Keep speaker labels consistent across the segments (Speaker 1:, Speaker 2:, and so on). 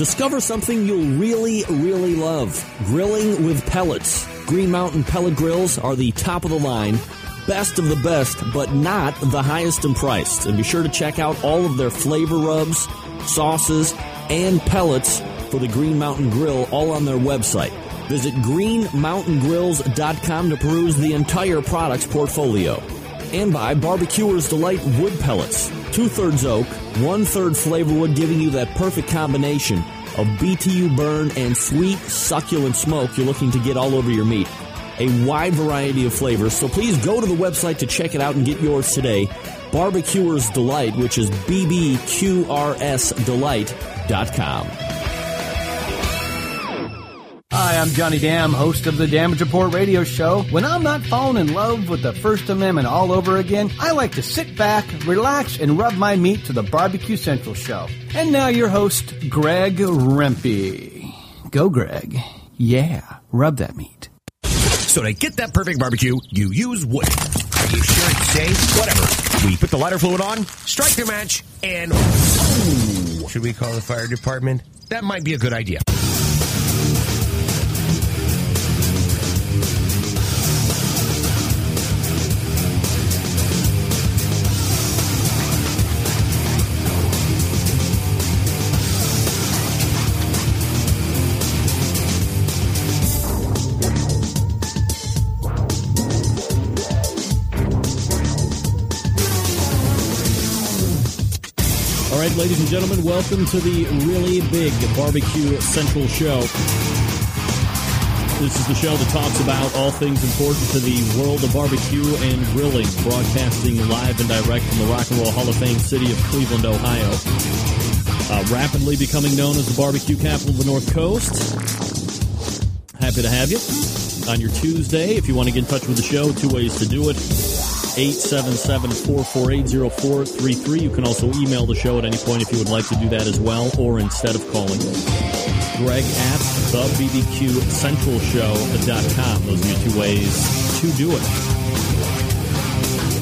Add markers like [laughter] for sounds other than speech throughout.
Speaker 1: Discover something you'll really, really love. Grilling with pellets. Green Mountain pellet grills are the top of the line, best of the best, but not the highest in price. And be sure to check out all of their flavor rubs, sauces, and pellets for the Green Mountain Grill all on their website. Visit greenmountaingrills.com to peruse the entire products portfolio. And by Barbecuer's Delight Wood Pellets. Two thirds oak, one third flavor wood, giving you that perfect combination of BTU burn and sweet, succulent smoke you're looking to get all over your meat. A wide variety of flavors, so please go to the website to check it out and get yours today. Barbecuer's Delight, which is bbqrsdelight.com.
Speaker 2: Hi, I'm Johnny Dam, host of the Damage Report radio show. When I'm not falling in love with the First Amendment all over again, I like to sit back, relax, and rub my meat to the Barbecue Central show. And now your host, Greg Rempe. Go, Greg. Yeah, rub that meat.
Speaker 3: So to get that perfect barbecue, you use wood. Are you sure it's safe? Whatever. We put the lighter fluid on, strike the match, and ooh, should we call the fire department? That might be a good idea.
Speaker 4: Gentlemen, welcome to the really big Barbecue Central Show. This is the show that talks about all things important to the world of barbecue and grilling, broadcasting live and direct from the Rock and Roll Hall of Fame city of Cleveland, Ohio. Uh, rapidly becoming known as the barbecue capital of the North Coast. Happy to have you on your Tuesday. If you want to get in touch with the show, two ways to do it. 877-448-0433. You can also email the show at any point if you would like to do that as well, or instead of calling, Greg at thebbqcentralshow.com. Those are your two ways to do it.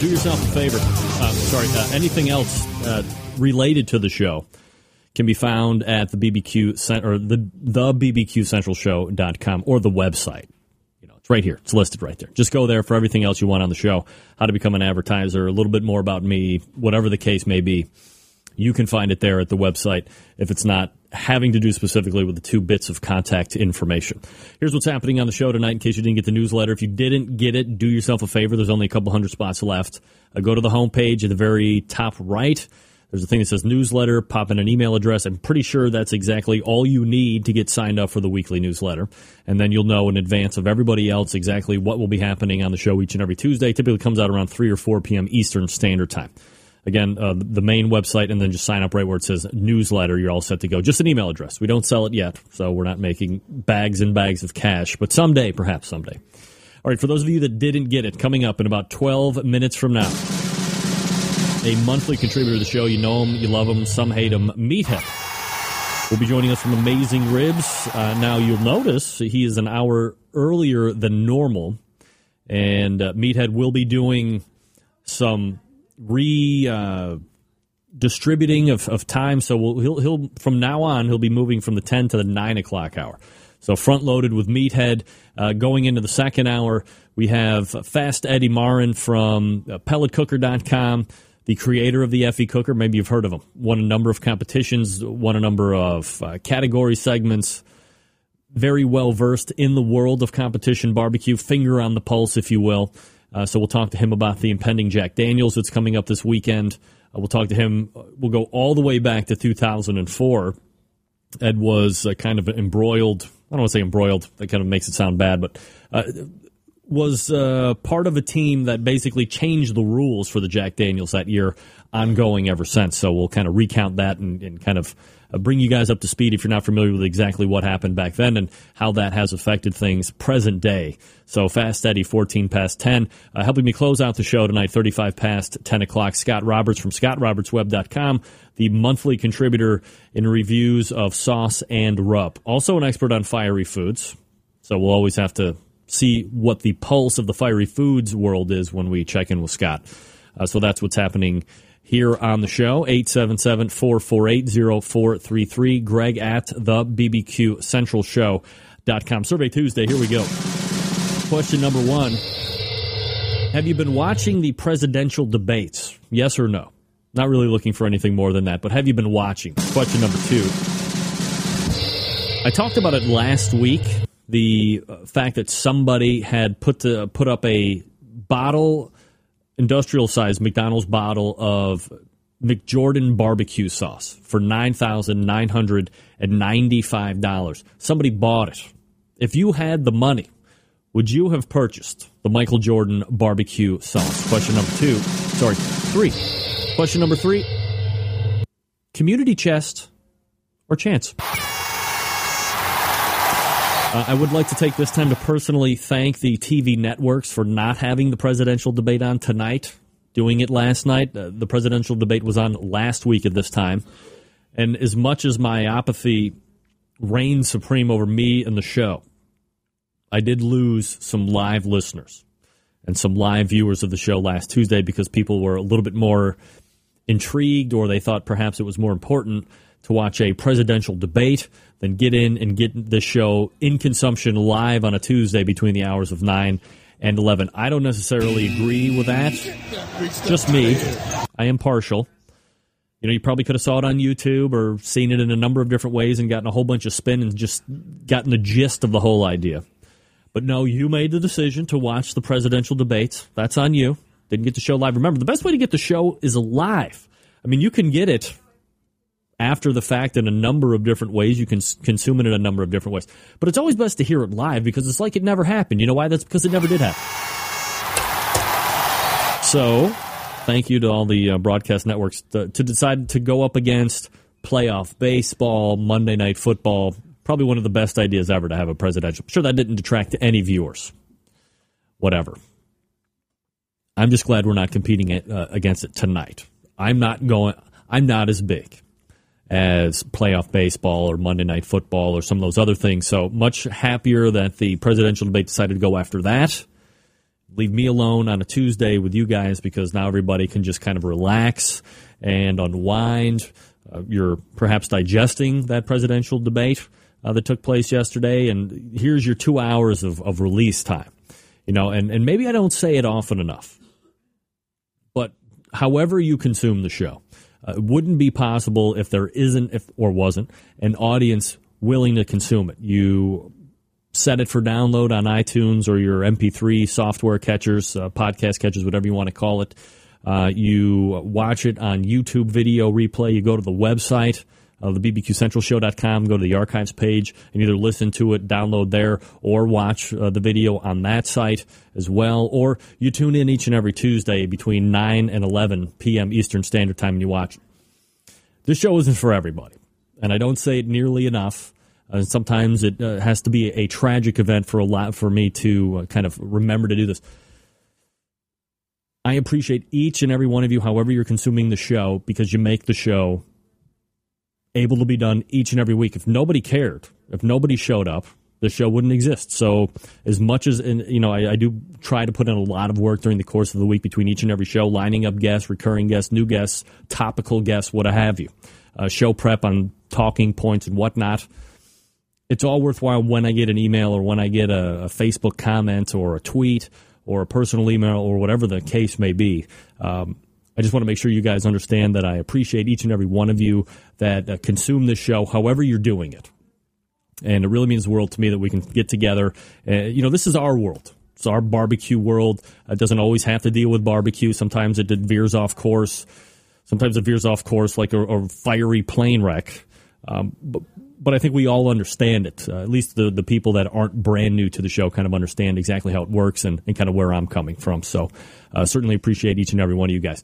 Speaker 4: Do yourself a favor. Uh, sorry, uh, anything else uh, related to the show can be found at the BBQ cent- or the the bbqcentralshow.com or the website. It's right here. It's listed right there. Just go there for everything else you want on the show. How to become an advertiser, a little bit more about me, whatever the case may be. You can find it there at the website if it's not having to do specifically with the two bits of contact information. Here's what's happening on the show tonight in case you didn't get the newsletter. If you didn't get it, do yourself a favor. There's only a couple hundred spots left. Uh, go to the homepage at the very top right. There's a thing that says newsletter. Pop in an email address. I'm pretty sure that's exactly all you need to get signed up for the weekly newsletter. And then you'll know in advance of everybody else exactly what will be happening on the show each and every Tuesday. Typically comes out around 3 or 4 p.m. Eastern Standard Time. Again, uh, the main website, and then just sign up right where it says newsletter. You're all set to go. Just an email address. We don't sell it yet, so we're not making bags and bags of cash, but someday, perhaps someday. All All right, for those of you that didn't get it, coming up in about 12 minutes from now, a monthly contributor to the show. You know him, you love him, some hate him. Meet Meathead will be joining us from Amazing Ribs. Uh, now, you'll notice he is an hour earlier than normal, and uh, Meathead will be doing some re. Uh, distributing of, of time. So we'll, he'll he'll from now on he'll be moving from the ten to the nine o'clock hour. So front loaded with Meathead. Uh, going into the second hour, we have Fast Eddie Maurin from uh, PelletCooker.com, the creator of the Effie Cooker. Maybe you've heard of him. Won a number of competitions, won a number of uh, category segments. Very well versed in the world of competition barbecue, finger on the pulse, if you will. Uh, so we'll talk to him about the impending Jack Daniels that's coming up this weekend. Uh, we'll talk to him. We'll go all the way back to 2004. Ed was uh, kind of embroiled. I don't want to say embroiled. That kind of makes it sound bad, but uh, was uh, part of a team that basically changed the rules for the Jack Daniels that year, ongoing ever since. So we'll kind of recount that and, and kind of uh, bring you guys up to speed if you're not familiar with exactly what happened back then and how that has affected things present day. So fast, steady, 14 past 10. Uh, helping me close out the show tonight, 35 past 10 o'clock. Scott Roberts from ScottRobertsWeb.com, the monthly contributor in reviews of sauce and rub. Also an expert on fiery foods. So we'll always have to see what the pulse of the fiery foods world is when we check in with Scott. Uh, so that's what's happening here on the show. 877 448 0433. Greg at the BBQ Central Show.com. Survey Tuesday. Here we go. Question number one Have you been watching the presidential debates? Yes or no? Not really looking for anything more than that, but have you been watching? Question number two. I talked about it last week the fact that somebody had put to, put up a bottle, industrial size McDonald's bottle of McJordan barbecue sauce for nine thousand nine hundred and ninety five dollars. Somebody bought it. If you had the money, would you have purchased the Michael Jordan barbecue sauce? Question number two. Sorry, three. Question number three. Community chest or chance? Uh, I would like to take this time to personally thank the TV networks for not having the presidential debate on tonight, doing it last night. Uh, the presidential debate was on last week at this time. And as much as my apathy reigned supreme over me and the show, I did lose some live listeners and some live viewers of the show last Tuesday because people were a little bit more intrigued or they thought perhaps it was more important to watch a presidential debate than get in and get the show in consumption live on a Tuesday between the hours of 9 and 11. I don't necessarily agree with that. Just me. I am partial. You know, you probably could have saw it on YouTube or seen it in a number of different ways and gotten a whole bunch of spin and just gotten the gist of the whole idea. But no, you made the decision to watch the presidential debates. That's on you. Didn't get the show live. Remember, the best way to get the show is live. I mean, you can get it after the fact in a number of different ways. You can consume it in a number of different ways. But it's always best to hear it live because it's like it never happened. You know why? That's because it never did happen. So, thank you to all the uh, broadcast networks to, to decide to go up against playoff baseball, Monday night football. Probably one of the best ideas ever to have a presidential. Sure that didn't detract to any viewers. Whatever. I'm just glad we're not competing uh, against it tonight. I'm not going. I'm not as big as playoff baseball or Monday Night Football or some of those other things. So much happier that the presidential debate decided to go after that. Leave me alone on a Tuesday with you guys because now everybody can just kind of relax and unwind. Uh, you're perhaps digesting that presidential debate uh, that took place yesterday, and here's your two hours of, of release time. You know, and, and maybe I don't say it often enough, but however you consume the show, uh, it wouldn't be possible if there isn't, if or wasn't, an audience willing to consume it. You set it for download on iTunes or your MP3 software catchers, uh, podcast catchers, whatever you want to call it. Uh, you watch it on YouTube video replay. You go to the website of the bbqcentralshow.com, go to the archives page, and either listen to it, download there, or watch uh, the video on that site as well. Or you tune in each and every Tuesday between 9 and 11 p.m. Eastern Standard Time and you watch. it. This show isn't for everybody, and I don't say it nearly enough. Uh, sometimes it uh, has to be a, tragic event for a lot for me to uh, kind of remember to do this. I appreciate each and every one of you, however you're consuming the show, because you make the show able to be done each and every week. If nobody cared, if nobody showed up, the show wouldn't exist. So as much as you know, I, I, do try to put in a lot of work during the course of the week between each and every show, lining up guests, recurring guests, new guests, topical guests, what have you, uh, show prep on talking points and whatnot. It's all worthwhile when I get an email or when I get a, a Facebook comment or a tweet or a personal email or whatever the case may be. Um, I just want to make sure you guys understand that I appreciate each and every one of you that uh, consume this show, however you're doing it and it really means the world to me that we can get together. Uh, you know, this is our world. It's our barbecue world. It doesn't always have to deal with barbecue. Sometimes it veers off course. Sometimes it veers off course like a, a fiery plane wreck. Um, but, but I think we all understand it. Uh, at least the, the people that aren't brand new to the show kind of understand exactly how it works and, and kind of where I'm coming from. So uh, certainly appreciate each and every one of you guys.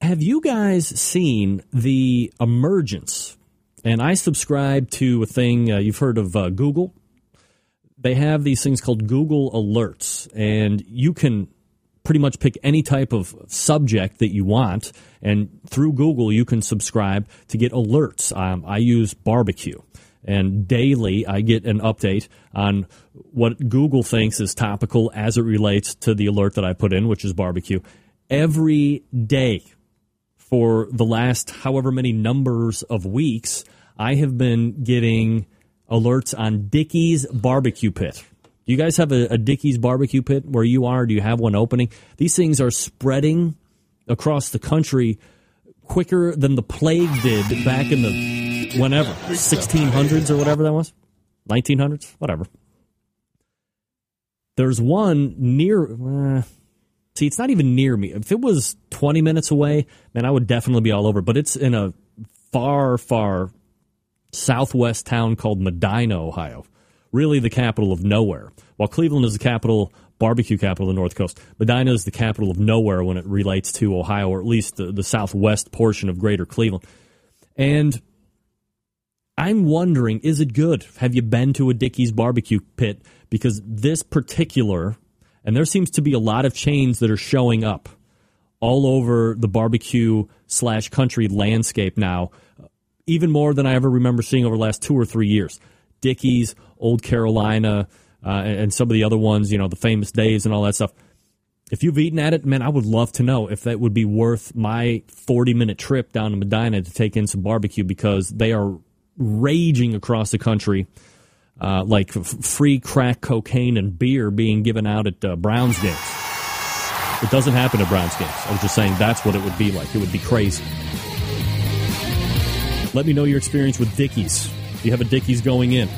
Speaker 4: Have you guys seen the emergence and I subscribe to a thing uh, you've heard of uh, Google. They have these things called Google Alerts, and you can pretty much pick any type of subject that you want. And through Google, you can subscribe to get alerts. Um, I use barbecue. And daily, I get an update on what Google thinks is topical as it relates to the alert that I put in, which is barbecue. Every day for the last however many numbers of weeks, I have been getting alerts on Dickey's Barbecue Pit. Do you guys have a, a Dickey's Barbecue Pit where you are? Do you have one opening? These things are spreading across the country quicker than the plague did back in the whenever 1600s or whatever that was 1900s whatever there's one near uh, see it's not even near me if it was 20 minutes away man i would definitely be all over but it's in a far far southwest town called Medina, Ohio. Really the capital of nowhere. While Cleveland is the capital, barbecue capital of the North Coast, Medina is the capital of nowhere when it relates to Ohio, or at least the, the southwest portion of greater Cleveland. And I'm wondering, is it good? Have you been to a Dickey's barbecue pit? Because this particular, and there seems to be a lot of chains that are showing up all over the barbecue slash country landscape now even more than I ever remember seeing over the last two or three years. Dickey's, Old Carolina, uh, and some of the other ones, you know, the Famous Dave's and all that stuff. If you've eaten at it, man, I would love to know if that would be worth my 40 minute trip down to Medina to take in some barbecue because they are raging across the country. Uh, like f- free crack cocaine and beer being given out at uh, Browns games. It doesn't happen at Browns games. I was just saying that's what it would be like. It would be crazy. Let me know your experience with Dickey's. Do you have a Dickey's going in?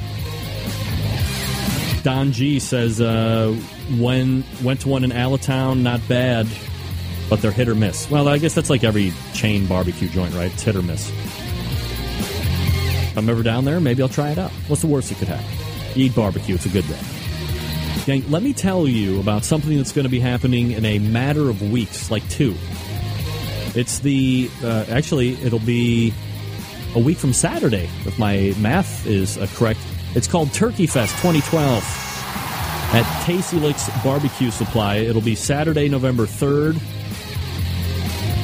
Speaker 4: Don G says, uh, when went to one in Allentown, not bad, but they're hit or miss. Well, I guess that's like every chain barbecue joint, right? It's hit or miss. If I'm ever down there, maybe I'll try it out. What's the worst that could happen? eat barbecue. It's a good day. Gang, let me tell you about something that's going to be happening in a matter of weeks, like two. It's the, uh, actually, it'll be a week from Saturday, if my math is uh, correct. It's called Turkey Fest 2012 at Tasty Licks Barbecue Supply. It'll be Saturday, November 3rd,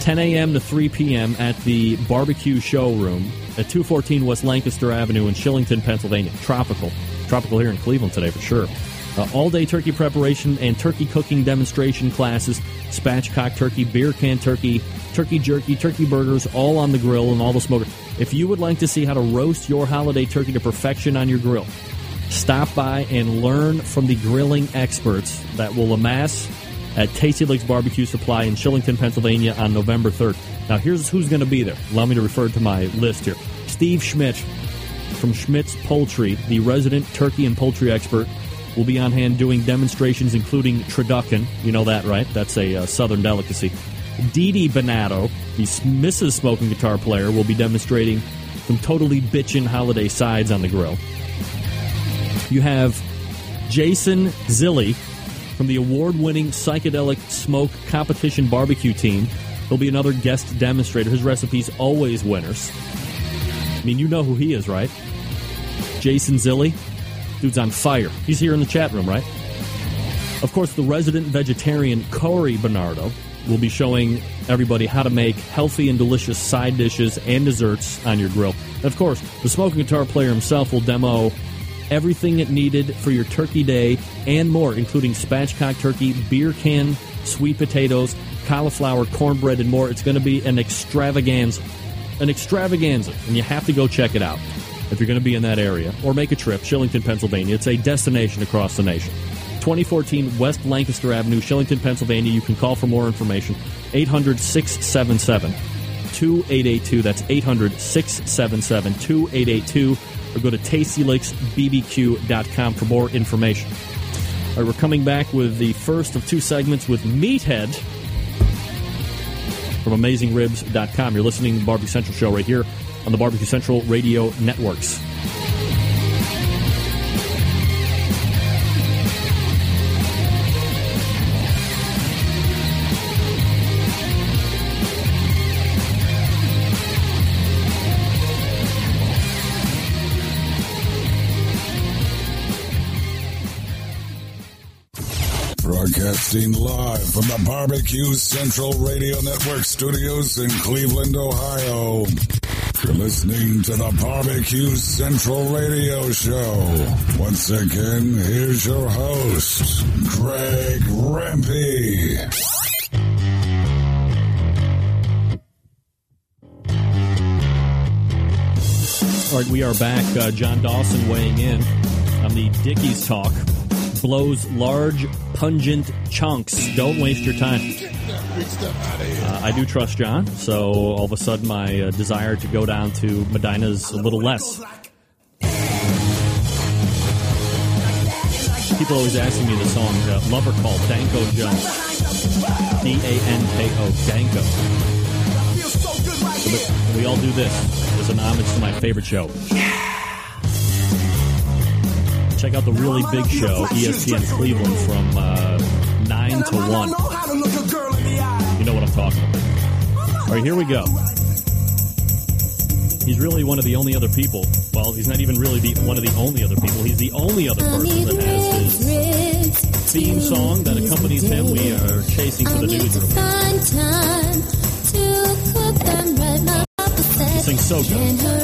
Speaker 4: 10 a.m. to 3 p.m. at the Barbecue Showroom at 214 West Lancaster Avenue in Shillington, Pennsylvania. Tropical. Tropical here in Cleveland today for sure. Uh, all day turkey preparation and turkey cooking demonstration classes, spatchcock turkey, beer can turkey, turkey jerky, turkey burgers, all on the grill and all the smoker. If you would like to see how to roast your holiday turkey to perfection on your grill, stop by and learn from the grilling experts that will amass at Tasty Licks Barbecue Supply in Shillington, Pennsylvania on November 3rd. Now, here's who's going to be there. Allow me to refer to my list here. Steve Schmidt from Schmidt's Poultry, the resident turkey and poultry expert, will be on hand doing demonstrations including turducken. You know that, right? That's a uh, southern delicacy. Dee Dee Bonato, the Mrs. Smoking Guitar player, will be demonstrating some totally bitchin' holiday sides on the grill. You have Jason Zilli from the award winning Psychedelic Smoke Competition Barbecue Team. He'll be another guest demonstrator. His recipes always winners. I mean, you know who he is, right? Jason Zilli. Dude's on fire. He's here in the chat room, right? Of course, the resident vegetarian Cory Bernardo will be showing everybody how to make healthy and delicious side dishes and desserts on your grill. And of course, the smoking guitar player himself will demo everything it needed for your turkey day and more, including spatchcock turkey, beer can, sweet potatoes, cauliflower, cornbread, and more. It's going to be an extravaganza. An extravaganza, and you have to go check it out if you're going to be in that area or make a trip. Shillington, Pennsylvania. It's a destination across the nation. 2014 West Lancaster Avenue, Shillington, Pennsylvania. You can call for more information. 800 677 2882. That's 800 677 2882. Or go to tastylicksbbq.com for more information. All right, we're coming back with the first of two segments with Meathead from AmazingRibs.com. You're listening to the Barbecue Central Show right here on the Barbecue Central Radio Networks.
Speaker 5: Broadcasting live from the Barbecue Central Radio Network studios in Cleveland, Ohio. You're listening to the Barbecue Central Radio Show. Once again, here's your host, Greg Rempe.
Speaker 4: All right, we are back. Uh, John Dawson weighing in on the Dickey's talk. Blows large, pungent chunks. Don't waste your time. Uh, I do trust John, so all of a sudden my uh, desire to go down to Medina's a little less. People always asking me the song uh, Lover Call, Danko Jones. D A N K O, Danko. We all do this as an homage to my favorite show. Check out the really big show, ESPN Cleveland, from uh, 9 to 1. You know what I'm talking about. All right, here we go. He's really one of the only other people. Well, he's not even really the one of the only other people. He's the only other person that has his theme song that accompanies him. We are chasing to the newsroom. He sings so good.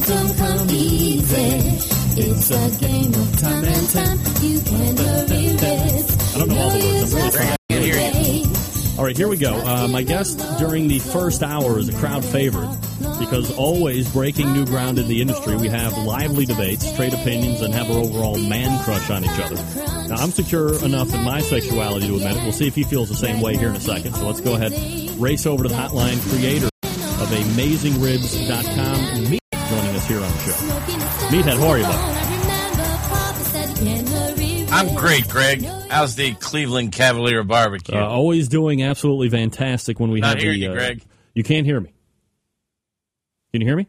Speaker 6: Rhythm come easy. It's a game of time and time. You can hurry.
Speaker 4: I don't know all the words. All right, here we go. Uh, my guest during the first hour is a crowd favorite because always breaking new ground in the industry. We have lively debates, trade opinions, and have our overall man crush on each other. Now, I'm secure enough in my sexuality to admit it. We'll see if he feels the same way here in a second. So let's go ahead, race over to the hotline. Creator of AmazingRibs.com, joining us here on the show. Meathead, how are you, bud?
Speaker 7: I'm great, Greg. How's the Cleveland Cavalier barbecue?
Speaker 4: Uh, always doing absolutely fantastic when we
Speaker 7: Not
Speaker 4: have the.
Speaker 7: you,
Speaker 4: uh,
Speaker 7: Greg.
Speaker 4: You can't hear me. Can you hear me?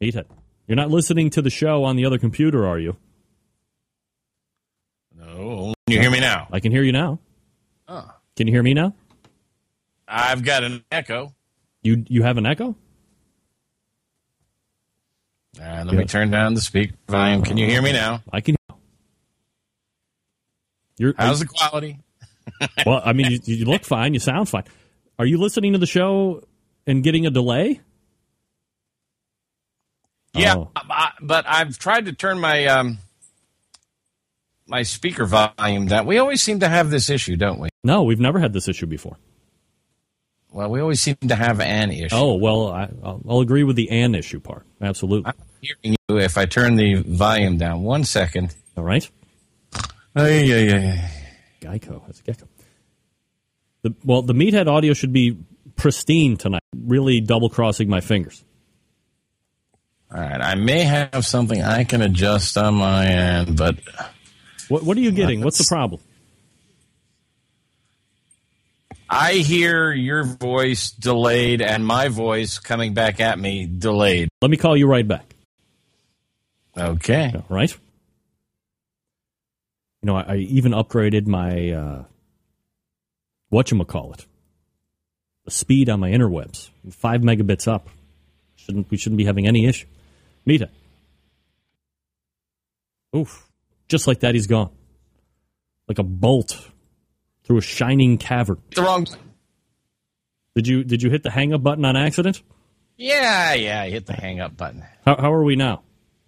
Speaker 4: Meathead. You're not listening to the show on the other computer, are you?
Speaker 7: no, Can you hear me now?
Speaker 4: I can hear you now.
Speaker 7: Oh.
Speaker 4: Can you hear me now?
Speaker 7: I've got an echo.
Speaker 4: You you have an echo?
Speaker 7: Uh, let me turn down the speaker volume. Can you hear me now?
Speaker 4: I can. Hear You're
Speaker 7: How's the quality? [laughs]
Speaker 4: well. I mean, you, you look fine. You sound fine. Are you listening to the show and getting a delay?
Speaker 7: Yeah,
Speaker 4: Oh.
Speaker 7: I- but I've tried to turn my um, my speaker volume down. We always seem to have this issue, don't we?
Speaker 4: No, we've never had this issue before.
Speaker 7: Well, we always seem to have an issue.
Speaker 4: Oh well, I, I'll, I'll agree with the "and" issue part. Absolutely.
Speaker 7: I'm hearing you if I turn the volume down. One second.
Speaker 4: All right.
Speaker 7: Ay, ay, ay.
Speaker 4: Geico. That's a gecko. The, well, the meathead audio should be pristine tonight. Really double crossing my fingers.
Speaker 7: All right, I may have something I can adjust on my end, but
Speaker 4: What, what are you getting? What's the problem?
Speaker 7: I hear your voice delayed and my voice coming back at me delayed.
Speaker 4: Let me call you right back.
Speaker 7: Okay.
Speaker 4: All right. You know, I, I even upgraded my uh, whatchamacallit. the speed on my interwebs. Five megabits up. Shouldn't we shouldn't be having any issue. Mita. Oof. Just like that, he's gone. Like a bolt through a shining cavern.
Speaker 7: The wrong.
Speaker 4: Did you did you hit the hang up button on accident?
Speaker 7: Yeah, yeah. I hit the hang up button.
Speaker 4: How, how are we now?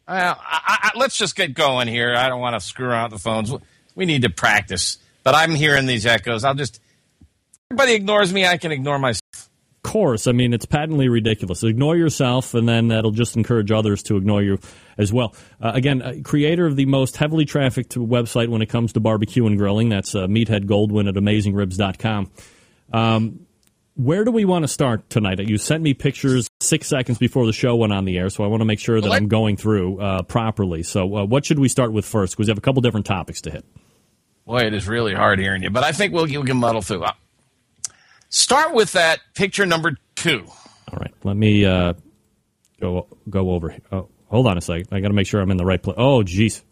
Speaker 7: Well, I, I, let's just get going here. I don't want to screw around with the phones. We need to practice. But I'm hearing these echoes. I'll just. Everybody ignores me. I can ignore myself.
Speaker 4: Course. I mean, it's patently ridiculous. Ignore yourself, and then that'll just encourage others to ignore you as well. Uh, again, uh, creator of the most heavily trafficked website when it comes to barbecue and grilling. That's uh, Meathead Goldwyn at AmazingRibs.com. Um, where do we want to start tonight? You sent me pictures six seconds before the show went on the air, so I want to make sure that I'm going through uh, properly. So, uh, what should we start with first? Because we have a couple different topics to hit.
Speaker 7: Boy, it is really hard hearing you, but I think we'll, we can muddle through. Start with that picture number two.
Speaker 4: All right, let me uh, go go over. here. Oh, hold on a second. I got to make sure I'm in the right place. Oh, jeez.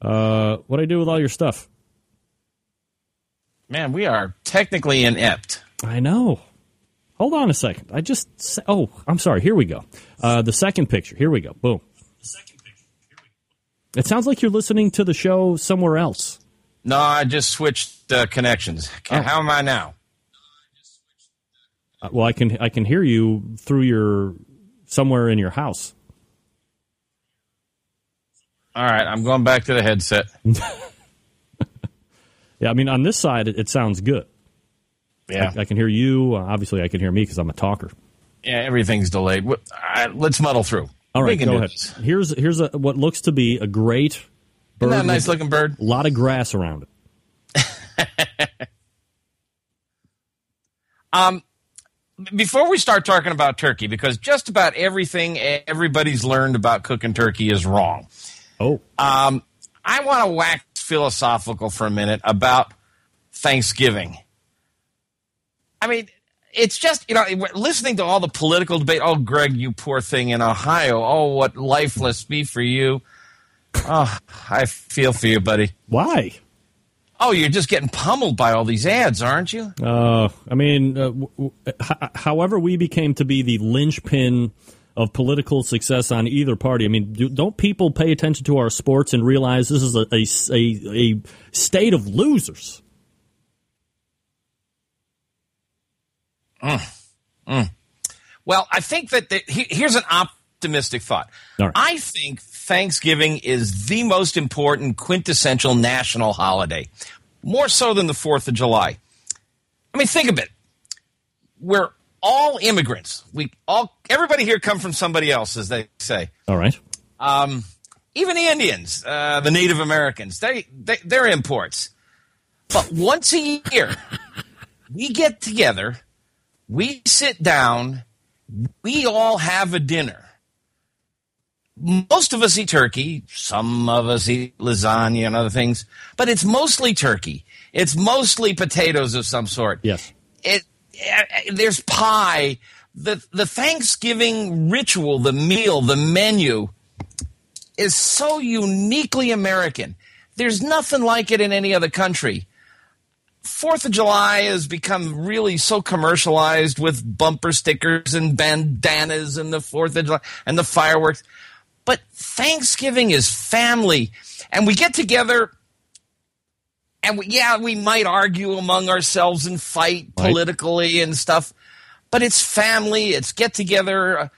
Speaker 4: Uh, what do I do with all your stuff?
Speaker 7: Man, we are technically inept.
Speaker 4: I know. Hold on a second. I just. Oh, I'm sorry. Here we go. Uh, the second picture. Here we go. Boom. The second picture. Here we go. It sounds like you're listening to the show somewhere else.
Speaker 7: No, I just switched uh, connections.
Speaker 4: Oh.
Speaker 7: How am I now?
Speaker 4: Uh, well, I can I can hear you through your somewhere in your house.
Speaker 7: All right, I'm going back to the headset. [laughs]
Speaker 4: Yeah, I mean on this side it, it sounds good.
Speaker 7: Yeah,
Speaker 4: I, I can hear you. Obviously, I can hear me because I'm a talker.
Speaker 7: yeah, everything's delayed. Right, let's muddle through.
Speaker 4: All
Speaker 7: We
Speaker 4: go ahead.
Speaker 7: this.
Speaker 4: Here's here's a, what looks to be a great bird.
Speaker 7: Isn't that a nice looking bird?
Speaker 4: A lot of grass around it. [laughs]
Speaker 7: Um, before we start talking about turkey, because just about everything everybody's learned about cooking turkey is wrong.
Speaker 4: Oh,
Speaker 7: Um, I want to wax philosophical for a minute about Thanksgiving. I mean, it's just, you know, listening to all the political debate. Oh, Greg, you poor thing in Ohio. Oh, what life must be for you. Oh, I feel for you, buddy.
Speaker 4: why?
Speaker 7: Oh, you're just getting pummeled by all these ads, aren't you?
Speaker 4: Uh, I mean, uh, w- w- h- however we became to be the linchpin of political success on either party. I mean, do, don't people pay attention to our sports and realize this is a, a, a, a state of losers?
Speaker 7: Well, I think that the, he- here's an optimistic thought.
Speaker 4: Right.
Speaker 7: I think Thanksgiving is the most important quintessential national holiday, more so than the 4th of July. I mean, think of it. We're all immigrants. We all everybody here come from somebody else, as they say.
Speaker 4: All right.
Speaker 7: Um, even the Indians, uh, the Native Americans, they, they they're imports. But once a year, we get together, we sit down, we all have a dinner. Most of us eat turkey. Some of us eat lasagna and other things, but it's mostly turkey. It's mostly potatoes of some sort
Speaker 4: Yes.
Speaker 7: it, eh, there's pie. The the Thanksgiving ritual, the meal, the menu is so uniquely American. There's nothing like it in any other country. Fourth of July has become really so commercialized with bumper stickers and bandanas and the Fourth of July and the fireworks. But Thanksgiving is family, and we get together and we, yeah, we might argue among ourselves and fight
Speaker 4: Right.
Speaker 7: politically and stuff, but it's family. It's get together, uh,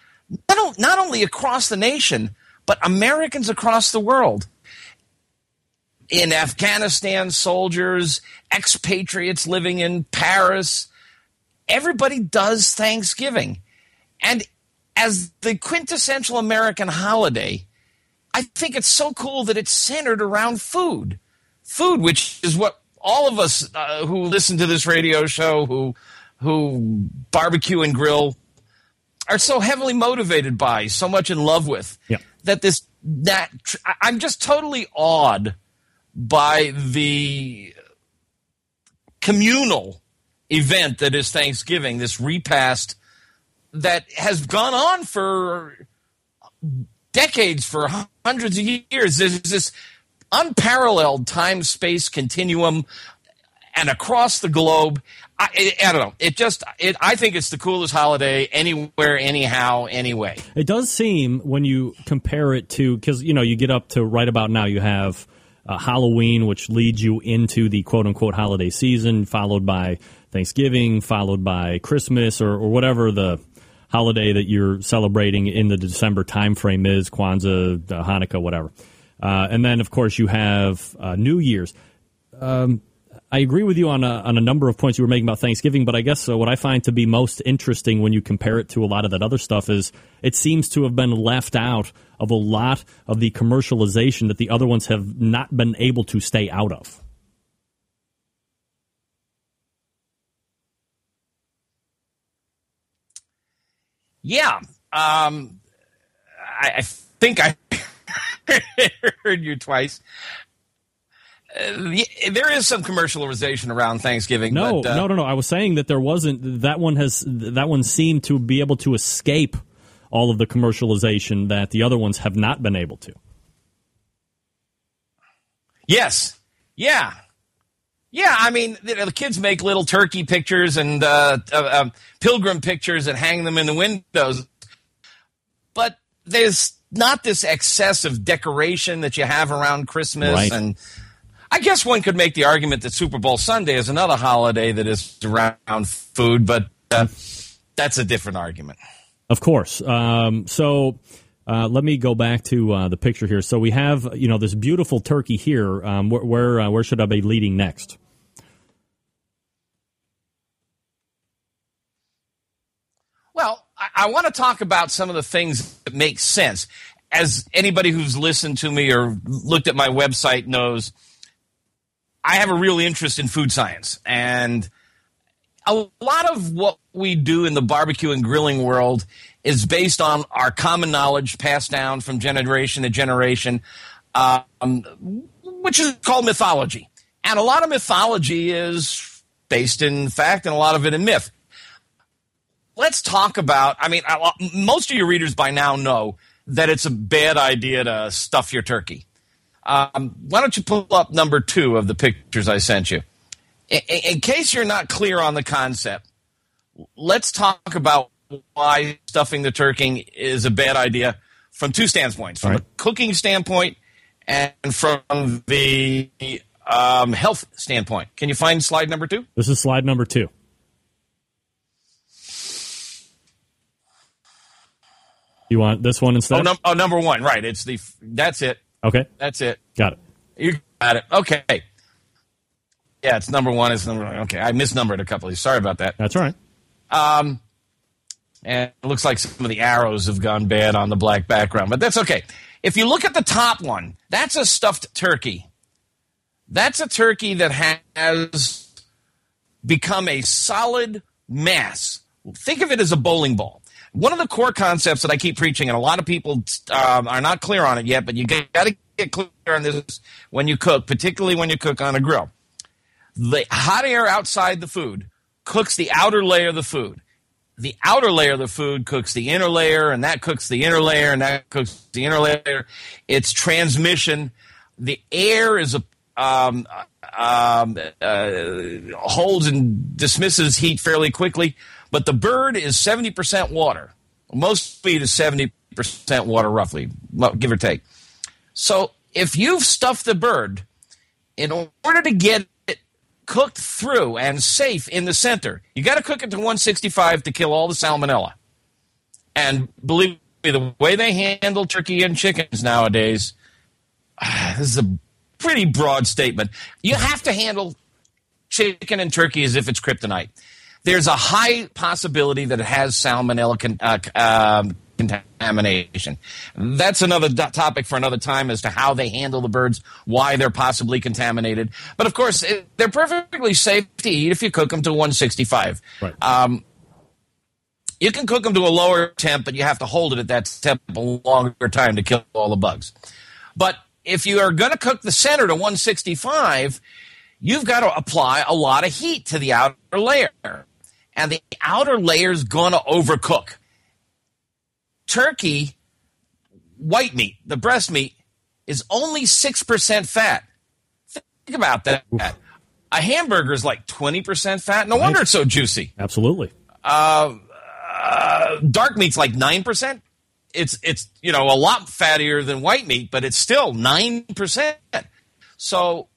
Speaker 7: not, not only across the nation, but Americans across the world. In Afghanistan, soldiers, expatriates living in Paris, everybody does Thanksgiving. And as the quintessential American holiday, I think it's so cool that it's centered around food food, which is what all of us uh, who listen to this radio show, who who barbecue and grill, are so heavily motivated by, so much in love with.
Speaker 4: Yeah.
Speaker 7: That this that I'm just totally awed by the communal event that is Thanksgiving. This repast that has gone on for decades, for hundreds of years. There's this unparalleled time space continuum. and across the globe. I, I, don't know. It just, it, I think it's the coolest holiday anywhere, anyhow, anyway.
Speaker 4: It does seem when you compare it to because you know you get up to right about now you have uh, Halloween, which leads you into the quote unquote holiday season, followed by Thanksgiving, followed by Christmas or, or whatever the holiday that you're celebrating in the December timeframe is, Kwanzaa, Hanukkah, whatever. Uh, and then, of course, you have uh, New Year's. Um, I agree with you on a, on a number of points you were making about Thanksgiving, but I guess uh, what I find to be most interesting when you compare it to a lot of that other stuff is it seems to have been left out of a lot of the commercialization that the other ones have not been able to stay out of.
Speaker 7: Yeah. Um, I, I think I [laughs] heard you twice. Uh, there is some commercialization around Thanksgiving.
Speaker 4: No,
Speaker 7: but, uh,
Speaker 4: no, no, no. I was saying that there wasn't. That one has. That one seemed to be able to escape all of the commercialization that the other ones have not been able to.
Speaker 7: Yes. Yeah. Yeah, I mean, you know, the kids make little turkey pictures and uh, uh, um, pilgrim pictures and hang them in the windows. But there's not this excessive decoration that you have around Christmas.
Speaker 4: Right.
Speaker 7: And I guess one could make the argument that Super Bowl Sunday is another holiday that is around food, but uh, that's a different argument.
Speaker 4: Of course. Um, so uh, let me go back to uh, the picture here. So we have, you know, this beautiful turkey here. Um, where where, uh, where should I be leading next?
Speaker 7: Well, I, I want to talk about some of the things that make sense. As anybody who's listened to me or looked at my website knows, I have a real interest in food science. And a lot of what we do in the barbecue and grilling world is based on our common knowledge passed down from generation to generation, um, which is called mythology. And a lot of mythology is based in fact and a lot of it in myth let's talk about. I mean, I, most of your readers by now know that it's a bad idea to stuff your turkey. Um, why don't you pull up number two of the pictures I sent you? In, in case you're not clear on the concept, let's talk about why stuffing the turkey is a bad idea from two standpoints from
Speaker 4: Right.
Speaker 7: a cooking standpoint and from the um, health standpoint. Can you find slide number two?
Speaker 4: This is slide number two. You want this one instead?
Speaker 7: Oh, num- oh, number one, right? It's the that's it.
Speaker 4: Okay,
Speaker 7: That's it.
Speaker 4: got it.
Speaker 7: You got it. Okay. Yeah, it's number one. It's number okay. I misnumbered a couple of these. Sorry about that.
Speaker 4: That's all right.
Speaker 7: Um, and it looks like some of the arrows have gone bad on the black background, but that's okay. If you look at the top one, that's a stuffed turkey. That's a turkey that has become a solid mass. Think of it as a bowling ball. One of the core concepts that I keep preaching, and a lot of people um, are not clear on it yet, but you got to get clear on this when you cook, particularly when you cook on a grill. The hot air outside the food cooks the outer layer of the food. The outer layer of the food cooks the inner layer, and that cooks the inner layer, and that cooks the inner layer. It's transmission. The air is a um, um, uh, holds and dismisses heat fairly quickly, but the bird is 70% water. Most meat is 70% water, roughly, give or take. So if you've stuffed the bird, in order to get cooked through and safe in the center, you got to cook it to 165 to kill all the salmonella. And believe me, the way they handle turkey and chickens nowadays, [sighs] this is a pretty broad statement. You have to handle chicken and turkey as if it's kryptonite. There's a high possibility that it has salmonella con- uh, um, contamination. That's another topic for another time as to how they handle the birds, why they're possibly contaminated. But of course, it, they're perfectly safe to eat if you cook them to 165.
Speaker 4: Right.
Speaker 7: Um, you can cook them to a lower temp, but you have to hold it at that temp a longer time to kill all the bugs. But if you are going to cook the center to 165, you've got to apply a lot of heat to the outer layer. And the outer layer is going to overcook. Turkey, white meat, the breast meat, is only 6% fat. Think about that. A hamburger is like 20% fat. No wonder it's so juicy.
Speaker 4: Absolutely.
Speaker 7: Uh, uh, dark meat's like nine percent. It's it's you know a lot fattier than white meat, but it's still nine percent. So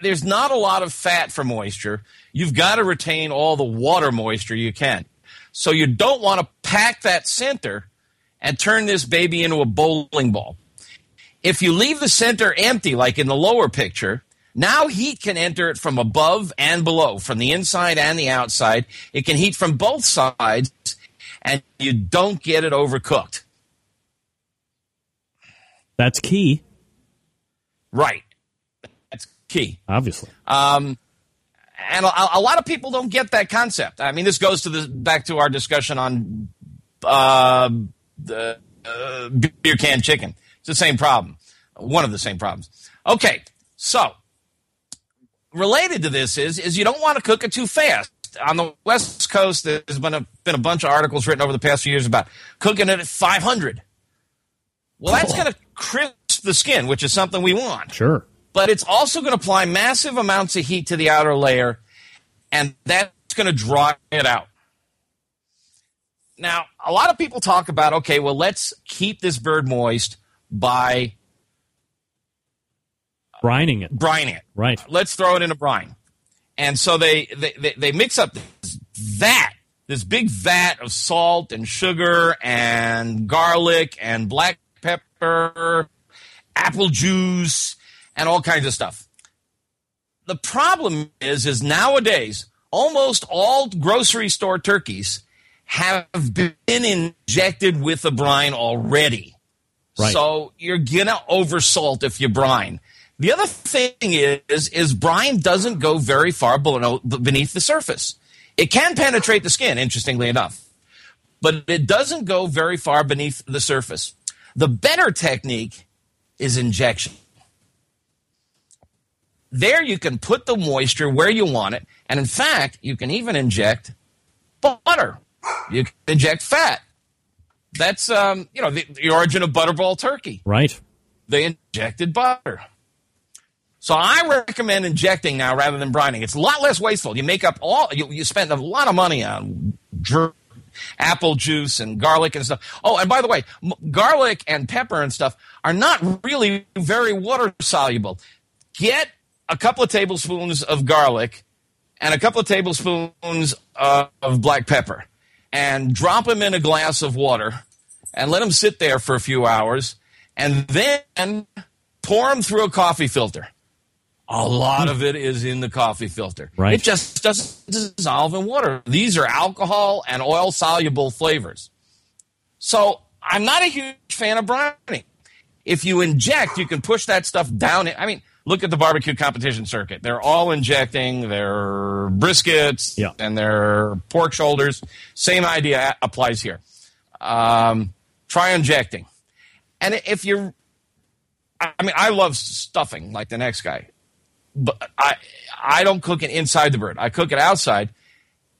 Speaker 7: there's not a lot of fat for moisture. You've got to retain all the water moisture you can. So you don't want to pack that center and turn this baby into a bowling ball. If you leave the center empty, like in the lower picture, now heat can enter it from above and below, from the inside and the outside. It can heat from both sides, and you don't get it overcooked.
Speaker 4: That's key,
Speaker 7: Right. That's key.
Speaker 4: obviously.
Speaker 7: Um, and a, a lot of people don't get that concept. I mean, this goes to the back to our discussion on uh, the uh, beer can chicken. It's the same problem, one of the same problems. Okay, so related to this is is you don't want to cook it too fast. On the West Coast, there's been a been a bunch of articles written over the past few years about cooking it at 500. Well, that's going to crisp the skin, which is something we want
Speaker 4: Sure.
Speaker 7: but it's also going to apply massive amounts of heat to the outer layer, and that's going to dry it out. Now, a lot of people talk about okay, well, let's keep this bird moist by
Speaker 4: Brining it.
Speaker 7: brining it.
Speaker 4: Right.
Speaker 7: Let's throw it in a brine. And so they, they, they, they mix up this vat, this big vat of salt and sugar and garlic and black pepper, apple juice, and all kinds of stuff. The problem is, is nowadays, almost all grocery store turkeys have been injected with the brine already.
Speaker 4: Right.
Speaker 7: So you're gonna oversalt if you brine. The other thing is, is brine doesn't go very far below, beneath the surface. It can penetrate the skin, interestingly enough, but it doesn't go very far beneath the surface. The better technique is injection. There you can put the moisture where you want it, and in fact, you can even inject butter. You can inject fat. That's um, you know the, the origin of butterball turkey
Speaker 4: Right.
Speaker 7: they injected butter. So I recommend injecting now rather than brining. It's a lot less wasteful. You make up all you, you spend a lot of money on dr- apple juice and garlic and stuff. Oh, and by the way, m- garlic and pepper and stuff are not really very water soluble. Get a couple of tablespoons of garlic and a couple of tablespoons of black pepper and drop them in a glass of water and let them sit there for a few hours and then pour them through a coffee filter. A lot of it is in the coffee filter.
Speaker 4: Right.
Speaker 7: It just doesn't dissolve in water. These are alcohol and oil soluble flavors. So I'm not a huge fan of brining. If you inject, you can push that stuff down. I mean, look at the barbecue competition circuit. They're all injecting their briskets
Speaker 4: Yeah.
Speaker 7: and their pork shoulders. Same idea applies here. Um, try injecting. And if you're, I mean, I love stuffing like the next guy, but I I don't cook it inside the bird. I cook it outside,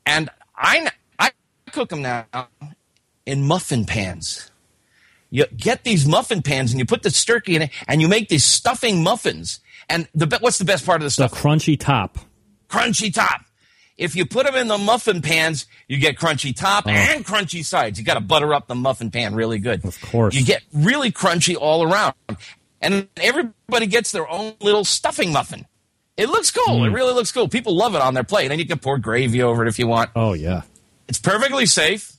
Speaker 7: and I I cook them now in muffin pans. You get these muffin pans and you put the turkey in it, and you make these stuffing muffins. And the what's the best part of the
Speaker 4: The
Speaker 7: stuff?
Speaker 4: The crunchy top.
Speaker 7: crunchy top. If you put them in the muffin pans, you get crunchy top oh. and crunchy sides. You got to butter up the muffin pan really good.
Speaker 4: Of course.
Speaker 7: You get really crunchy all around. And everybody gets their own little stuffing muffin. It looks cool. It mm. really looks cool. People love it on their plate. And you can pour gravy over it if you want.
Speaker 4: Oh yeah.
Speaker 7: It's perfectly safe.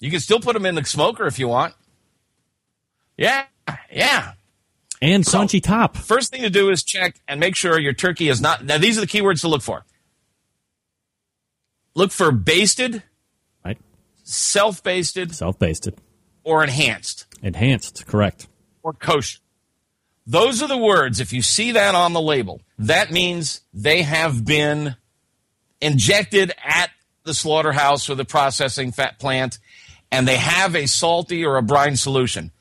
Speaker 7: You can still put them in the smoker if you want. Yeah, yeah.
Speaker 4: And
Speaker 7: So-
Speaker 4: crunchy top.
Speaker 7: First thing to do is check and make sure your turkey is not. Now, these are the keywords to look for. Look for basted,
Speaker 4: Right.
Speaker 7: self basted,
Speaker 4: Self basted.
Speaker 7: or enhanced,
Speaker 4: Enhanced. Correct.
Speaker 7: or kosher. Those are the words. If you see that on the label, that means they have been injected at the slaughterhouse or the processing fat plant, and they have a salty or a brine solution.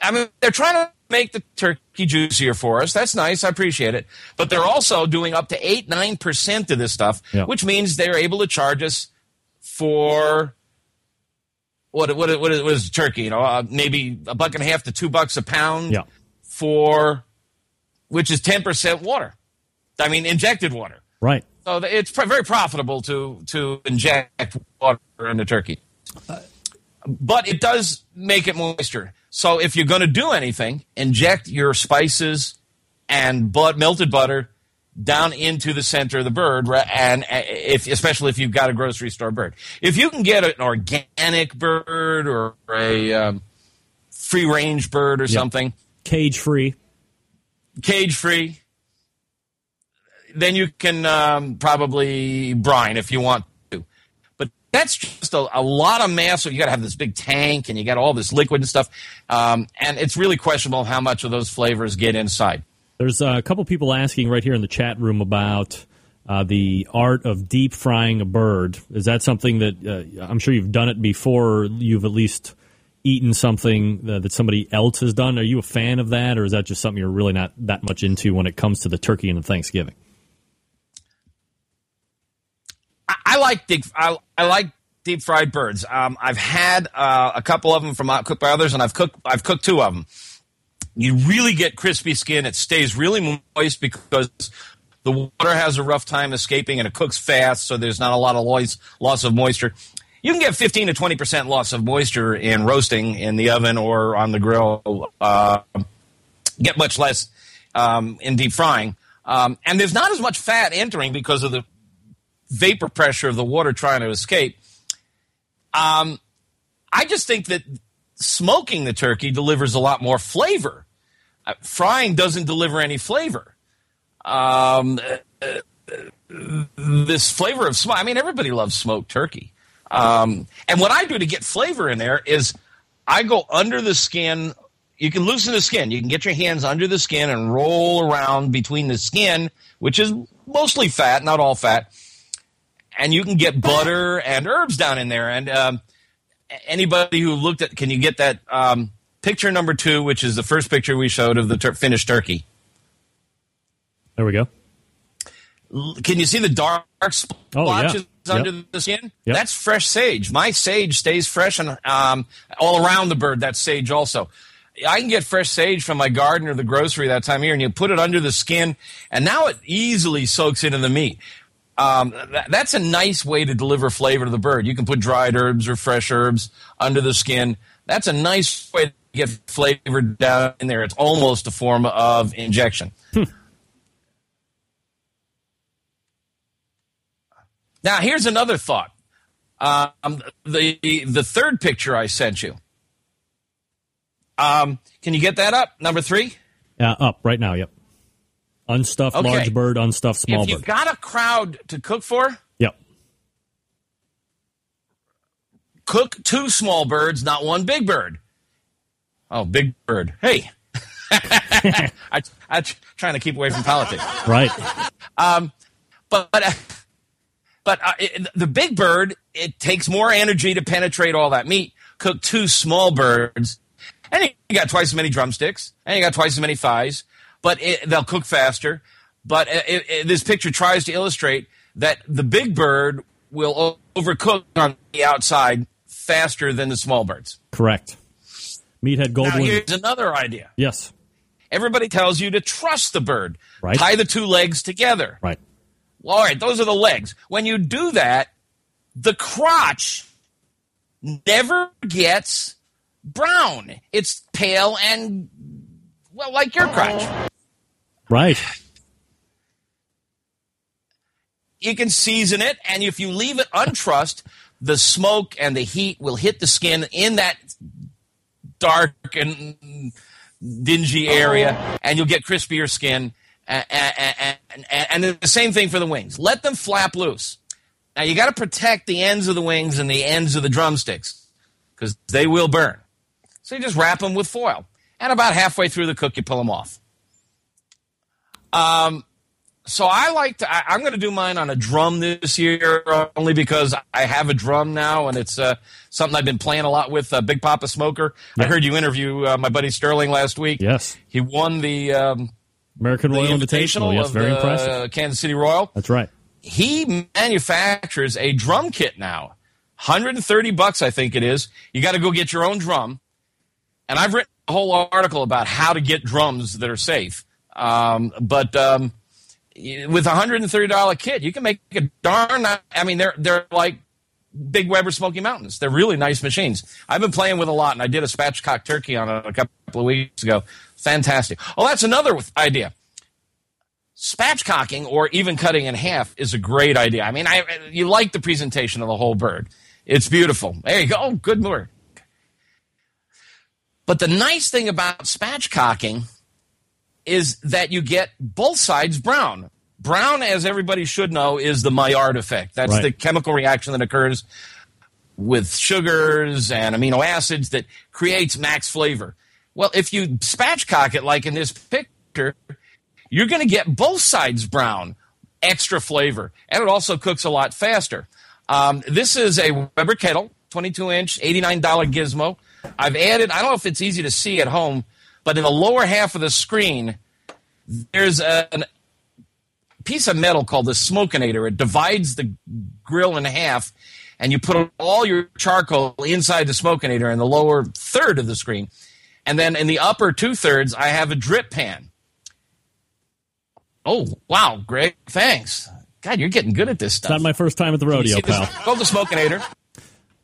Speaker 7: I mean, they're trying to make the turkey juicier for us. That's nice. I appreciate it. But they're also doing up to 8 9% of this stuff,
Speaker 4: Yeah.
Speaker 7: which means they're able to charge us for what what what is, what is turkey? You know, uh, maybe a buck and a half to two bucks a pound
Speaker 4: Yeah.
Speaker 7: for which is ten percent water. I mean, injected water.
Speaker 4: Right.
Speaker 7: So it's pr- very profitable to to inject water into turkey. But it does make it moister. So if you're going to do anything, inject your spices and but melted butter down into the center of the bird, and uh, if especially if you've got a grocery store bird. If you can get an organic bird or a um, free range bird or something,
Speaker 4: Cage free.
Speaker 7: cage free, then you can um, probably brine if you want that's just a, a lot of mass. So you got to have this big tank and you got all this liquid and stuff. Um, and it's really questionable how much of those flavors get inside.
Speaker 4: There's a couple people asking right here in the chat room about uh, the art of deep frying a bird. Is that something that uh, I'm sure you've done it before? Or you've at least eaten something uh, that somebody else has done. Are you a fan of that, or is that just something you're really not that much into when it comes to the turkey and the Thanksgiving?
Speaker 7: I, I like deep. I, I like deep fried birds. Um, I've had uh, a couple of them from cooked by others, and I've cooked. I've cooked two of them. You really get crispy skin. It stays really moist because the water has a rough time escaping, and it cooks fast, so there's not a lot of loss loss of moisture. You can get 15 to 20 percent loss of moisture in roasting in the oven or on the grill. Uh, get much less um, in deep frying, um, and there's not as much fat entering because of the vapor pressure of the water trying to escape. Um, I just think that smoking the turkey delivers a lot more flavor. Uh, frying doesn't deliver any flavor. Um, uh, uh, this flavor of smoke. I mean, everybody loves smoked turkey. Um, and what I do to get flavor in there is I go under the skin. You can loosen the skin. You can get your hands under the skin and roll around between the skin, which is mostly fat, not all fat and you can get butter and herbs down in there. And um, anybody who looked at, can you get that um, picture number two, which is the first picture we showed of the tur- finished turkey?
Speaker 4: There we go.
Speaker 7: L- Can you see the dark
Speaker 4: Oh, yeah.
Speaker 7: splotches
Speaker 4: Yep.
Speaker 7: under the skin?
Speaker 4: Yep.
Speaker 7: That's fresh sage. My sage stays fresh and um, all around the bird. That's sage also. I can get fresh sage from my garden or the grocery that time of year, and you put it under the skin, and now it easily soaks into the meat. Um, that, that's a nice way to deliver flavor to the bird. You can put dried herbs or fresh herbs under the skin. That's a nice way to get flavor down in there. It's almost a form of injection. Now, here's another thought. Um, the the third picture I sent you. Um, can you get that up? Number three.
Speaker 4: Uh, up right now. Yep. Unstuffed
Speaker 7: Okay.
Speaker 4: large bird, unstuffed small bird.
Speaker 7: if you've got a crowd to cook for,
Speaker 4: Yep.
Speaker 7: cook two small birds, not one big bird. Oh, big bird. Hey. [laughs] I, I'm trying to keep away from politics.
Speaker 4: Right.
Speaker 7: But but, uh, but uh, it, the big bird, it takes more energy to penetrate all that meat. Cook two small birds, and you got twice as many drumsticks, and you got twice as many thighs. But it, they'll cook faster. But it, it, this picture tries to illustrate that the big bird will overcook on the outside faster than the small birds.
Speaker 4: Correct. Meathead
Speaker 7: Now,
Speaker 4: Goldwyn.
Speaker 7: here's another idea.
Speaker 4: yes.
Speaker 7: Everybody tells you to trust the bird.
Speaker 4: Right.
Speaker 7: Tie the two legs together.
Speaker 4: Right.
Speaker 7: Well, all right, those are the legs. When you do that, the crotch never gets brown. It's pale and, well, like your crotch.
Speaker 4: Right.
Speaker 7: You can season it, and if you leave it untrussed, the smoke and the heat will hit the skin in that dark and dingy area, and you'll get crispier skin. And, and, and, and the same thing for the wings. Let them flap loose. Now you got to protect the ends of the wings and the ends of the drumsticks because they will burn. So you just wrap them with foil, and about halfway through the cook, you pull them off. Um, so I like to. I, I'm going to do mine on a drum this year, only because I have a drum now, and it's uh, something I've been playing a lot with. Uh, Big Poppa Smoker. I heard you interview uh, my buddy Sterling last week.
Speaker 4: Yes.
Speaker 7: he won the, um,
Speaker 4: American
Speaker 7: the
Speaker 4: Royal Invitational. Yes.
Speaker 7: of
Speaker 4: Very
Speaker 7: the
Speaker 4: impressive.
Speaker 7: Kansas City Royal.
Speaker 4: That's right.
Speaker 7: He manufactures a drum kit now, 130 bucks, I think it is. You got to go get your own drum, and I've written a whole article about how to get drums that are safe. Um, but um, with a hundred and thirty dollar kit, you can make a darn. I mean, they're they're like big Weber Smoky Mountains. They're really nice machines. I've been playing with a lot, and I did a spatchcock turkey on it a couple of weeks ago. Fantastic. Oh, that's another idea. Spatchcocking or even cutting in half is a great idea. I mean, I you like the presentation of the whole bird. It's beautiful. There you go. Oh, good work. But the nice thing about spatchcocking is that you get both sides brown. Brown, as everybody should know, is the Maillard effect. That's
Speaker 4: Right.
Speaker 7: the chemical reaction that occurs with sugars and amino acids that creates max flavor. Well, if you spatchcock it like in this picture, you're going to get both sides brown, extra flavor, and it also cooks a lot faster. Um, this is a Weber kettle, 22 inch, $89 gizmo. I've added, I don't know if it's easy to see at home, but in the lower half of the screen, there's a, an piece of metal called the smokenator. It divides the grill in half, and you put all your charcoal inside the smokenator in the lower third of the screen. And then in the upper two thirds, I have a drip pan. Oh, wow, Greg, thanks. God, you're getting good at this stuff.
Speaker 4: It's not my first time at the rodeo,
Speaker 7: this-
Speaker 4: pal.
Speaker 7: Called the smokenator.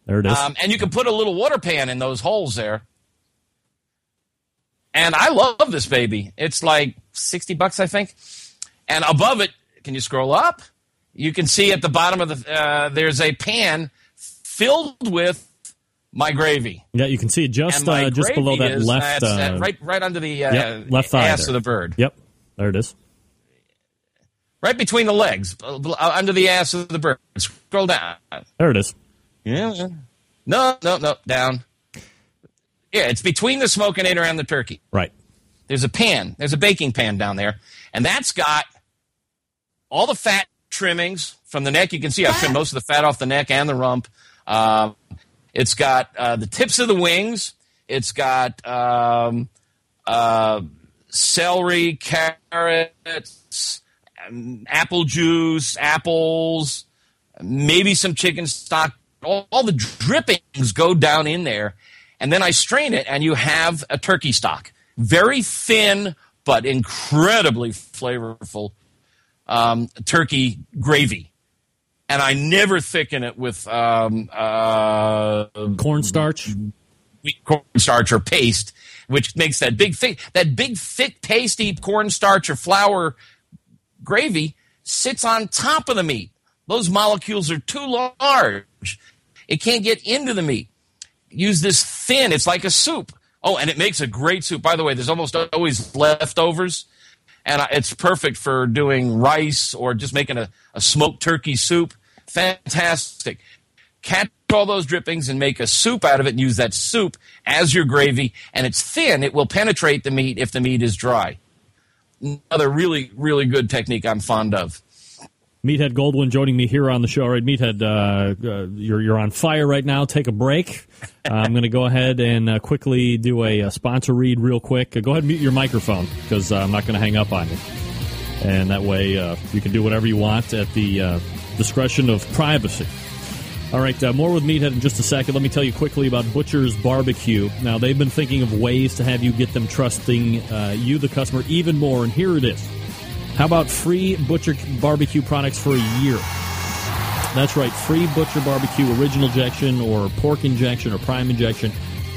Speaker 4: There it is.
Speaker 7: Um, and you can put a little water pan in those holes there. And I love this baby. It's like 60 bucks, I think. And above it, can you scroll up? You can see at the bottom of the, uh, there's a pan filled with my gravy.
Speaker 4: yeah, you can see it just uh, just below that
Speaker 7: is-
Speaker 4: left, uh,
Speaker 7: uh, right, right under the uh,
Speaker 4: yep, left thigh
Speaker 7: ass
Speaker 4: there.
Speaker 7: of the bird.
Speaker 4: Yep, there it is.
Speaker 7: Right between the legs, uh, uh, under the ass of the bird. Scroll down.
Speaker 4: There it is.
Speaker 7: Yeah. No, no, no, down. Yeah, it's between the smokenator and the turkey.
Speaker 4: Right.
Speaker 7: There's a pan. There's a baking pan down there, and that's got all the fat trimmings from the neck. You can see I've trimmed most of the fat off the neck and the rump. Um, it's got uh, the tips of the wings. It's got um, uh, celery, carrots, um, apple juice, apples, maybe some chicken stock. All, all the drippings go down in there, and then I strain it, and you have a turkey stock. Very thin, but incredibly flavorful um, turkey gravy. And I never thicken it with um, uh,
Speaker 4: Cornstarch.
Speaker 7: wheat cornstarch or paste, which makes that big thick, that big thick pasty cornstarch or flour gravy sits on top of the meat. Those molecules are too large. It can't get into the meat. Use this thin. It's like a soup. Oh, and it makes a great soup. By the way, there's almost always leftovers, and it's perfect for doing rice or just making a, a smoked turkey soup. Fantastic. Catch all those drippings and make a soup out of it and use that soup as your gravy. And it's thin. It will penetrate the meat if the meat is dry. Another really, really good technique I'm fond of.
Speaker 4: Meathead Goldwyn joining me here on the show. All right, Meathead, uh, uh, you're you're on fire right now. Take a break. Uh, I'm going to go ahead and uh, quickly do a, uh sponsor read real quick. Uh, go ahead and mute your microphone because uh, I'm not going to hang up on you, and that way you can do whatever you want at the discretion of privacy. All right, more with Meathead in just a second. Let me tell you quickly about Butcher's Barbecue. Now, they've been thinking of ways to have you get them trusting you, the customer, even more, and here it is. How about free Butcher Barbecue products for a year? That's right, free Butcher Barbecue original injection or pork injection or prime injection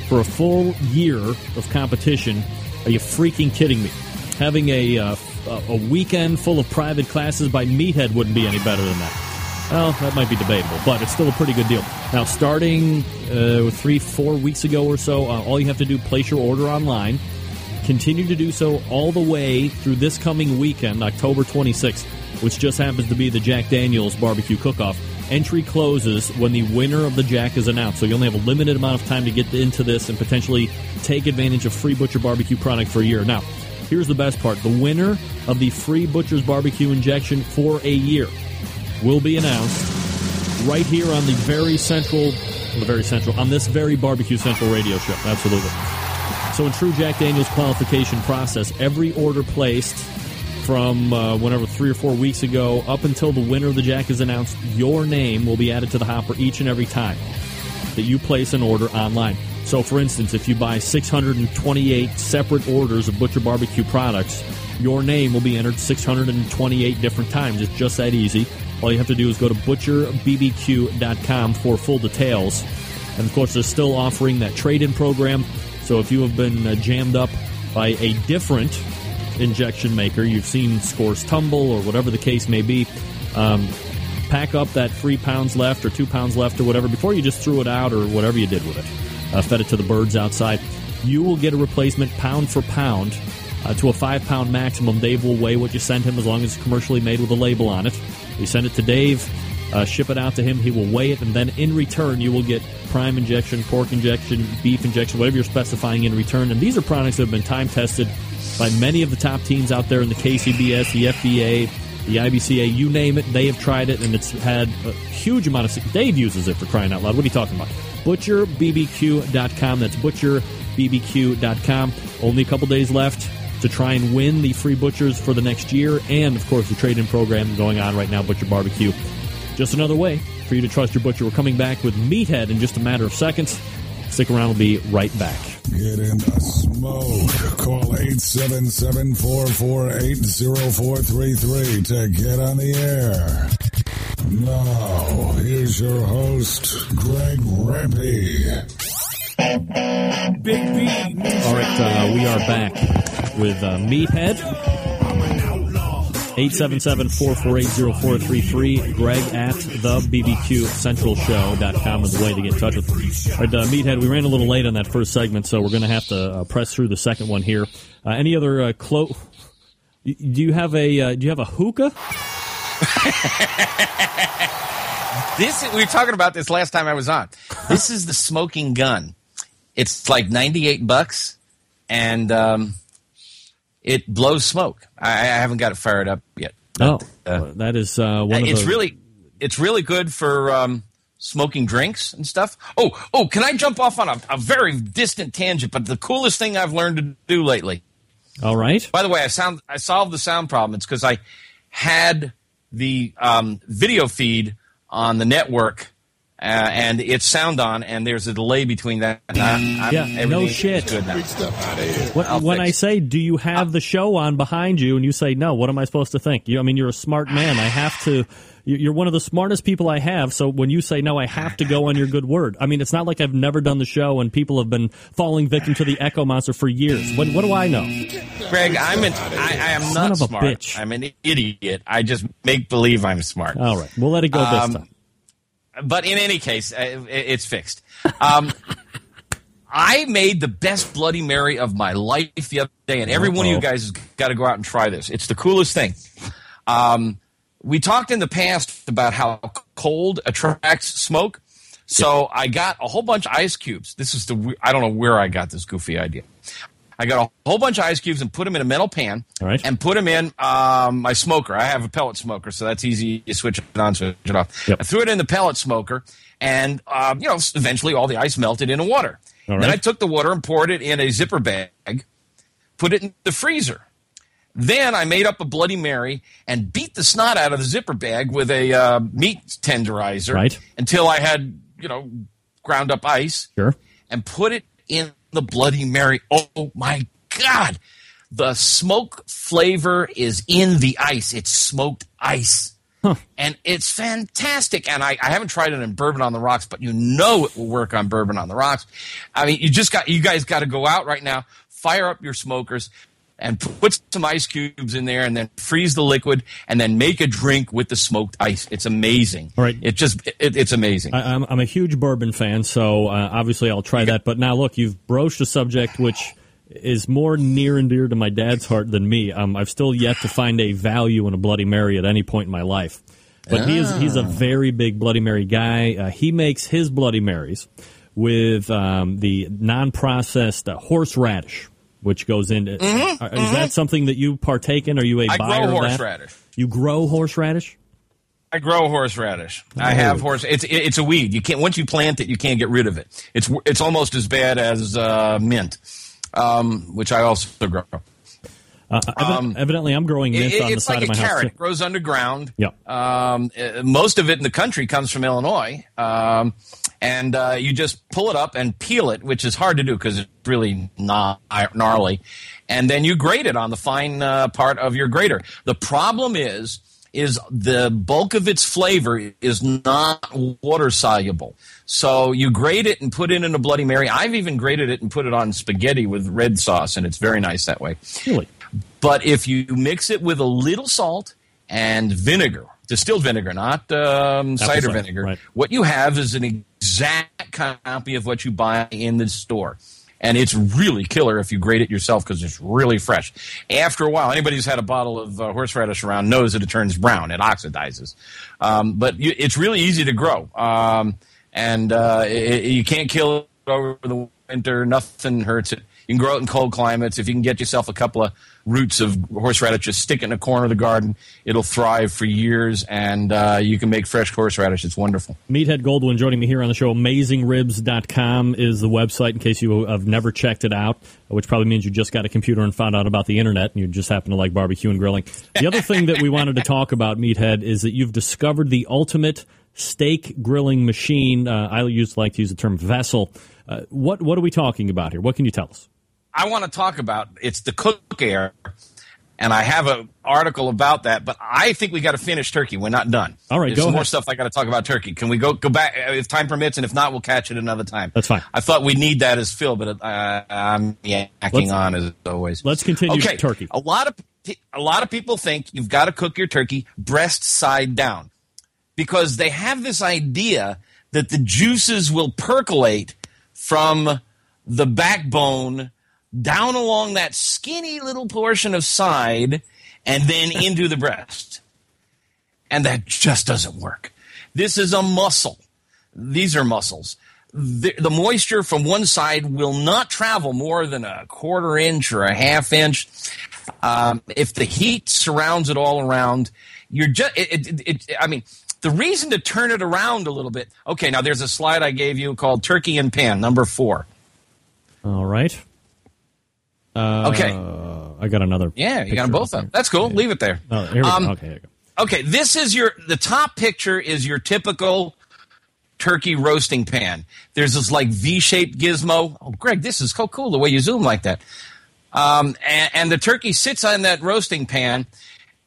Speaker 4: for a full year of competition. Are you freaking kidding me? Having a uh, a weekend full of private classes by Meathead wouldn't be any better than that. Well, that might be debatable, but it's still a pretty good deal. Now, starting uh, three, four weeks ago or so, uh, all you have to do place your order online. Continue to do so all the way through this coming weekend, October 26th, which just happens to be the Jack Daniels Barbecue Cook-Off. Entry closes when the winner of the Jack is announced, so you only have a limited amount of time to get into this and potentially take advantage of free Butcher Barbecue product for a year. Now, here's the best part: the winner of the free Butcher's Barbecue injection for a year will be announced right here on the very central, the very central, on this very Barbecue Central radio show. Absolutely. So, in true Jack Daniels qualification process, every order placed from uh, whenever three or four weeks ago up until the winner of the Jack is announced, your name will be added to the hopper each and every time that you place an order online. So, for instance, if you buy 628 separate orders of Butcher Barbecue products, your name will be entered 628 different times. It's just that easy. All you have to do is go to butcherbbq.com for full details. And of course, they're still offering that trade in program. So if you have been uh, jammed up by a different injection maker, you've seen scores tumble or whatever the case may be, um, pack up that three pounds left or two pounds left or whatever before you just threw it out or whatever you did with it. Uh, fed it to the birds outside. You will get a replacement pound for pound uh, to a five pound maximum. Dave will weigh what you send him as long as it's commercially made with a label on it. You send it to Dave, uh, ship it out to him. He will weigh it, and then in return, you will get prime injection, pork injection, beef injection, whatever you're specifying in return. And these are products that have been time tested by many of the top teams out there in the KCBS, the FBA, the IBCA, you name it. They have tried it, and it's had a huge amount of. success. Dave uses it for crying out loud. What are you talking about? ButcherBBQ.com. That's ButcherBBQ.com. Only a couple days left to try and win the free butchers for the next year, and of course the trade-in program going on right now, Butcher Barbecue. Just another way for you to trust your butcher. We're coming back with Meathead in just a matter of seconds. Stick around. We'll be right back.
Speaker 5: Get in the smoke. Call 877-448-0433 to get on the air. Now, here's your host, Greg Rempe.
Speaker 4: All right, uh, we are back with uh, Meathead. 877-448-0433. Greg at the BBQCentralShow.com is the way to get in touch with me. Uh, Meathead, we ran a little late on that first segment, so we're going to have to uh, press through the second one here. Uh, any other uh, clo- Do you have a uh, Do you have a hookah? [laughs]
Speaker 7: This we were talking about this last time I was on. This is the smoking gun. It's like ninety eight bucks, and um, it blows smoke. I, I haven't got it fired up yet.
Speaker 4: Oh,
Speaker 7: uh,
Speaker 4: that is uh, one of
Speaker 7: it's really it's really good for um, smoking drinks and stuff. Oh, oh, can I jump off on a, a very distant tangent? But the coolest thing I've learned to do lately.
Speaker 4: all right.
Speaker 7: By the way, I sound I solved the sound problem. It's because I had the um, video feed on the network. Uh, and it's sound on, and there's a delay between that. And I, I'm,
Speaker 4: Yeah, no shit.
Speaker 7: Good now.
Speaker 4: When,
Speaker 7: I'll
Speaker 4: when
Speaker 7: fix it.
Speaker 4: say, "Do you have the show on behind you?" and you say, "No," what am I supposed to think? You, I mean, you're a smart man. I have to. you- You're one of the smartest people I have. So when you say no, I have to go on your good word. I mean, it's not like I've never done the show and people have been falling victim to the Echo Monster for years. What, what do I know?
Speaker 7: Greg, I'm an, I, I am
Speaker 4: Son
Speaker 7: not
Speaker 4: of a
Speaker 7: smart.
Speaker 4: bitch.
Speaker 7: I'm an idiot. I just make believe I'm smart.
Speaker 4: All right, we'll let it go this
Speaker 7: Um,
Speaker 4: time.
Speaker 7: But in any case, uh, it's fixed. Um, [laughs] I made the best Bloody Mary of my life the other day, and every one of you guys has got to go out and try this. It's the coolest thing. Um, we talked in the past about how cold attracts smoke. So I got a whole bunch of ice cubes. This is the I don't know where I got this goofy idea. I got a whole bunch of ice cubes and put them in a metal pan
Speaker 4: right.
Speaker 7: and put them in um, my smoker. I have a pellet smoker, so that's easy. You switch it on, switch it off.
Speaker 4: Yep.
Speaker 7: I threw it in the pellet smoker, and um, you know, eventually all the ice melted into water.
Speaker 4: All
Speaker 7: Then
Speaker 4: right.
Speaker 7: I took the water and poured it in a zipper bag, put it in the freezer. Then I made up a Bloody Mary and beat the snot out of the zipper bag with a uh, meat tenderizer
Speaker 4: Right.
Speaker 7: until I had, you know, ground up ice
Speaker 4: Sure.
Speaker 7: and put it in the Bloody Mary. Oh my God. The smoke flavor is in the ice. It's smoked ice. And it's fantastic. And I, I haven't tried it in bourbon on the rocks, but you know it will work on bourbon on the rocks. I mean, you just got, you guys got to go out right now, fire up your smokers and put some ice cubes in there and then freeze the liquid and then make a drink with the smoked ice. It's amazing.
Speaker 4: All right.
Speaker 7: It just, it, it's amazing.
Speaker 4: I, I'm, I'm a huge bourbon fan, so uh, obviously I'll try that. But now, look, you've broached a subject which is more near and dear to my dad's heart than me. Um, I've still yet to find a value in a Bloody Mary at any point in my life. But he is he's a very big Bloody Mary guy. Uh, he makes his Bloody Marys with um, the non-processed uh, horseradish, which goes into. Uh, Is that something that you partake in? Are you a
Speaker 7: Mm-hmm, I
Speaker 4: buyer
Speaker 7: grow
Speaker 4: of that?
Speaker 7: horseradish.
Speaker 4: You grow horseradish?
Speaker 7: I grow horseradish. I have horse. It's it's a weed. You can't once you plant it, you can't get rid of it. It's it's almost as bad as uh, mint, um, which I also grow.
Speaker 4: Uh, evi- evidently, I'm growing mint
Speaker 7: Um, It-
Speaker 4: on the side
Speaker 7: like
Speaker 4: of
Speaker 7: a
Speaker 4: my house.
Speaker 7: carrot.
Speaker 4: too.
Speaker 7: It grows underground.
Speaker 4: Yeah.
Speaker 7: Um, uh, most of it in the country comes from Illinois. Um, and uh, you just pull it up and peel it, which is hard to do because it's really gnarly. And then you grate it on the fine uh, part of your grater. The problem is, is the bulk of its flavor is not water soluble. So you grate it and put it in a Bloody Mary. I've even grated it and put it on spaghetti with red sauce, and it's very nice that way.
Speaker 4: Really?
Speaker 7: But if you mix it with a little salt and vinegar, distilled vinegar, not um, cider
Speaker 4: cider,
Speaker 7: vinegar,
Speaker 4: right.
Speaker 7: what you have is an exact copy of what you buy in the store. And it's really killer if you grate it yourself because it's really fresh. After a while, anybody who's had a bottle of uh, horseradish around knows that it turns brown. It oxidizes. Um, but you, it's really easy to grow. Um, and uh, i you can't kill it over the winter. Nothing hurts it. You can grow it in cold climates. If you can get yourself a couple of roots of horseradish, just stick it in a corner of the garden. It'll thrive for years, and uh, you can make fresh horseradish. It's wonderful.
Speaker 4: Meathead Goldwyn joining me here on the show. AmazingRibs.com is the website in case you have never checked it out, which probably means you just got a computer and found out about the internet and you just happen to like barbecue and grilling. The other thing that we wanted to talk about, Meathead, is that you've discovered the ultimate steak grilling machine. Uh, I used like to use the term vessel. Uh, what, what are we talking about here? What can you tell us?
Speaker 7: I want to talk about it's the CookAir, and I have an article about that. But I think we got to finish turkey. We're not done.
Speaker 4: All right,
Speaker 7: There's
Speaker 4: go
Speaker 7: more
Speaker 4: ahead.
Speaker 7: stuff I got to talk about turkey. Can we go go back uh, if time permits? And if not, we'll catch it another time.
Speaker 4: That's fine.
Speaker 7: I thought we need that as Phil, but uh, I'm yakking
Speaker 4: Let's-
Speaker 7: on as always.
Speaker 4: let's continue
Speaker 7: Okay,
Speaker 4: turkey.
Speaker 7: A lot of a lot of people think you've got to cook your turkey breast side down because they have this idea that the juices will percolate from the backbone down along that skinny little portion of side and then [laughs] into the breast. And that just doesn't work. This is a muscle. These are muscles. The, the moisture from one side will not travel more than a quarter inch or a half inch. Um, if the heat surrounds it all around, you're just, it, it, it, I mean, the reason to turn it around a little bit. Okay, now there's a slide I gave you called turkey and pan, number four.
Speaker 4: All right. Uh,
Speaker 7: Okay.
Speaker 4: I got another.
Speaker 7: Yeah, you got them both
Speaker 4: up
Speaker 7: up. That's cool. Leave it there.
Speaker 4: Oh, here we
Speaker 7: Um,
Speaker 4: go. Okay, here we go.
Speaker 7: Okay, this is your the top picture is your typical turkey roasting pan. There's this like V-shaped gizmo. Oh, Greg, this is so cool the way you zoom like that. Um, and, and the turkey sits on that roasting pan,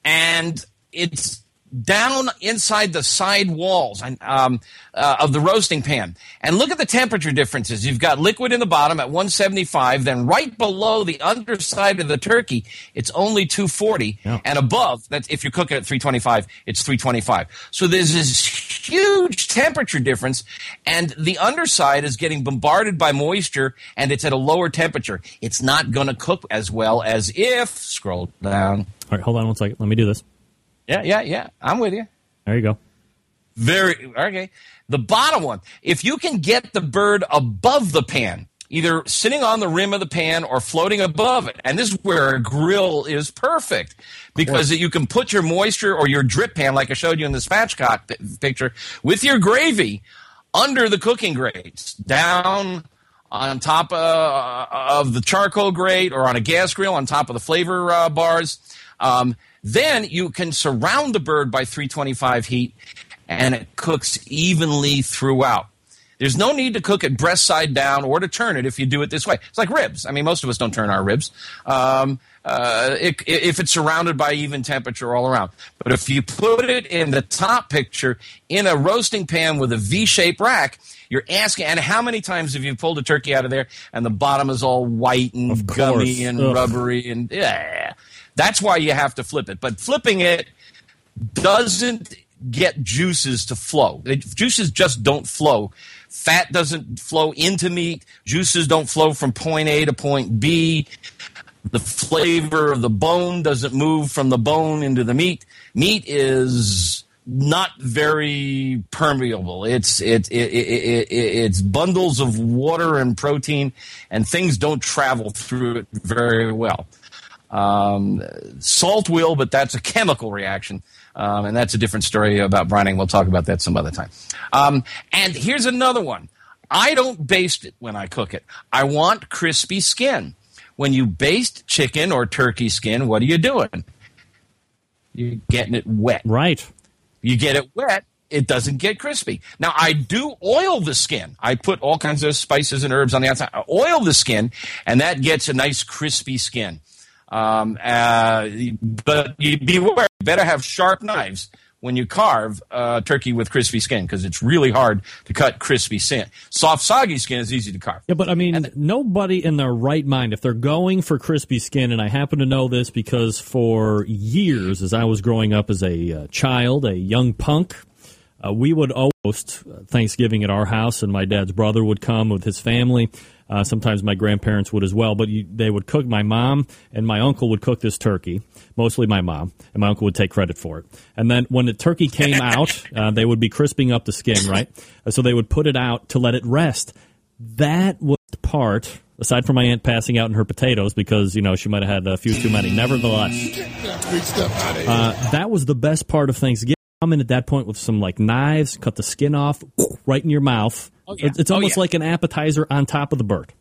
Speaker 7: and it's down inside the side walls and, um, uh, of the roasting pan. And look at the temperature differences. You've got liquid in the bottom at 175, then right below the underside of the turkey, it's only 240,
Speaker 4: Yeah.
Speaker 7: and above, that's if you cook it at 325, it's 325. So there's this huge temperature difference, and the underside is getting bombarded by moisture, and it's at a lower temperature. It's not going to cook as well as if, scroll down.
Speaker 4: All right, hold on one second. Let me do this.
Speaker 7: Yeah, yeah, yeah. I'm with you.
Speaker 4: There you go.
Speaker 7: Very okay. The bottom one, if you can get the bird above the pan, either sitting on the rim of the pan or floating above it, and this is where a grill is perfect because you can put your moisture or your drip pan, like I showed you in the spatchcock pi- picture, with your gravy under the cooking grates, down on top uh, of the charcoal grate or on a gas grill on top of the flavor uh, bars. Um, then you can surround the bird by 325 heat and it cooks evenly throughout. There's no need to cook it breast side down or to turn it if you do it this way. It's like ribs. I mean, most of us don't turn our ribs. Um, uh, it, if it's surrounded by even temperature all around. But if you put it in the top picture in a roasting pan with a V-shaped rack, you're asking, and how many times have you pulled a turkey out of there and the bottom is all white and gummy and
Speaker 4: Ugh.
Speaker 7: rubbery and yeah. That's why you have to flip it. But flipping it doesn't get juices to flow. Juices just don't flow. Fat doesn't flow into meat. Juices don't flow from point A to point B. The flavor of the bone doesn't move from the bone into the meat. Meat is not very permeable. It's it, it, it, it, it's bundles of water and protein, and things don't travel through it very well. Um, salt will, but that's a chemical reaction. Um, and that's a different story about brining. We'll talk about that some other time. Um, and here's another one. I don't baste it when I cook it. I want crispy skin. when you baste chicken or turkey skin, what are you doing? You're getting it wet.
Speaker 4: Right.
Speaker 7: You get it wet, it doesn't get crispy. Now, I do oil the skin. I put all kinds of spices and herbs on the outside. I oil the skin, and that gets a nice crispy skin. Um, uh, but you beware, you better have sharp knives when you carve uh, turkey with crispy skin because it's really hard to cut crispy skin. Soft, soggy skin is easy to carve.
Speaker 4: Yeah, but I mean, nobody in their right mind, if they're going for crispy skin, and I happen to know this because for years, as I was growing up as a uh, child, a young punk, uh, we would host Thanksgiving at our house, and my dad's brother would come with his family. Uh, sometimes my grandparents would as well, but you, they would cook. My mom and my uncle would cook this turkey, mostly my mom, and my uncle would take credit for it. And then when the turkey came [laughs] out, uh, they would be crisping up the skin, right? Uh, so they would put it out to let it rest. That was the part, aside from my aunt passing out in her potatoes because you know she might have had a few too many. Nevertheless,
Speaker 5: Big step out of here.
Speaker 4: uh, that was the best part of Thanksgiving. Come in at that point with some like knives, cut the skin off, right in your mouth.
Speaker 7: Yeah.
Speaker 4: It's,
Speaker 7: Oh,
Speaker 4: almost
Speaker 7: yeah.
Speaker 4: like an appetizer on top of the bird.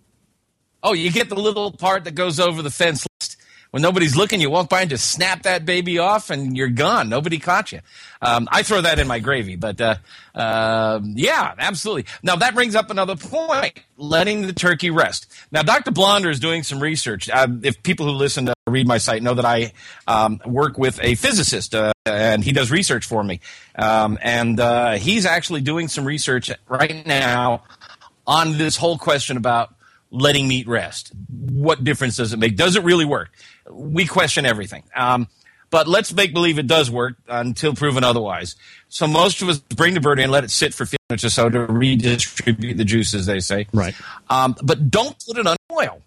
Speaker 7: Oh, you get the little part that goes over the fence list. When nobody's looking, you walk by and just snap that baby off, and you're gone. Nobody caught you. Um, I throw that in my gravy, but uh, um yeah, absolutely. Now that brings up another point: letting the turkey rest. Now, Dr. Blonder is doing some research. Uh, if people who listen to read my site know that I um, work with a physicist, uh, and he does research for me, um, and uh, he's actually doing some research right now on this whole question about letting meat rest. What difference does it make? Does it really work? We question everything. Um, but let's make believe it does work until proven otherwise. So most of us bring the bird in, let it sit for 15 minutes or so to redistribute the juices, they say.
Speaker 4: Right.
Speaker 7: Um, but don't put it on foil.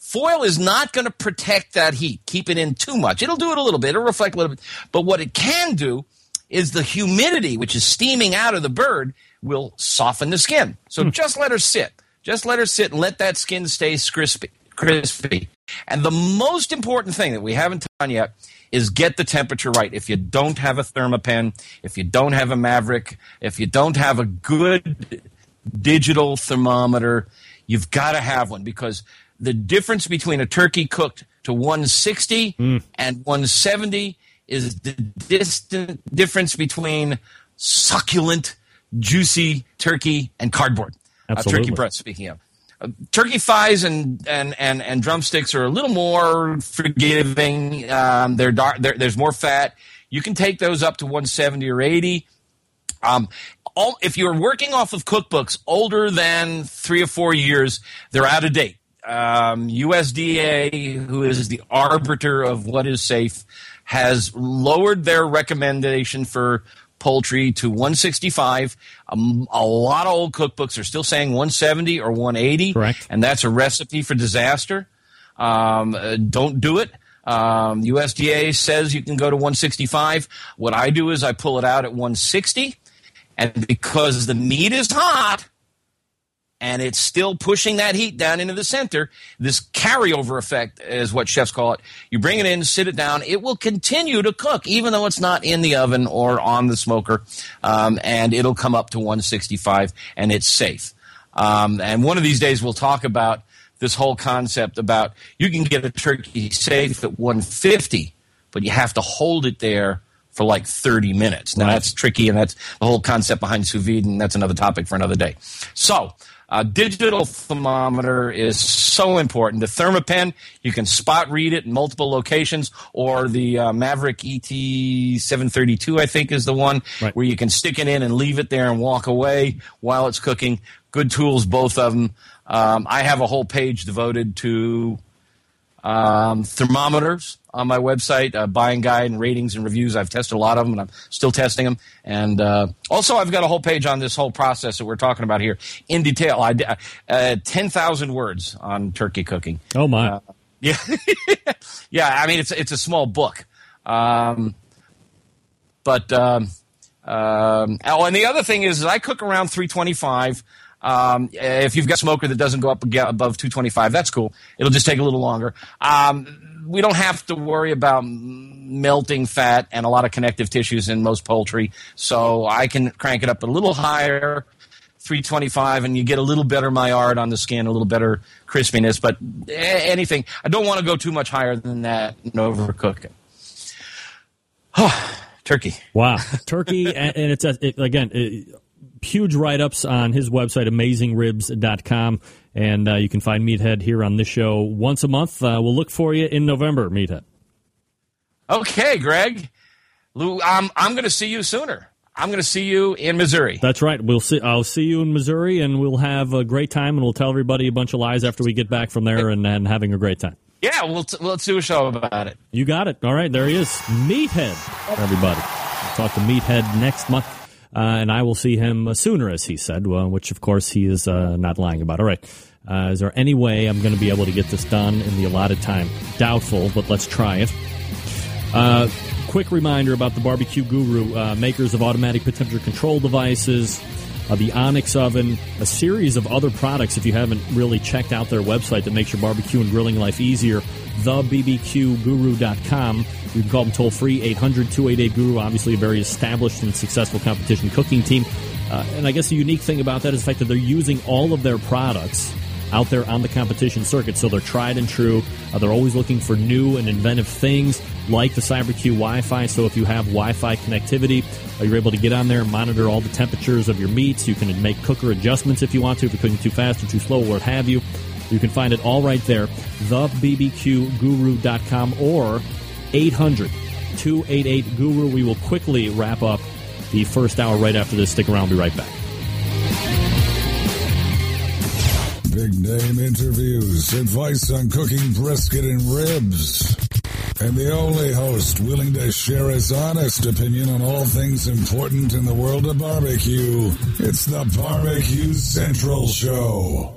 Speaker 7: Foil is not going to protect that heat. Keep it in too much. It'll do it a little bit. It'll reflect a little bit. But what it can do is the humidity, which is steaming out of the bird, will soften the skin. So hmm. just let her sit. Just let her sit and let that skin stay crispy. Crispy. And the most important thing that we haven't done yet is get the temperature right. If you don't have a thermapen, if you don't have a Maverick, if you don't have a good digital thermometer, you've got to have one because the difference between a turkey cooked to 160 and 170 is the distant difference between succulent, juicy turkey and cardboard. Uh, turkey breast, speaking of. Uh, turkey thighs and, and, and, and drumsticks are a little more forgiving. Um, they're dark, they're, there's more fat. You can take those up to 170 or 80. Um, all, if you're working off of cookbooks older than three or four years, they're out of date. Um, USDA, who is the arbiter of what is safe, has lowered their recommendation for poultry to 165. Um, a lot of old cookbooks are still saying 170 or 180.
Speaker 4: Correct.
Speaker 7: And that's a recipe for disaster. Um, uh, don't do it. Um, USDA says you can go to 165. What I do is I pull it out at 160. And because the meat is hot and it's still pushing that heat down into the center, this carryover effect is what chefs call it. You bring it in, sit it down, it will continue to cook even though it's not in the oven or on the smoker, um, and it'll come up to 165 and it's safe. Um, and one of these days we'll talk about this whole concept about you can get a turkey safe at 150, but you have to hold it there for like 30 minutes. Now that's tricky, and that's the whole concept behind sous vide, and that's another topic for another day. So, uh, digital thermometer is so important. The Thermapen, you can spot read it in multiple locations, or the uh, Maverick ET 732, I think, is the one
Speaker 4: Right.
Speaker 7: where you can stick it in and leave it there and walk away while it's cooking. Good tools, both of them. Um, I have a whole page devoted to um, thermometers on my website, uh, buying guide and ratings and reviews. I've tested a lot of them, and I'm still testing them. And uh, also, I've got a whole page on this whole process that we're talking about here in detail. I uh, ten thousand words on turkey cooking.
Speaker 4: Oh my!
Speaker 7: Yeah, [laughs] yeah. I mean, it's it's a small book, um, but um, um, oh, and the other thing is, is I cook around three twenty five. Um, if you've got a smoker that doesn't go up above 225, that's cool. It'll just take a little longer. Um, we don't have to worry about melting fat and a lot of connective tissues in most poultry, so I can crank it up a little higher. 325, and you get a little better Maillard on the skin, a little better crispiness. But anything, I don't want to go too much higher than that and overcook it. [sighs] Turkey.
Speaker 4: Wow, [laughs] turkey, and, it's a, it, again it, huge write ups on his website, amazingribs.com. And uh, you can find Meathead here on this show once a month. Uh, we'll look for you in November, Meathead.
Speaker 7: Okay, Greg. Lou, I'm I'm going to see you sooner. I'm going to see you in Missouri.
Speaker 4: That's right. We'll see. I'll see you in Missouri, and we'll have a great time, and we'll tell everybody a bunch of lies after we get back from there, and, and having a great time.
Speaker 7: Yeah, we'll t- let's do a show about it.
Speaker 4: You got it. All right, there he is, Meathead. Everybody, we'll talk to Meathead next month, and I will see him uh, sooner, as he said, well, which of course he is uh, not lying about. All right. Uh, is there any way I'm going to be able to get this done in the allotted time? Doubtful, but let's try it. Uh, quick reminder about the Barbecue Guru, uh, makers of automatic temperature control devices, uh, the Onyx oven, a series of other products. If you haven't really checked out their website that makes your barbecue and grilling life easier, thebbqguru.com. You can call them toll free, 800 288 Guru. Obviously, a very established and successful competition cooking team. Uh, and I guess the unique thing about that is the fact that they're using all of their products out there on the competition circuit. So they're tried and true. Uh, they're always looking for new and inventive things like the CyberQ Wi Fi. So if you have Wi Fi connectivity, uh, you're able to get on there and monitor all the temperatures of your meats. You can make cooker adjustments if you want to, if you're cooking too fast or too slow, or what have you. You can find it all right there, thebbqguru.com or 800 288 Guru. We will quickly wrap up the first hour right after this. Stick around, we'll be right back.
Speaker 5: Big name interviews, advice on cooking brisket and ribs. And the only host willing to share his honest opinion on all things important in the world of barbecue. It's the Barbecue Central Show.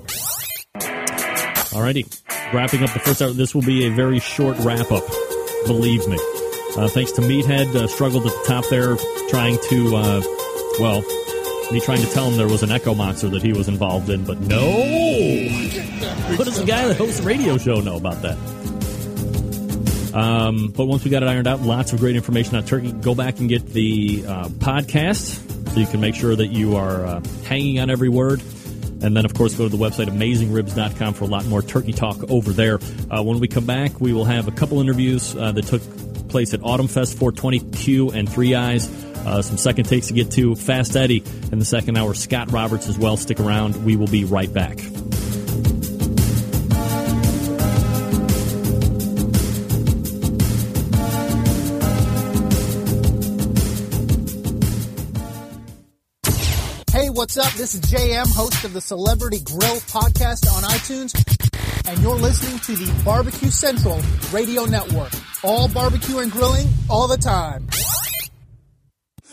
Speaker 4: Alrighty, wrapping up the first hour. This will be a very short wrap up, believe me. Uh, thanks to Meathead, uh, struggled at the top there, trying to, uh, well, me trying to tell him there was an Echo Monster that he was involved in, but no! What does the guy that hosts the radio show know about that? Um, but once we got it ironed out, lots of great information on turkey. Go back and get the uh, podcast so you can make sure that you are uh, hanging on every word. And then, of course, go to the website amazingribs.com for a lot more turkey talk over there. Uh, when we come back, we will have a couple interviews uh, that took place at Autumn Fest 420Q and Three Eyes. Uh, some second takes to get to. Fast Eddie in the second hour. Scott Roberts as well. Stick around. We will be right back.
Speaker 8: Hey, what's up? This is JM, host of the Celebrity Grill podcast on iTunes, and you're listening to the Barbecue Central Radio Network. All barbecue and grilling, all the time.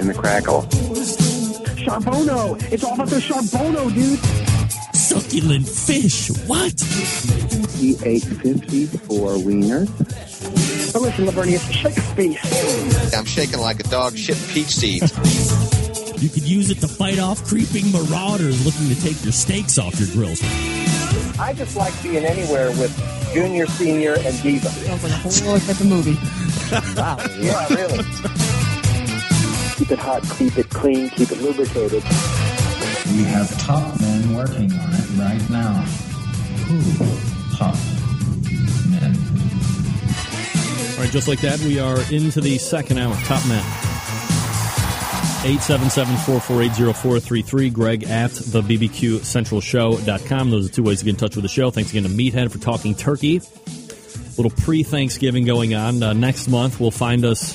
Speaker 9: in the crackle.
Speaker 10: Charbono! It's all about the Charbono, dude!
Speaker 11: Succulent fish. What?
Speaker 9: He ate 54 wieners.
Speaker 10: But listen, Lavernius, shake a space.
Speaker 12: I'm shaking like a dog shit peach seeds.
Speaker 11: You could use it to fight off creeping marauders looking to take your steaks off your grills.
Speaker 9: I just like being anywhere with Junior, Senior, and Diva.
Speaker 8: Sounds like a whole other type of movie.
Speaker 9: Wow. Yeah, really. Keep it hot, keep it clean, keep it lubricated.
Speaker 13: We have top men working on it right now. Who? Top men.
Speaker 4: All right, just like that, we are into the second hour. Top men. 877-448-0433. Greg at the BBQCentralShow.com. Those are two ways to get in touch with the show. Thanks again to Meathead for talking turkey. little pre-Thanksgiving going on. Uh, next month, we'll find us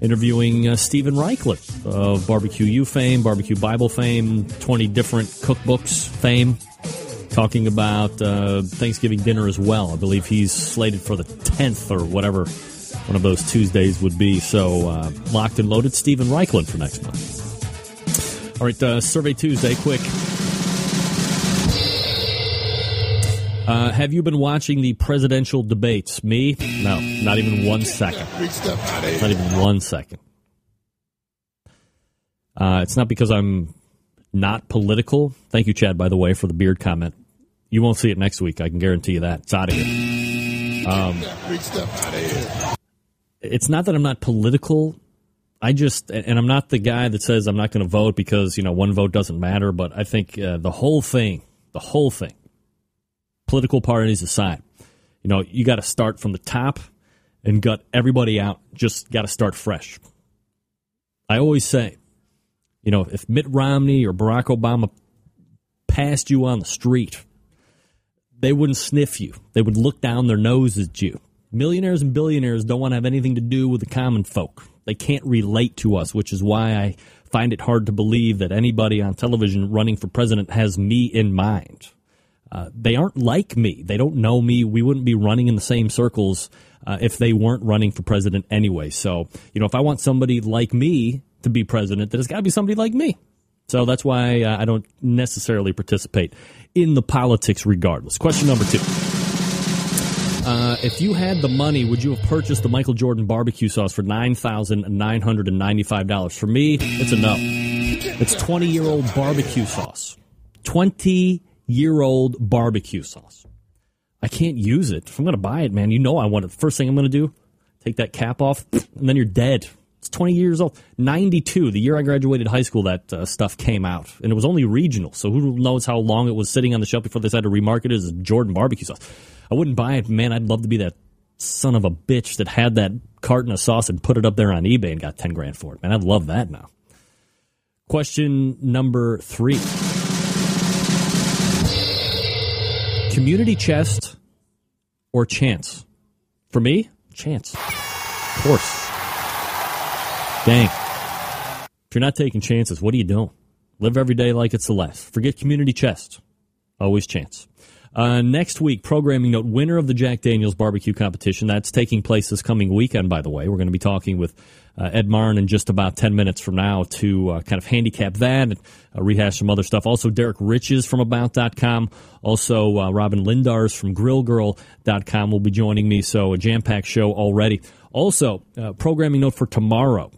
Speaker 4: interviewing uh, Steven Raichlen of Barbecue U fame, Barbecue Bible fame, 20 different cookbooks fame, talking about uh, Thanksgiving dinner as well. I believe he's slated for the 10th or whatever one of those Tuesdays would be. So, uh, locked and loaded, Steven Raichlen for next month. All right, uh, Survey Tuesday, quick. Uh, have you been watching the presidential debates? Me? No, not even one second. Not even one second. Uh, it's not because I'm not political. Thank you, Chad, by the way, for the beard comment. You won't see it next week. I can guarantee you that. It's out of here. Um, it's not that I'm not political. I just, and I'm not the guy that says I'm not going to vote because, you know, one vote doesn't matter. But I think uh, the whole thing, the whole thing, political parties aside, you know, you got to start from the top and gut everybody out. Just got to start fresh. I always say, you know, if Mitt Romney or Barack Obama passed you on the street, they wouldn't sniff you. They would look down their nose at you. Millionaires and billionaires don't want to have anything to do with the common folk. They can't relate to us, which is why I find it hard to believe that anybody on television running for president has me in mind. Uh, they aren't like me. They don't know me. We wouldn't be running in the same circles uh, if they weren't running for president anyway. So, you know, if I want somebody like me to be president, then it's got to be somebody like me. So that's why uh, I don't necessarily participate in the politics regardless. Question number two. Uh, if you had the money, would you have purchased the Michael Jordan barbecue sauce for nine thousand nine hundred and ninety-five dollars? For me, it's a no. It's twenty-year-old barbecue sauce. Twenty-year-old barbecue sauce. I can't use it. If I'm going to buy it, man, you know I want it. First thing I'm going to do, take that cap off, [sniffs] and then you're dead. It's 20 years old. 92, the year I graduated high school, that uh, stuff came out. And it was only regional. So who knows how long it was sitting on the shelf before they decided to remarket it as Jordan barbecue sauce. I wouldn't buy it. Man, I'd love to be that son of a bitch that had that carton of sauce and put it up there on eBay and got 10 grand for it. Man, I'd love that now. Question number three Community chest or chance? For me, chance. Of course. Dang. If you're not taking chances, what are you doing? Live every day like it's the last. Forget community chest. Always chance. Uh, next week, programming note winner of the Jack Daniels barbecue competition. That's taking place this coming weekend, by the way. We're going to be talking with uh, Ed Maurin in just about 10 minutes from now to uh, kind of handicap that and uh, rehash some other stuff. Also, Derrick Riches from About.com. Also, uh, Robyn Lindars from GrillGirl.com will be joining me. So, a jam packed show already. Also, uh, programming note for tomorrow.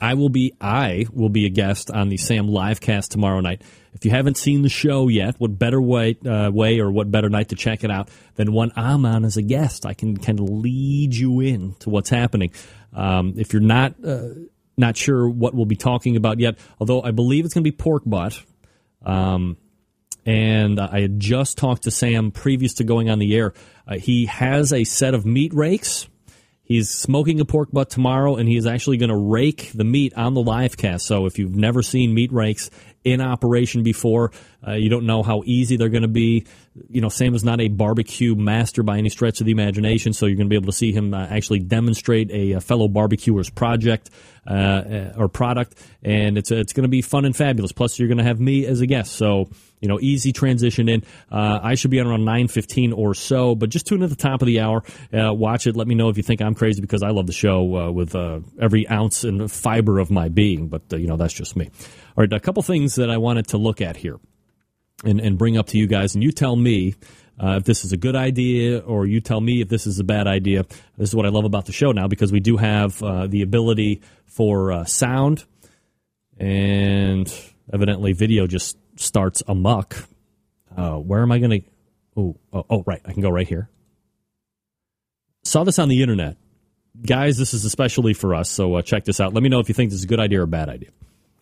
Speaker 4: I will be I will be a guest on the Sam livecast tomorrow night. If you haven't seen the show yet, what better way uh, way or what better night to check it out than one I'm on as a guest? I can kind of lead you in to what's happening. Um, if you're not uh, not sure what we'll be talking about yet, although I believe it's going to be pork butt. Um, and I had just talked to Sam previous to going on the air. Uh, he has a set of meat rakes He's smoking a pork butt tomorrow, and he is actually going to rake the meat on the live cast. So if you've never seen meat rakes in operation before, uh, you don't know how easy they're going to be. You know, Sam is not a barbecue master by any stretch of the imagination, so you're going to be able to see him uh, actually demonstrate a, a fellow barbecuer's project uh, uh or product, and it's it's going to be fun and fabulous. Plus, you're going to have me as a guest, so you know, easy transition in. Uh, I should be on around nine fifteen or so, but just tune in at the top of the hour. Uh, watch it. Let me know if you think I'm crazy because I love the show uh, with uh, every ounce and fiber of my being. But uh, you know, that's just me. All right, a couple things that I wanted to look at here and, and bring up to you guys, and you tell me. Uh, if this is a good idea, or you tell me if this is a bad idea. This is what I love about the show now because we do have uh, the ability for uh, sound, and evidently video just starts amuck. Uh, where am I going to? Oh, oh, right. I can go right here. Saw this on the internet. Guys, this is especially for us, so uh, check this out. Let me know if you think this is a good idea or a bad idea.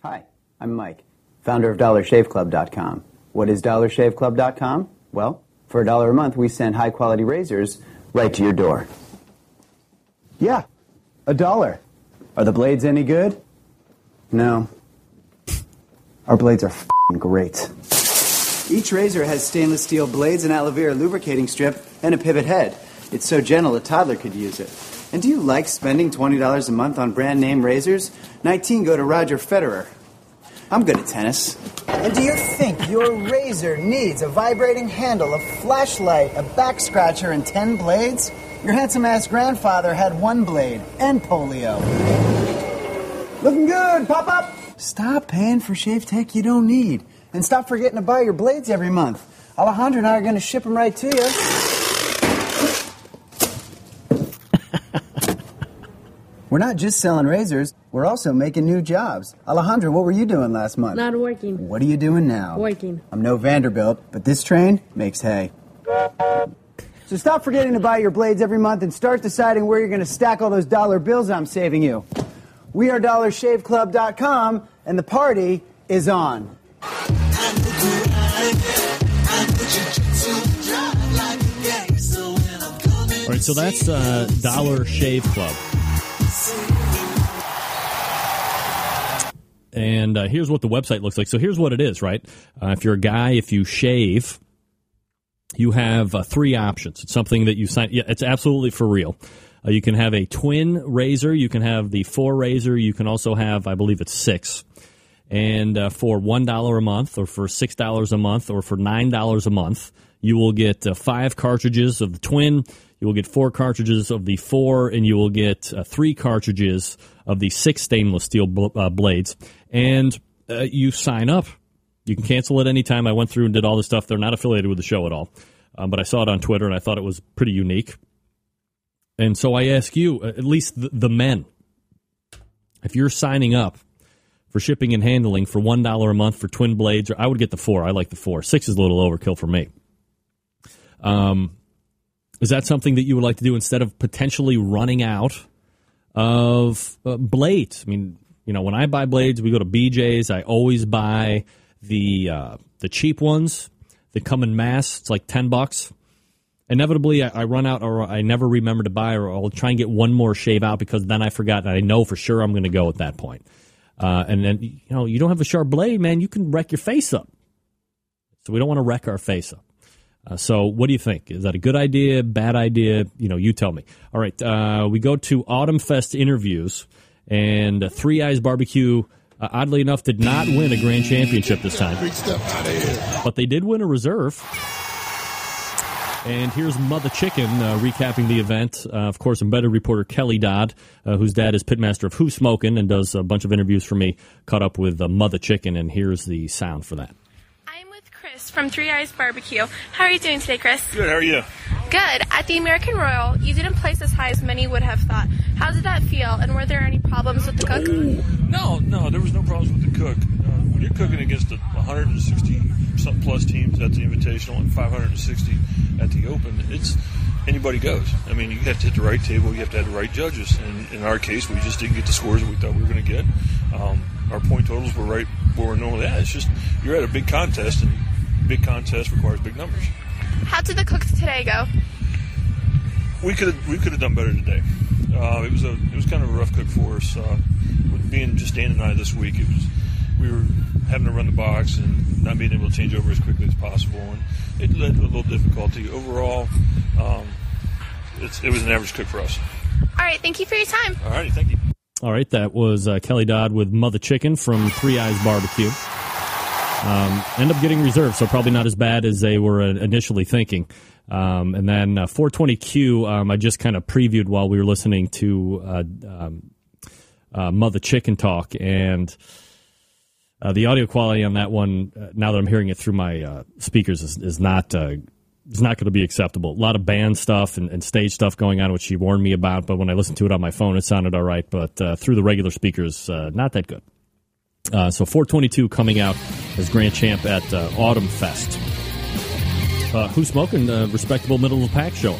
Speaker 14: Hi, I'm Mike, founder of DollarShaveClub.com. What is DollarShaveClub.com? Well, for a dollar a month, we send high quality razors right to your door. Yeah, a dollar. Are the blades any good? No. Our blades are great. Each razor has stainless steel blades, an aloe vera lubricating strip, and a pivot head. It's so gentle a toddler could use it. And do you like spending $20 a month on brand name razors? 19 go to Roger Federer. I'm good at tennis.
Speaker 15: And do you think your razor needs a vibrating handle, a flashlight, a back scratcher, and 10 blades? Your handsome ass grandfather had one blade and polio. Looking good, pop up! Stop paying for shave tech you don't need. And stop forgetting to buy your blades every month. Alejandro and I are going to ship them right to you. We're not just selling razors, we're also making new jobs. Alejandro, what were you doing last month?
Speaker 16: Not working.
Speaker 15: What are you doing now?
Speaker 16: Working.
Speaker 15: I'm no Vanderbilt, but this train makes hay. So stop forgetting to buy your blades every month and start deciding where you're going to stack all those dollar bills I'm saving you. We are DollarShaveClub.com, and the party is on.
Speaker 4: All right, so that's uh, Dollar Shave Club. And uh, here's what the website looks like. So here's what it is, right? Uh, if you're a guy, if you shave, you have uh, three options. It's something that you sign. Yeah, it's absolutely for real. Uh, you can have a twin razor. You can have the four razor. You can also have, I believe it's six. And uh, for one dollar a month, or for six dollars a month, or for nine dollars a month, you will get uh, five cartridges of the twin. You will get four cartridges of the four, and you will get uh, three cartridges of the six stainless steel bl- uh, blades. And uh, you sign up. You can cancel at any time. I went through and did all this stuff. They're not affiliated with the show at all, um, but I saw it on Twitter and I thought it was pretty unique. And so I ask you, uh, at least the, the men, if you're signing up for shipping and handling for one dollar a month for twin blades, or I would get the four. I like the four. Six is a little overkill for me. Um, is that something that you would like to do instead of potentially running out of uh, blades? I mean, you know, when I buy blades, we go to BJ's. I always buy the uh, the cheap ones that come in mass. It's like ten bucks. Inevitably, I, I run out, or I never remember to buy, or I'll try and get one more shave out because then I forgot, and I know for sure I'm going to go at that point. Uh, and then you know, you don't have a sharp blade, man. You can wreck your face up. So we don't want to wreck our face up. Uh, so, what do you think? Is that a good idea? Bad idea? You know, you tell me. All right, uh, we go to Autumn Fest interviews, and uh, Three Eyes Barbecue, uh, oddly enough, did not win a grand championship this time, but they did win a reserve. And here's Mother Chicken uh, recapping the event. Uh, of course, embedded reporter Kelly Dodd, uh, whose dad is pitmaster of Who Smoking and does a bunch of interviews for me, caught up with uh, Mother Chicken, and here's the sound for that.
Speaker 17: Chris from Three Eyes Barbecue. How are you doing today, Chris?
Speaker 18: Good, how are you?
Speaker 17: Good. At the American Royal, you didn't place as high as many would have thought. How did that feel, and were there any problems with the cook?
Speaker 18: No, no, there was no problems with the cook. Uh, when you're cooking against a 160 some plus teams at the Invitational and 560 at the Open, it's anybody goes. I mean, you have to hit the right table, you have to have the right judges. And in our case, we just didn't get the scores that we thought we were going to get. Um, our point totals were right where we're normally at. It's just you're at a big contest, and big contest requires big numbers.
Speaker 17: How did the cooks today go?
Speaker 18: We could we could have done better today. Uh, it was a it was kind of a rough cook for us. Uh, with being just Dan and I this week, it was we were having to run the box and not being able to change over as quickly as possible, and it led to a little difficulty. Overall, um, it's, it was an average cook for us.
Speaker 17: All right, thank you for your time.
Speaker 18: All righty, thank you.
Speaker 4: All right, that was uh, Kelly Dodd with Mother Chicken from Three Eyes Barbecue. Um, end up getting reserved, so probably not as bad as they were uh, initially thinking. Um, and then uh, 420Q, um, I just kind of previewed while we were listening to uh, um, uh, Mother Chicken talk, and uh, the audio quality on that one, uh, now that I'm hearing it through my speakers, is, is not is not going to be acceptable. A lot of band stuff and, and, stage stuff going on, which she warned me about. But when I listened to it on my phone, it sounded all right. But uh, through the regular speakers, uh, not that good. Uh, so 422 coming out as Grand Champ at uh, Autumn Fest. Uh, who's smoking? Uh, respectable middle of the pack show.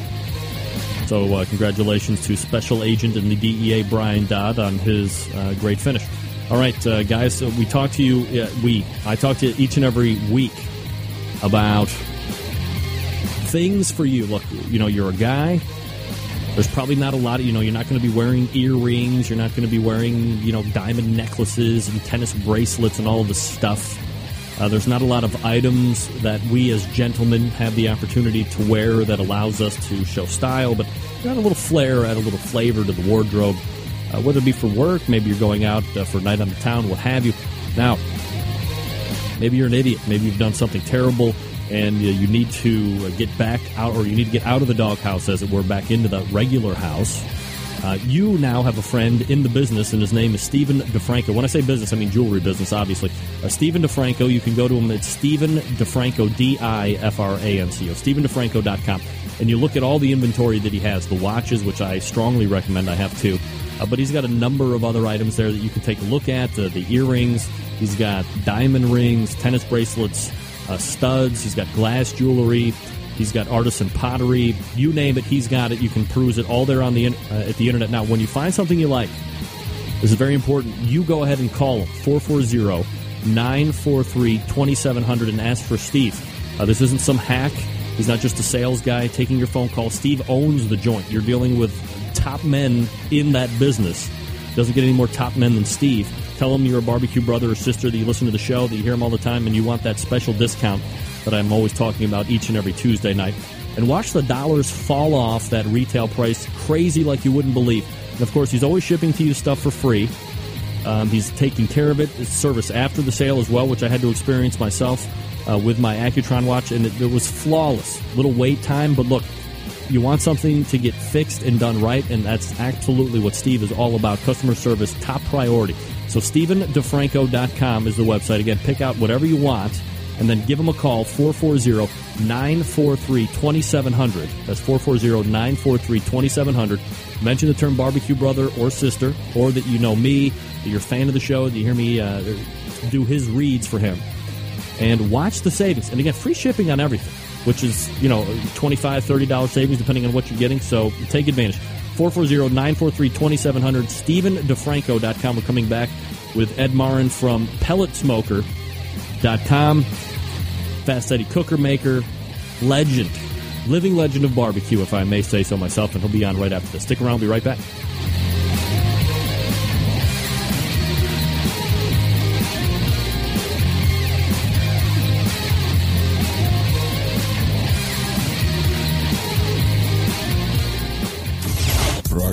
Speaker 4: So uh, congratulations to Special Agent in the DEA Brian Dodd on his uh, great finish. All right, uh, guys, so we talk to you. we I talk to you each and every week about things for you. Look, you know, you're a guy. There's probably not a lot of, you know, you're not going to be wearing earrings. You're not going to be wearing, you know, diamond necklaces and tennis bracelets and all of this stuff. Uh, there's not a lot of items that we as gentlemen have the opportunity to wear that allows us to show style, but add a little flair, add a little flavor to the wardrobe, uh, whether it be for work, maybe you're going out uh, for a night on the town, what have you. Now, maybe you're an idiot. Maybe you've done something terrible and uh, you need to get back out, or you need to get out of the doghouse, as it were, back into the regular house. Uh, you now have a friend in the business, and his name is Stephen DiFranco. When I say business, I mean jewelry business, obviously. Uh, Stephen DiFranco, you can go to him at Stephen DiFranco, D I F R A N C O, StephenDiFranco.com. And you look at all the inventory that he has the watches, which I strongly recommend, I have too. Uh, but he's got a number of other items there that you can take a look at uh, the earrings, he's got diamond rings, tennis bracelets, uh, studs, he's got glass jewelry. He's got artisan pottery. You name it, he's got it. You can peruse it all there on the in- uh, at the internet. Now, when you find something you like, this is very important. You go ahead and call him 440 943 2700 and ask for Steve. Uh, this isn't some hack. He's not just a sales guy taking your phone call. Steve owns the joint. You're dealing with top men in that business. Doesn't get any more top men than Steve. Tell him you're a barbecue brother or sister, that you listen to the show, that you hear him all the time, and you want that special discount that I'm always talking about each and every Tuesday night. And watch the dollars fall off that retail price crazy like you wouldn't believe. And of course, he's always shipping to you stuff for free. Um, he's taking care of it, his service after the sale as well, which I had to experience myself uh, with my Accutron watch, and it, it was flawless. Little wait time, but look, you want something to get fixed and done right, and that's absolutely what Steve is all about. Customer service, top priority. So StephenDiFranco.com is the website. Again, pick out whatever you want and then give him a call 440-943-2700. That's 440-943-2700. Mention the term barbecue brother or sister or that you know me, that you're a fan of the show, that you hear me uh, do his reads for him. And watch the savings. And again, free shipping on everything, which is, you know, $25, $30 savings depending on what you're getting. So take advantage. 440-943-2700, StephenDiFranco.com. We're coming back with Ed Maurin from PelletSmoker.com. Fast Eddie Cooker Maker, legend, living legend of barbecue, if I may say so myself, and he'll be on right after this. Stick around, we'll be right back.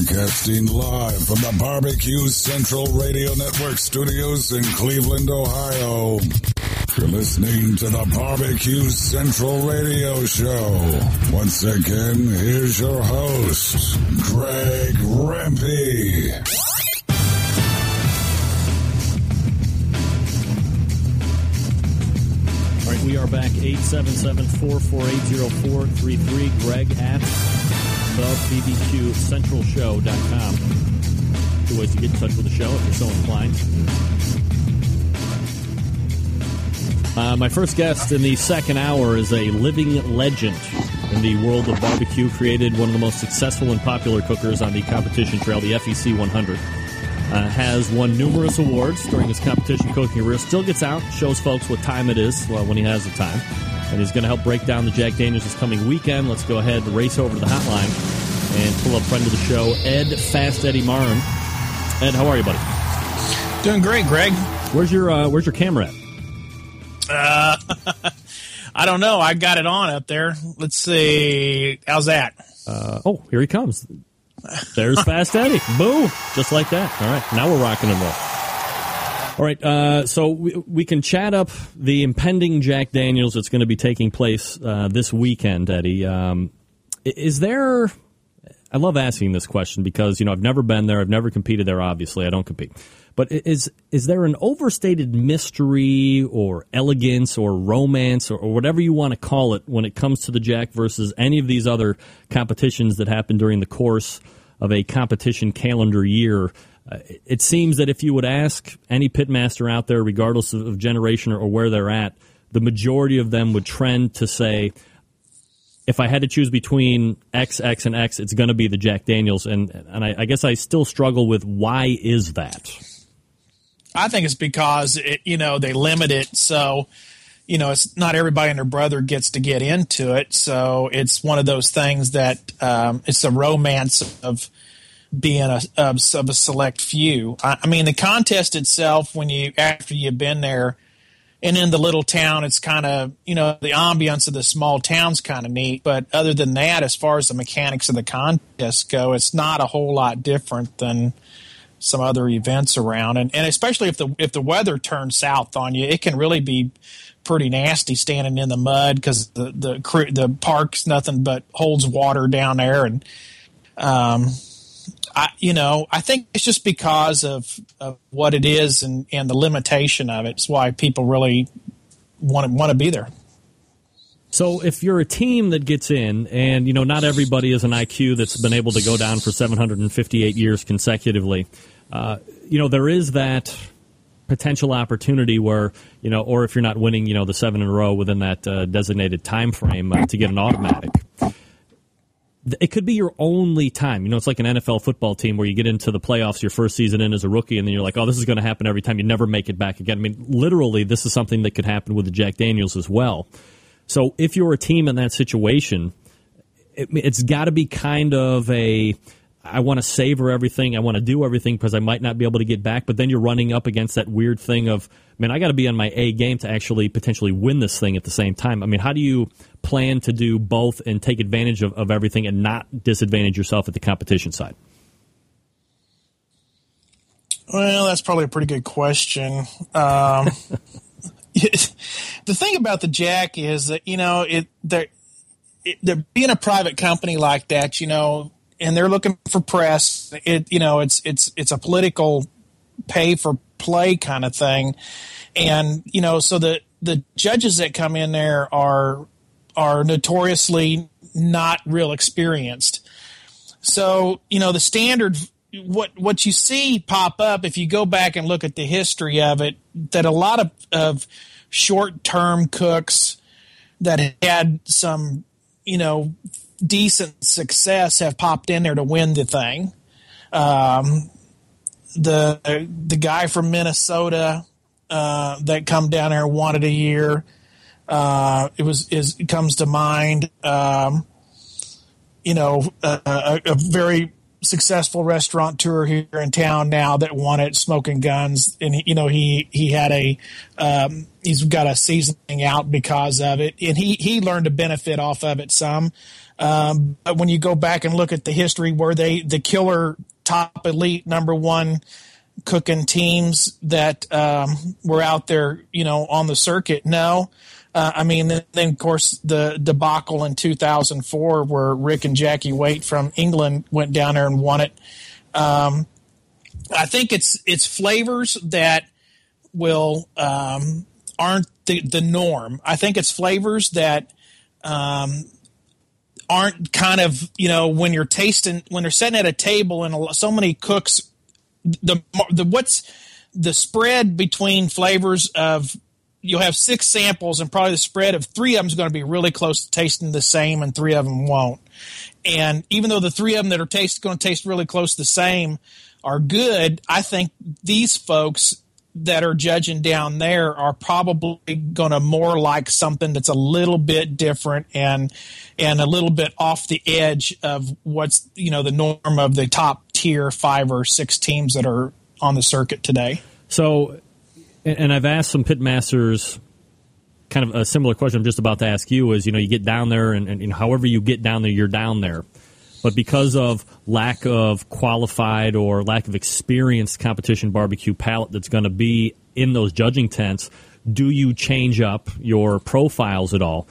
Speaker 5: Broadcasting live from the Barbecue Central Radio Network studios in Cleveland, Ohio. You're listening to the Barbecue Central Radio Show. Once again, here's your host, Greg Rempe.
Speaker 4: All right, we are back 877-448-0433. Greg at thebbqcentralshow.com. Two ways to get in touch with the show if you're so inclined. Uh, my first guest in the second hour is a living legend in the world of barbecue. Created one of the most successful and popular cookers on the competition trail, the FEC 100. Uh, has won numerous awards during his competition cooking career. Still gets out, shows folks what time it is well, when he has the time. And he's going to help break down the Jack Daniels this coming weekend. Let's go ahead and race over to the hotline and pull up friend of the show, Ed Fast Eddie Maurin. Ed, how are you, buddy?
Speaker 16: Doing great, Greg.
Speaker 4: Where's your uh, Where's your camera at?
Speaker 16: Uh, [laughs] I don't know. I got it on up there. Let's see. How's that?
Speaker 4: Uh, oh, here he comes. There's Fast Eddie. Boo! Just like that. All right, now we're rocking and roll. All right, uh, so we, we can chat up the impending Jack Daniels that's going to be taking place uh, this weekend, Eddie. Um, is there? I love asking this question because you know I've never been there, I've never competed there. Obviously, I don't compete. But is is there an overstated mystery or elegance or romance or, or whatever you want to call it when it comes to the Jack versus any of these other competitions that happen during the course of a competition calendar year? Uh, it- seems that if you would ask any pitmaster out there, regardless of, of generation or, or where they're at, the majority of them would trend to say, if I had to choose between X, X, and X, it's going to be the Jack Daniels, and and I, I guess I still struggle with why is that?
Speaker 16: I think it's because it, you know they limit it so you know it's not everybody and their brother gets to get into it. So it's one of those things that um, it's a romance of being a of, of a select few. I, I mean the contest itself when you after you've been there and in the little town it's kind of you know the ambiance of the small town's kind of neat but other than that as far as the mechanics of the contest go it's not a whole lot different than some other events around and, and especially if the if the weather turns south on you it can really be pretty nasty standing in the mud because the the the park's nothing but holds water down there and um I, you know, I think it's just because of, of what it is and, and the limitation of it. It's why people really want to want to be there.
Speaker 4: So if you're a team that gets in, and you know not everybody is an IQ that's been able to go down for 758 years consecutively, uh, you know there is that potential opportunity where you know, or if you're not winning, you know, the seven in a row within that uh, designated time frame uh, to get an automatic. It could be your only time. You know, it's like an NFL football team where you get into the playoffs your first season in as a rookie, and then you're like, oh, this is going to happen every time. You never make it back again. I mean, literally, this is something that could happen with the Jack Daniels as well. So if you're a team in that situation, it, it's got to be kind of a I want to savor everything. I want to do everything because I might not be able to get back. But then you're running up against that weird thing of, man, I got to be on my A game to actually potentially win this thing at the same time. I mean, how do you plan to do both and take advantage of, of everything and not disadvantage yourself at the competition side?
Speaker 16: Well, that's probably a pretty good question. Um, [laughs] [laughs] the thing about the Jack is that you know it they're, it, they're being a private company like that. You know, and they're looking for press. It you know it's it's it's a political pay for play kind of thing, and you know so the the judges that come in there are are notoriously not real experienced. So you know the standard what what you see pop up if you go back and look at the history of it that a lot of, of short term cooks that had some you know decent success have popped in there to win the thing. Um, the the guy from Minnesota uh, that come down there wanted a year. Uh, it was is comes to mind. Um, you know, a, a, a, very successful restaurateur here in town now that won it, Smoking Guns, and he, you know he he had a um, he's got a seasoning out because of it, and he he learned to benefit off of it some. Um, but when you go back and look at the history where they, the killer top elite number one cooking teams that um, were out there, you know, on the circuit, no. Uh, I mean, then, then, of course the debacle in 2004 where Rick and Jackie Waite from England went down there and won it. Um, I think it's it's flavors that will um, aren't the, the norm. I think it's flavors that um, aren't kind of you know when you're tasting when they're sitting at a table and so many cooks the the what's the spread between flavors of you'll have six samples and probably the spread of three of them is going to be really close to tasting the same and three of them won't and even though the three of them that are taste going to taste really close to the same are good i think these folks that are judging down there are probably going to more like something that's a little bit different and and a little bit off the edge of what's you know the norm of the top tier five or six teams that are on the circuit today.
Speaker 4: So, and I've asked some pitmasters kind of a similar question I'm just about to ask you is you know you get down there and, and, and however you get down there you're down there but because of lack of qualified or lack of experienced competition barbecue palate that's going to be in those judging tents, do you change up your profiles at all?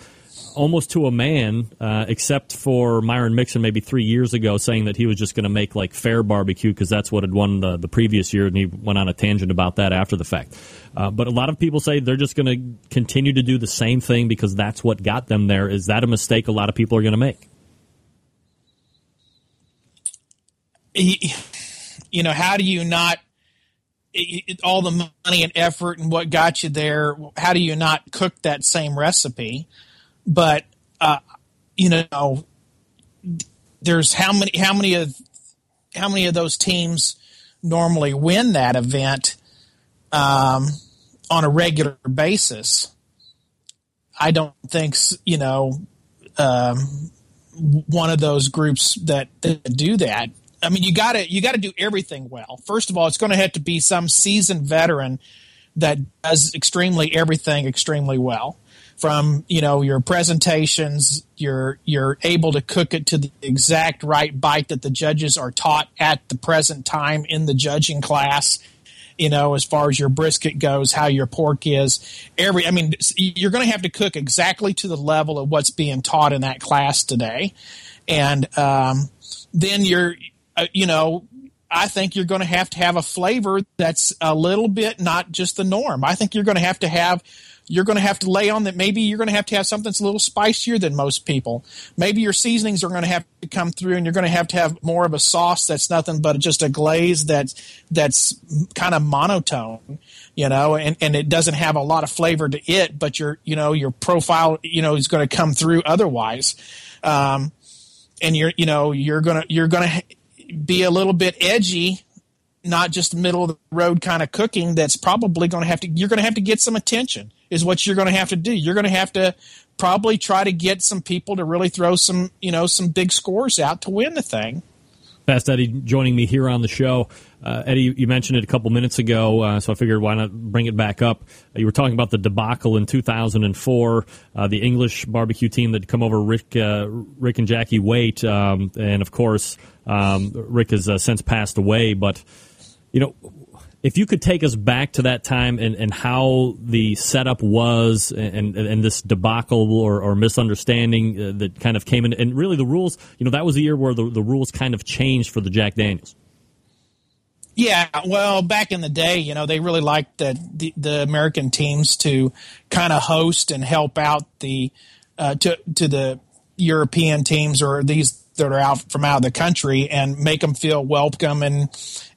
Speaker 4: Almost to a man, uh, except for Myron Mixon maybe three years ago saying that he was just going to make like fair barbecue because that's what had won the, the previous year, and he went on a tangent about that after the fact. Uh, but a lot of people say they're just going to continue to do the same thing because that's what got them there. Is that a mistake a lot of people are going to make?
Speaker 16: you know, how do you not all the money and effort and what got you there? How do you not cook that same recipe? But uh, you know, there's how many how many of how many of those teams normally win that event um, on a regular basis? I don't think you know um, one of those groups that, that do that I mean, you got to you got to do everything well. First of all, it's going to have to be some seasoned veteran that does extremely everything extremely well. From you know your presentations, you're you're able to cook it to the exact right bite that the judges are taught at the present time in the judging class. You know, as far as your brisket goes, how your pork is, every I mean, you're going to have to cook exactly to the level of what's being taught in that class today, and um, then you're uh, you know, I think you're going to have to have a flavor that's a little bit not just the norm. I think you're going to have to have you're going to have to lay on that maybe you're going to have to have something that's a little spicier than most people. Maybe your seasonings are going to have to come through and you're going to have to have more of a sauce that's nothing but just a glaze that's that's kind of monotone, you know, and, and it doesn't have a lot of flavor to it, but your you know, your profile, you know, is going to come through otherwise. Um, and you're you know, you're going to you're going to be a little bit edgy not just middle of the road kind of cooking that's probably going to have to you're going to have to get some attention is what you're going to have to do you're going to have to probably try to get some people to really throw some you know some big scores out to win the thing
Speaker 4: Fast Eddie joining me here on the show. Uh, Eddie, you mentioned it a couple minutes ago, uh, so I figured why not bring it back up. Uh, you were talking about the debacle in 2004, uh, the English barbecue team that come over Rick, uh, Rick and Jackie Wait, um, and of course um, Rick has uh, since passed away. But you know, if you could take us back to that time and, and how the setup was and, and, and this debacle or, or misunderstanding uh, that kind of came in, and really the rules, you know, that was the year where the, the rules kind of changed for the Jack Daniels.
Speaker 16: Yeah, well, back in the day, you know, they really liked the the, the American teams to kind of host and help out the uh, to to the European teams or these that are out from out of the country and make them feel welcome and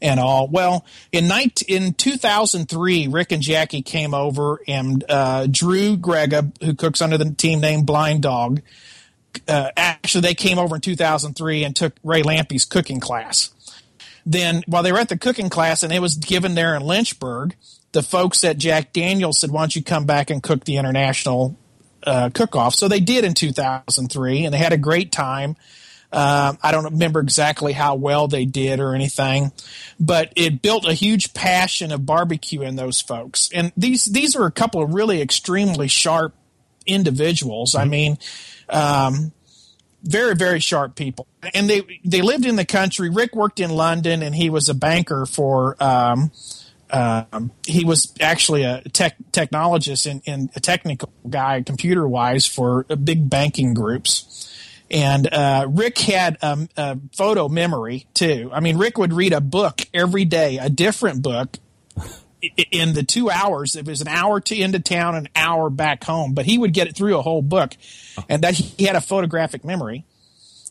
Speaker 16: and all. Well, in 19, in 2003, Rick and Jackie came over and uh, Drew Grega, who cooks under the team name Blind Dog, uh, actually they came over in 2003 and took Ray Lampe's cooking class. Then while they were at the cooking class and it was given there in Lynchburg, the folks at Jack Daniels said, "Why don't you come back and cook the international uh, cook off?" So they did in 2003, and they had a great time. Um, I don't remember exactly how well they did or anything, but it built a huge passion of barbecue in those folks. And these these are a couple of really extremely sharp individuals. I mean, um, very very sharp people, and they they lived in the country. Rick worked in London, and he was a banker for. Um, um, he was actually a tech technologist and, and a technical guy, computer wise, for big banking groups. And uh, Rick had um, a photo memory too. I mean, Rick would read a book every day, a different book. In the two hours, it was an hour to into town, an hour back home, but he would get it through a whole book, and that he had a photographic memory.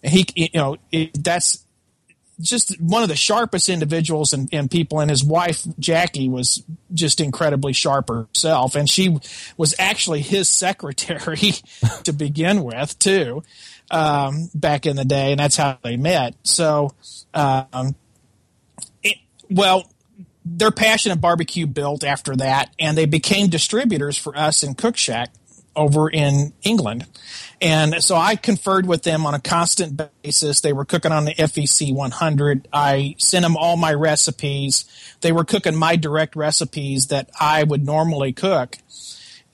Speaker 16: He, you know, it, that's just one of the sharpest individuals and, and, people. And his wife Jackie was just incredibly sharp herself, and she was actually his secretary [laughs] to begin with too um, back in the day, and that's how they met. So, um, it, well, their passion of barbecue built after that, and they became distributors for us in Cook Shack over in England. And so I conferred with them on a constant basis. They were cooking on the FEC 100. I sent them all my recipes. They were cooking my direct recipes that I would normally cook.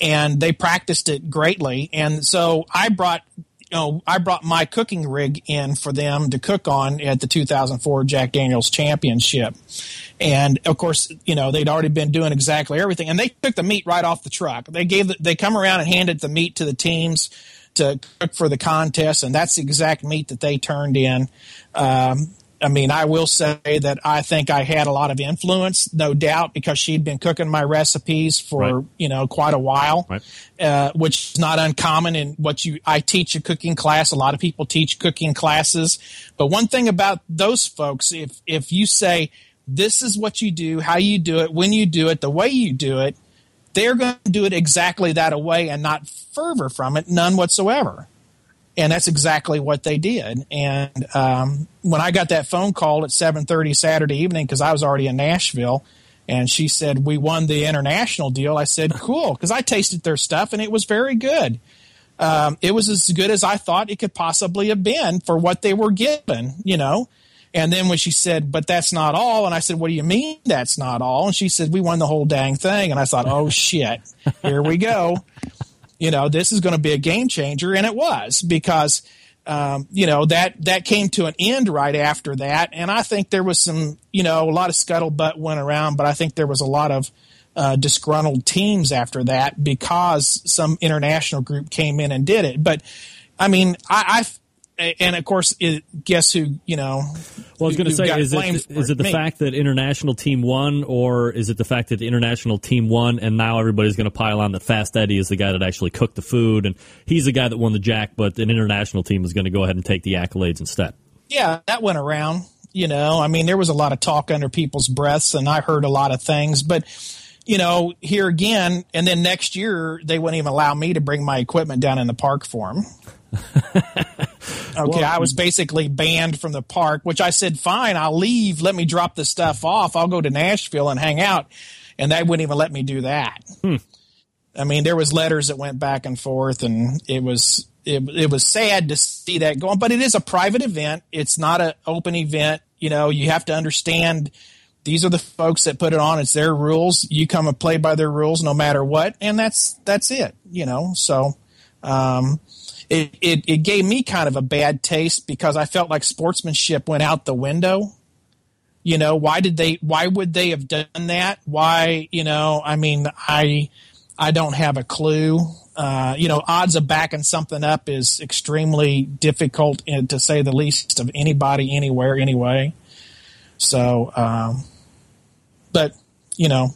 Speaker 16: And they practiced it greatly. And so I brought you know, I brought my cooking rig in for them to cook on at the 2004 Jack Daniels Championship. And of course, you know, they'd already been doing exactly everything and they took the meat right off the truck. They gave, the, they come around and handed the meat to the teams to cook for the contest. And that's the exact meat that they turned in. Um, I mean, I will say that I think I had a lot of influence, no doubt, because she'd been cooking my recipes for right. you know quite a while, right. uh, which is not uncommon in what you. I teach a cooking class. A lot of people teach cooking classes, but one thing about those folks, if if you say this is what you do, how you do it, when you do it, the way you do it, they're going to do it exactly that way and not fervor from it, none whatsoever and that's exactly what they did. And um, when I got that phone call at 7:30 Saturday evening, because I was already in Nashville, and she said we won the international deal, I said cool, because I tasted their stuff and it was very good. Um, it was as good as I thought it could possibly have been for what they were given, you know. And then when she said, "But that's not all," and I said, "What do you mean that's not all?" And she said, "We won the whole dang thing." And I thought, "Oh shit, here we go." You know, this is going to be a game changer. And it was because, um, you know, that, that came to an end right after that. And I think there was some, you know, a lot of scuttlebutt went around, but I think there was a lot of, uh, disgruntled teams after that because some international group came in and did it. But I mean, I, and of course, it, guess who? You know.
Speaker 4: Well, I was going to say, is it it the
Speaker 16: Me.
Speaker 4: fact that international team won, or is it the fact that the international team won, and now everybody's going to pile on that Fast Eddie is the guy that actually cooked the food, and he's the guy that won the jack, but an international team is going to go ahead and take the accolades instead.
Speaker 16: Yeah, that went around. You know, I mean, there was a lot of talk under people's breaths, and I heard a lot of things. But you know, here again, and then next year they wouldn't even allow me to bring my equipment down in the park for them. [laughs] okay, I was basically banned from the park, which I said, fine, I'll leave. Let me drop the stuff off. I'll go to Nashville and hang out, and they wouldn't even let me do that. I mean, there was letters that went back and forth, and it was it, it was sad to see that going. But it is a private event; it's not an open event. You know, you have to understand these are the folks that put it on. It's their rules. You come and play by their rules, no matter what, and that's that's it. You know, so um, it, it it gave me kind of a bad taste because I felt like sportsmanship went out the window. You know, why did they? Why would they have done that? Why? You know, I mean, I I don't have a clue. Uh, you know, odds of backing something up is extremely difficult, uh, to say the least, of anybody anywhere anyway. So, um, but you know,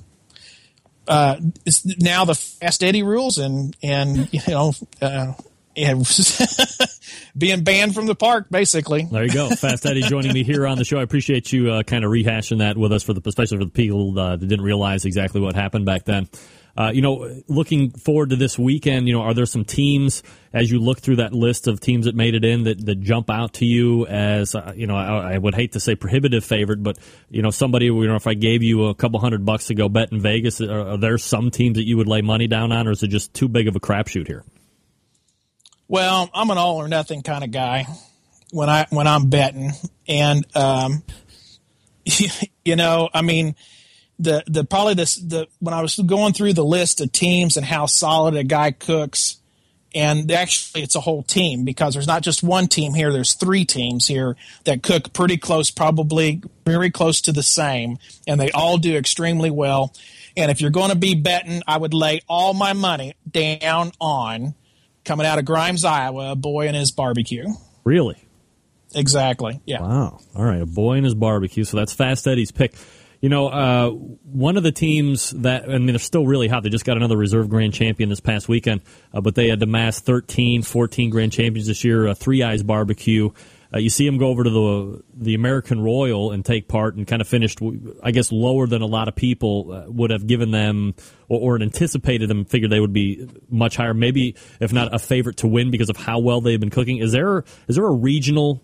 Speaker 16: uh, it's now the Fast Eddie rules, and and [laughs] you know, uh, and [laughs] being banned from the park, basically.
Speaker 4: There you go, [laughs] Fast Eddie joining me here on the show. I appreciate you uh, kind of rehashing that with us for the, especially for the people uh, that didn't realize exactly what happened back then. Uh, you know, looking forward to this weekend, you know, are there some teams as you look through that list of teams that made it in that, that jump out to you as, uh, you know, I, I would hate to say prohibitive favorite, but, you know, somebody, you know, if I gave you a couple hundred bucks to go bet in Vegas, are, are there some teams that you would lay money down on, or is it just too big of a crapshoot here?
Speaker 16: Well, I'm an all or nothing kind of guy when I when I'm betting, and um, [laughs] you know, I mean, the the probably this the when I was going through the list of teams and how solid a guy cooks, and actually it's a whole team because there's not just one team here. There's three teams here that cook pretty close, probably very close to the same, and they all do extremely well. And if you're going to be betting, I would lay all my money down on coming out of Grimes, Iowa, a boy and his barbecue.
Speaker 4: Really?
Speaker 16: Exactly. Yeah.
Speaker 4: Wow. All right. A boy and his barbecue. So that's Fast Eddie's pick. You know, uh, one of the teams that, I mean, they're still really hot. They just got another reserve grand champion this past weekend, uh, but they had to mass 13, 14 grand champions this year, uh, Three Eyes Barbecue. Uh, you see them go over to the the American Royal and take part and kind of finished, I guess, lower than a lot of people uh, would have given them or, or anticipated them, figured they would be much higher, maybe if not a favorite to win because of how well they've been cooking. Is there is there a regional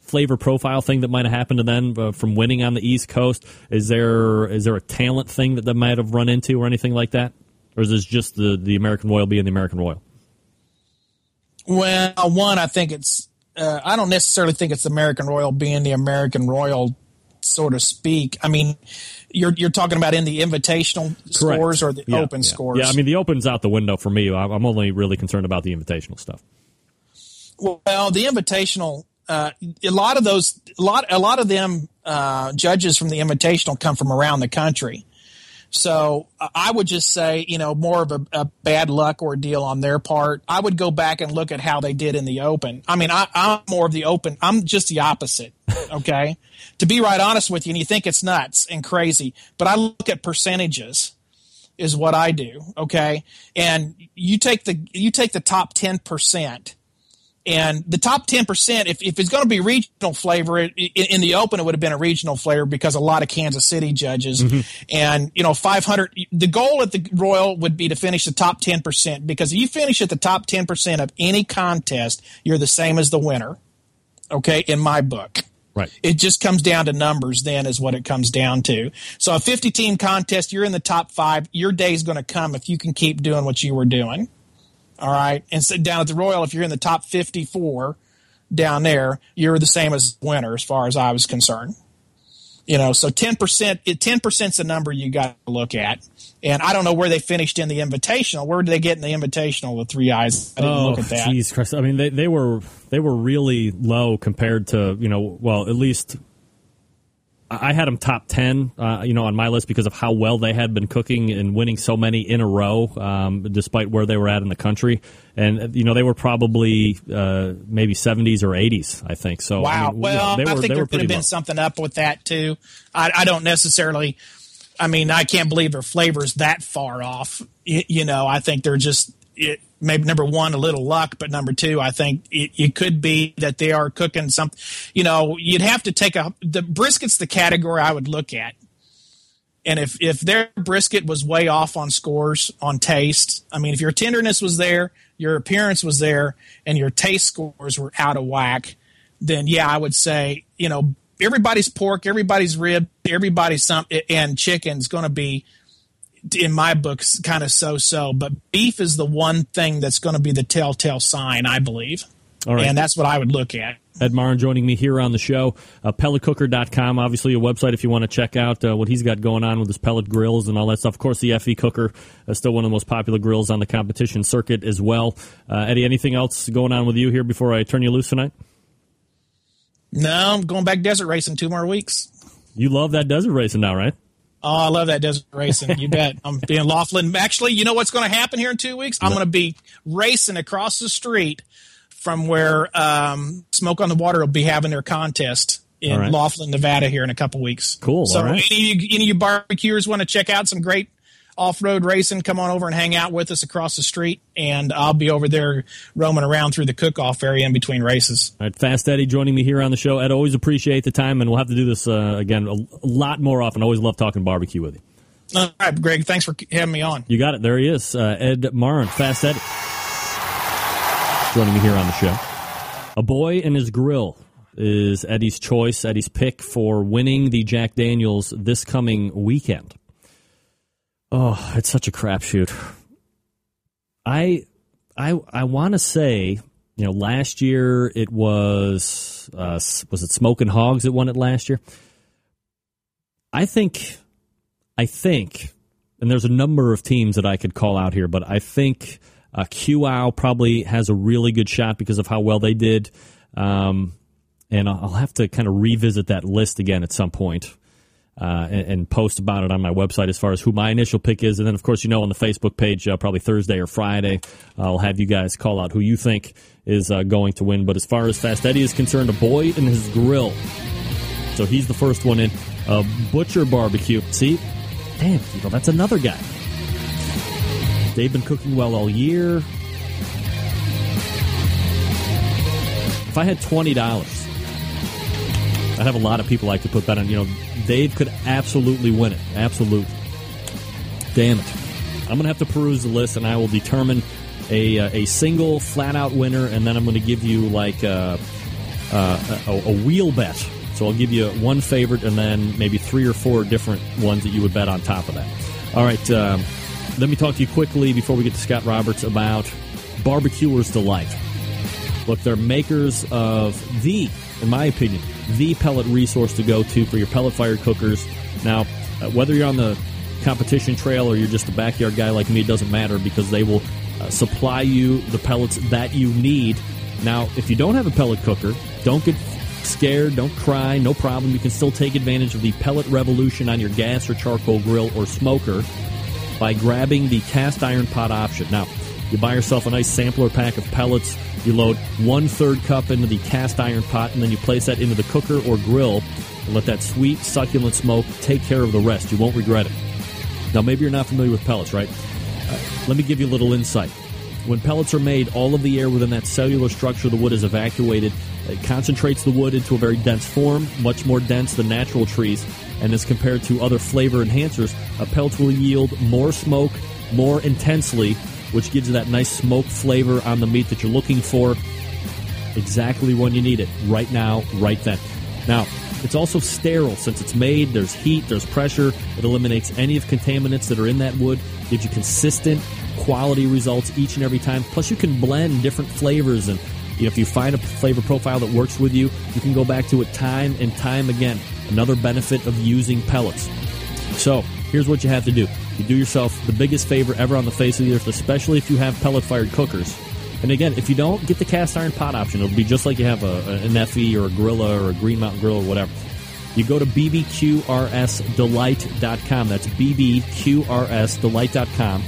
Speaker 4: flavor profile thing that might have happened to them uh, from winning on the East Coast? Is there is there a talent thing that they might have run into or anything like that, or is this just the the American Royal being the American Royal?
Speaker 16: Well, one, I think it's. Uh, I don't necessarily think it's American Royal being the American Royal, so to speak. I mean, you're you're talking about in the invitational scores or the
Speaker 4: Yeah,
Speaker 16: open
Speaker 4: yeah.
Speaker 16: scores.
Speaker 4: Yeah, I mean the open's out the window for me. I'm I'm only really concerned about the invitational stuff.
Speaker 16: Well, the invitational, uh, a lot of those, a lot, a lot of them uh, judges from the invitational come from around the country. So I would just say, you know, more of a, a bad luck ordeal on their part. I would go back and look at how they did in the open. I mean, I, I'm more of the open. I'm just the opposite. [laughs] Okay, to be right honest with you, and you think it's nuts and crazy, but I look at percentages is what I do. Okay, and you take the you take the top ten percent and the top 10%, if, if it's going to be regional flavor, it, in, in the open, it would have been a regional flavor because a lot of Kansas City judges. Mm-hmm. And, you know, 500, the goal at the Royal would be to finish the top 10% because if you finish at the top 10% of any contest, you're the same as the winner. Okay. In my book.
Speaker 4: Right.
Speaker 16: It just comes down to numbers then is what it comes down to. So a 50 team contest, you're in the top five. Your day's going to come if you can keep doing what you were doing. All right. And so down at the Royal, if you're in the top 54 down there, you're the same as winner as far as I was concerned. You know, so 10%, 10% is the number you got to look at. And I don't know where they finished in the invitational. Where did they get in the invitational, the three eyes? I didn't
Speaker 4: oh,
Speaker 16: look at that.
Speaker 4: jeez! I mean, they they were they were really low compared to you know, well, at least I had them top ten, uh, you know, on my list because of how well they had been cooking and winning so many in a row, um, despite where they were at in the country. And you know, they were probably uh, maybe seventies or eighties, I think. So
Speaker 16: Wow.
Speaker 4: I mean,
Speaker 16: well,
Speaker 4: they
Speaker 16: I
Speaker 4: were,
Speaker 16: think there could have been
Speaker 4: low.
Speaker 16: something up with that too. I, I don't necessarily. I mean, I can't believe their flavors that far off. You know, I think they're just it, maybe number one, a little luck, but number two, I think it, it could be that they are cooking something. You know, you'd have to take a the brisket's the category I would look at. And if if their brisket was way off on scores on taste, I mean, if your tenderness was there, your appearance was there, and your taste scores were out of whack, then yeah, I would say you know everybody's pork, everybody's rib, everybody's some and chicken's going to be in my books kind of so so. But beef is the one thing that's going to be the telltale sign, I believe,
Speaker 4: All right.
Speaker 16: and that's what I would look at.
Speaker 4: Ed Maurin joining me here on the show. Uh, pelletcooker.com, obviously a website if you want to check out uh, what he's got going on with his pellet grills and all that stuff. Of course, the FE Cooker is still one of the most popular grills on the competition circuit as well. Uh, Eddie, anything else going on with you here before I turn you loose tonight?
Speaker 16: No, I'm going back desert racing two more weeks.
Speaker 4: You love that desert racing now, right?
Speaker 16: Oh, I love that desert racing. You bet. I'm being Laughlin. Actually, you know what's going to happen here in two weeks? I'm going to be racing across the street from where um, Smoke on the Water will be having their contest in
Speaker 4: right.
Speaker 16: Laughlin, Nevada, here in a couple weeks.
Speaker 4: Cool,
Speaker 16: So,
Speaker 4: right.
Speaker 16: any, of you, any of you barbecuers want to check out some great off-road racing? Come on over and hang out with us across the street, and I'll be over there roaming around through the cook-off area in between races.
Speaker 4: All right, Fast Eddie joining me here on the show. Ed, always appreciate the time, and we'll have to do this uh, again a, a lot more often. Always love talking barbecue with you.
Speaker 16: All right, Greg. Thanks for having me on.
Speaker 4: You got it. There he is, uh, Ed Maurin, Fast Eddie, joining me here on the show. A boy and his grill is Eddie's choice, Eddie's pick for winning the Jack Daniels this coming weekend. Oh, it's such a crapshoot. I, I, I want to say, you know, last year it was uh, was it Smoking Hogs that won it last year. I think, I think, and there's a number of teams that I could call out here, but I think uh, QOw probably has a really good shot because of how well they did. Um, and I'll I'll have to kind of revisit that list again at some point, uh, and, and post about it on my website as far as who my initial pick is. And then, of course, you know, on the Facebook page, uh, probably Thursday or Friday, I'll have you guys call out who you think is uh, going to win. But as far as Fast Eddie is concerned, a boy in his grill. So he's the first one in. Butcher Barbecue. See? Damn, you that's another guy. They've been cooking well all year. If I had twenty dollars, I'd have a lot of people I could put that on. You know, Dave could absolutely win it. Absolutely. Damn it! I'm gonna have to peruse the list, and I will determine a uh, a single flat out winner, and then I'm going to give you like uh, uh, a, a wheel bet. So I'll give you one favorite, and then maybe three or four different ones that you would bet on top of that. All right. Um, let me talk to you quickly before we get to Scott Roberts about Barbecuer's Delight. Look, they're makers of the, in my opinion, the pellet resource to go to for your pellet fired cookers. Now, uh, whether you're on the competition trail or you're just a backyard guy like me, it doesn't matter because they will uh, supply you the pellets that you need. Now, if you don't have a pellet cooker, don't get scared, don't cry, no problem. You can still take advantage of the pellet revolution on your gas or charcoal grill or smoker by grabbing the cast iron pot option. Now, you buy yourself a nice sampler pack of pellets. You load one third cup into the cast iron pot, and then you place that into the cooker or grill and let that sweet, succulent smoke take care of the rest. You won't regret it. Now, maybe you're not familiar with pellets, right? Uh, let me give you a little insight. When pellets are made, all of the air within that cellular structure of the wood is evacuated. It concentrates the wood into a very dense form, much more dense than natural trees. And as compared to other flavor enhancers, a pellet will yield more smoke more intensely, which gives you that nice smoke flavor on the meat that you're looking for exactly when you need it, right now, right then. Now, it's also sterile since it's made, there's heat, there's pressure. It eliminates any of contaminants that are in that wood, gives you consistent quality results each and every time. Plus, you can blend different flavors and if you find a flavor profile that works with you, you can go back to it time and time again. Another benefit of using pellets. So, here's what you have to do. You do yourself the biggest favor ever on the face of the earth, especially if you have pellet fired cookers. And again, if you don't get the cast iron pot option, it'll be just like you have a, an FE or a Gorilla or a Green Mountain Grill or whatever. You go to bbqrsdelight.com. That's bbqrsdelight.com.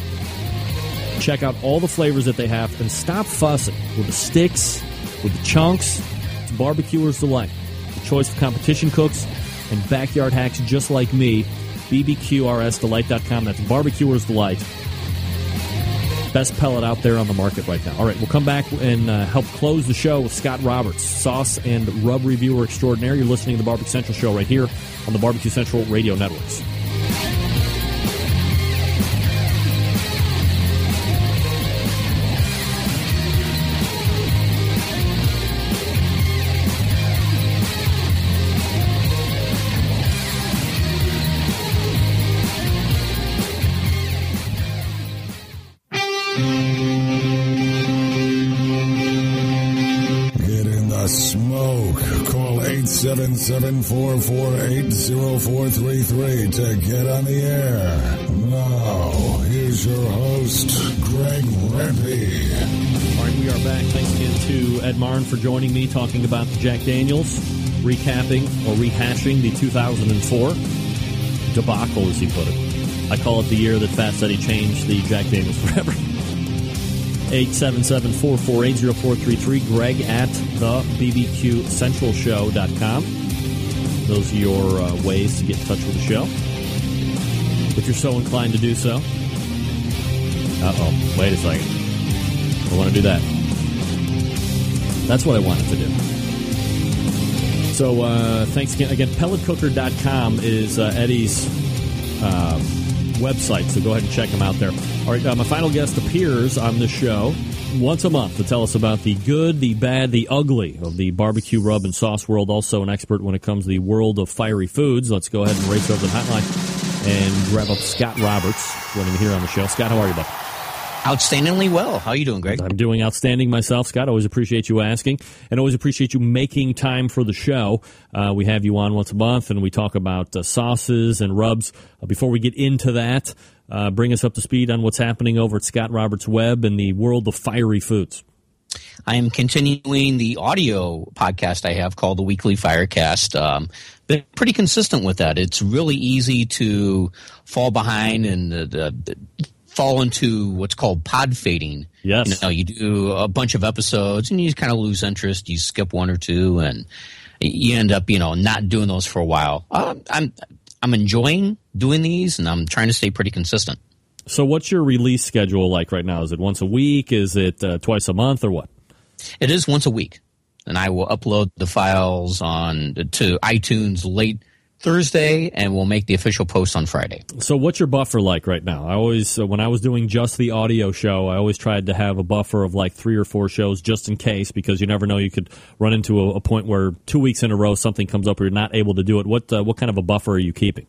Speaker 4: Check out all the flavors that they have and stop fussing with the sticks, with the chunks. It's Barbecuer's Delight. The choice of competition cooks and backyard hacks just like me. bbqrsdelight.com. That's Barbecuer's Delight. Best pellet out there on the market right now. All right, we'll come back and uh, help close the show with Scott Roberts, sauce and rub reviewer extraordinaire. You're listening to the Barbecue Central show right here on the Barbecue Central radio networks.
Speaker 5: 877-448-0433 to get on the air. Now, here's your host, Greg Rempe.
Speaker 4: All right, we are back. Thanks again to Ed Maurin for joining me talking about the Jack Daniels, recapping or rehashing the 2004 debacle, as he put it. I call it the year that said he changed the Jack Daniels [laughs] forever. 877-448-0433, greg at the bbqcentralshow.com. Those are your uh, ways to get in touch with the show. If you're so inclined to do so. Uh-oh, wait a second. I want to do that. That's what I wanted to do. So, uh, thanks again. Again, pelletcooker.com is uh, Eddie's uh, website, so go ahead and check him out there. All right, uh, my final guest appears on the show once a month to tell us about the good, the bad, the ugly of the barbecue rub and sauce world. Also, an expert when it comes to the world of fiery foods. Let's go ahead and race over the hotline and grab up Scott Roberts, joining me here on the show. Scott, how are you, bud?
Speaker 7: Outstandingly well. How are you doing, Greg?
Speaker 4: I'm doing outstanding myself, Scott. Always appreciate you asking, and always appreciate you making time for the show. Uh, we have you on once a month, and we talk about uh, sauces and rubs. Uh, before we get into that, uh, bring us up to speed on what's happening over at Scott Roberts Web and the world of fiery foods.
Speaker 7: I am continuing the audio podcast I have called the Weekly Firecast. Um, been pretty consistent with that. It's really easy to fall behind and uh, fall into what's called pod fading.
Speaker 4: Yes.
Speaker 7: You know, you do a bunch of episodes and you kind of lose interest. You skip one or two and you end up, you know, not doing those for a while. Uh, I'm I'm enjoying doing these and I'm trying to stay pretty consistent.
Speaker 4: So, what's your release schedule like right now? Is it once a week? Is it uh, twice a month, or what?
Speaker 7: It is once a week, and I will upload the files on to iTunes late Thursday, and we'll make the official post on Friday.
Speaker 4: So, what's your buffer like right now? I always, uh, when I was doing just the audio show, I always tried to have a buffer of like three or four shows just in case, because you never know you could run into a, a point where two weeks in a row something comes up where you're not able to do it. What uh, what kind of a buffer are you keeping?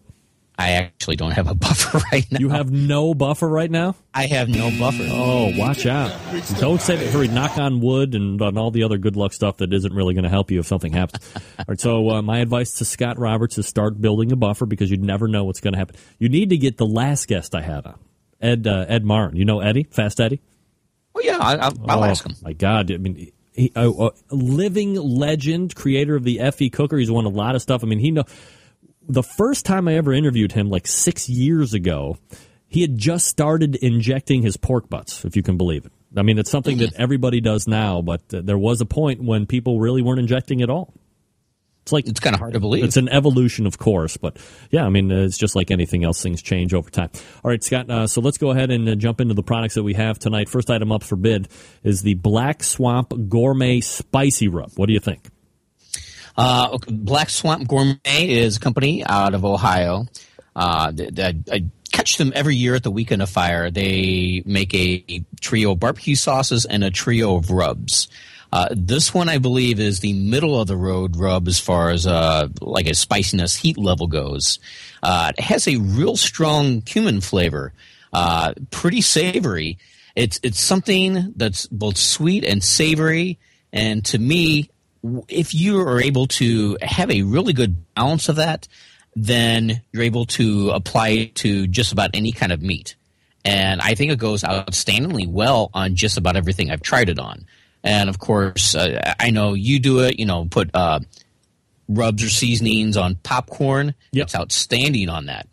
Speaker 7: I actually don't have a [laughs] buffer right now.
Speaker 4: You have no buffer right now?
Speaker 7: I have no buffer.
Speaker 4: Oh, watch out. Don't say that. Hurry, knock on wood and on all the other good luck stuff that isn't really going to help you if something happens. [laughs] all right, so uh, my advice to Scott Roberts is start building a buffer because you never know what's going to happen. You need to get the last guest I had on, Ed uh, Ed Maurin. You know Eddie? Fast Eddie?
Speaker 7: Well, yeah, I, I'll, I'll
Speaker 4: oh,
Speaker 7: ask him.
Speaker 4: My God, I mean, he, a, a living legend, creator of the FE Cooker. He's won a lot of stuff. I mean, he know the first time I ever interviewed him, like six years ago, he had just started injecting his pork butts, if you can believe it. I mean, it's something that everybody does now, but uh, there was a point when people really weren't injecting at all. It's like
Speaker 7: it's kind of hard to believe.
Speaker 4: It's an evolution, of course, but yeah, I mean, uh, it's just like anything else; things change over time. All right, Scott. Uh, so let's go ahead and uh, jump into the products that we have tonight. First item up for bid is the Black Swamp Gourmet Spicy Rub. What do you think?
Speaker 7: Uh, Black Swamp Gourmet is a company out of Ohio. Uh, I catch them every year at the Weekend of Fire. They make a, a trio of barbecue sauces and a trio of rubs. Uh, this one, I believe, is the middle of the road rub as far as uh, like a spiciness heat level goes. Uh, it has a real strong cumin flavor, uh, pretty savory. It's it's something that's both sweet and savory, and to me, if you are able to have a really good balance of that, then you're able to apply it to just about any kind of meat. And I think it goes outstandingly well on just about everything I've tried it on. And of course, uh, I know you do it. You know, put uh, rubs or seasonings on popcorn, it's outstanding on that.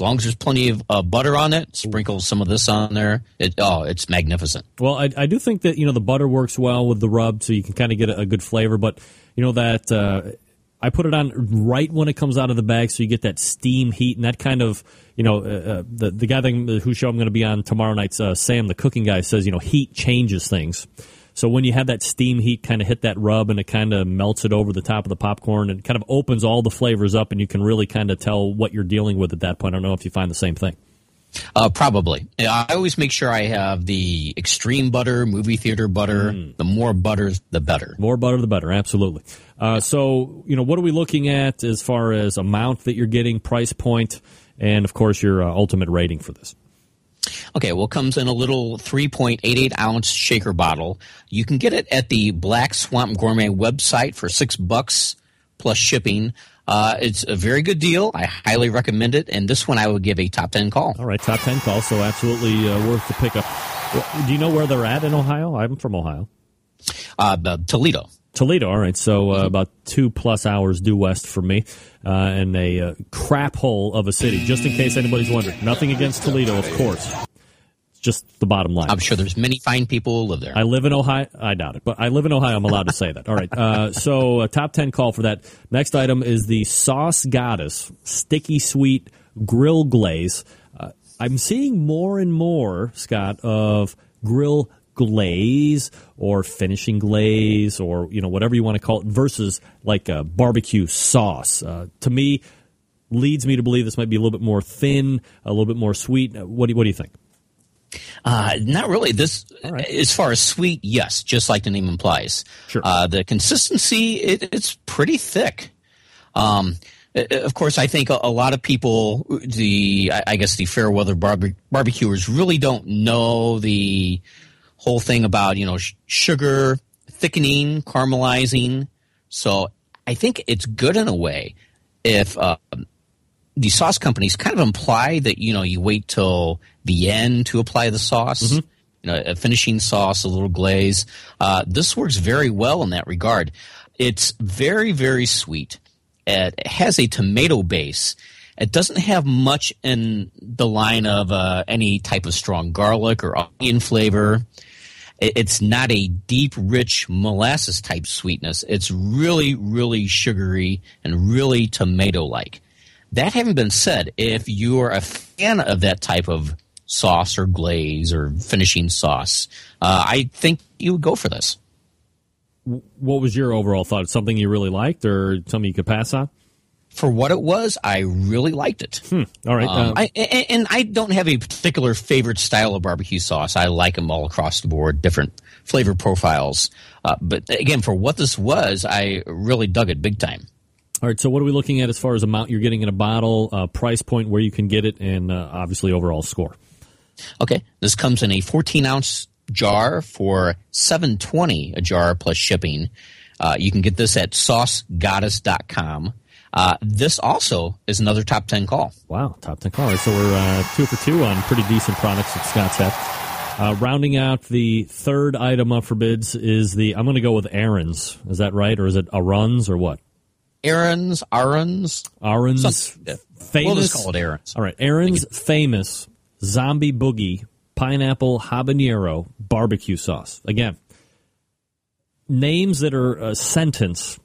Speaker 7: As long as there's plenty of uh, butter on it, sprinkle some of this on there. It, oh, it's magnificent.
Speaker 4: Well, I, I do think that you know the butter works well with the rub, so you can kind of get a, a good flavor. But you know that uh, I put it on right when it comes out of the bag, so you get that steam heat and that kind of you know uh, uh, the the guy that, whose show I'm going to be on tomorrow night's uh, Sam, the cooking guy, says you know heat changes things. So when you have that steam heat kind of hit that rub and it kind of melts it over the top of the popcorn and kind of opens all the flavors up and you can really kind of tell what you're dealing with at that point. I don't know if you find the same thing.
Speaker 7: Uh, probably. I always make sure I have the extreme butter, movie theater butter. The more butter, the better.
Speaker 4: More butter, the better. Absolutely. Uh, so, you know, what are we looking at as far as amount that you're getting, price point, and of course your uh, ultimate rating for this?
Speaker 7: Okay, well, it comes in a little 3.88 ounce shaker bottle. You can get it at the Black Swamp Gourmet website for six bucks plus shipping. Uh, it's a very good deal. I highly recommend it. And this one I would give a top 10 call.
Speaker 4: All right, top 10 call, so absolutely uh, worth the pickup. Do you know where they're at in Ohio? I'm from Ohio.
Speaker 7: Uh, Toledo.
Speaker 4: Toledo, all right. So uh, about two plus hours due west from me, uh, and a uh, crap hole of a city. Just in case anybody's wondering, nothing against Toledo, of course. It's just the bottom line.
Speaker 7: I'm sure there's many fine people who live there.
Speaker 4: I live in Ohio. I doubt it, but I live in Ohio. I'm allowed to say that. All right. Uh, so a top ten call for that. Next item is the Sauce Goddess Sticky Sweet Grill Glaze. Uh, I'm seeing more and more, Scott, of grill glaze or finishing glaze or you know whatever you want to call it versus like a barbecue sauce. Uh, to me, leads me to believe this might be a little bit more thin, a little bit more sweet. Uh, What do you, what do you think?
Speaker 7: Uh, not really. This, as far as sweet, yes, just like the name implies.
Speaker 4: Sure.
Speaker 7: Uh, the consistency, it, it's pretty thick. Um, uh, of course, I think a, a lot of people, the I I guess the fair weather barbe- barbecuers, really don't know the whole thing about you know sh- sugar thickening, caramelizing. So I think it's good in a way if uh, the sauce companies kind of imply that you know you wait till the end to apply the sauce. You know, a finishing sauce, a little glaze. Uh, this works very well in that regard. It's very, very sweet. It has a tomato base. It doesn't have much in the line of uh, any type of strong garlic or onion flavor. It- It's not a deep, rich molasses type sweetness. It's really, really sugary and really tomato like. That having been said, if you're a fan of that type of sauce or glaze or finishing sauce, uh, I think you would go for this.
Speaker 4: What was your overall thought? Something you really liked, or something you could pass on?
Speaker 7: For what it was, I really liked it.
Speaker 4: All right.
Speaker 7: Um,
Speaker 4: uh,
Speaker 7: I, and, and I don't have a particular favorite style of barbecue sauce. I like them all across the board, different flavor profiles. Uh, but again, for what this was, I really dug it big time.
Speaker 4: all right. So what are we looking at as far as amount you're getting in a bottle, uh, price point, where you can get it, and uh, obviously overall score?
Speaker 7: Okay, this comes in a 14 ounce jar for 720 a jar plus shipping. Uh, you can get this at saucegoddess.com. Uh, this also is another top 10 call.
Speaker 4: Wow, top 10 call. So we're uh, two for two on pretty decent products that Scott's had. Uh, rounding out the third item up for bids is the, I'm going to go with Aaron's. Is that right? Or is it Aruns or what?
Speaker 7: Aaron's, Aaron's.
Speaker 4: Aaron's famous.
Speaker 7: We'll just call it Aaron's.
Speaker 4: All right, Aaron's famous zombie boogie pineapple habanero barbecue sauce. Again, names that are a sentence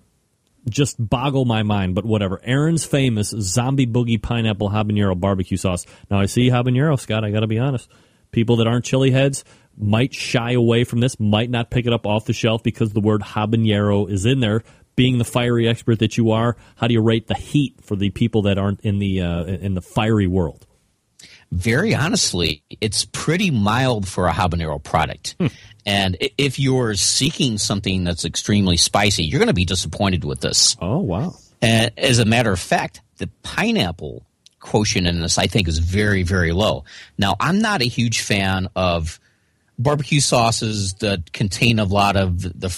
Speaker 4: just boggle my mind, but whatever. Aaron's famous zombie boogie pineapple habanero barbecue sauce. Now I see habanero, Scott. I got to be honest. People that aren't chili heads might shy away from this, might not pick it up off the shelf because the word habanero is in there. Being the fiery expert that you are, how do you rate the heat for the people that aren't in the uh, in the fiery world?
Speaker 7: very honestly, it's pretty mild for a habanero product. And if you're seeking something that's extremely spicy, you're going to be disappointed with this.
Speaker 4: Oh, wow.
Speaker 7: And as a matter of fact, the pineapple quotient in this, I think, is very, very low. Now, I'm not a huge fan of barbecue sauces that contain a lot of the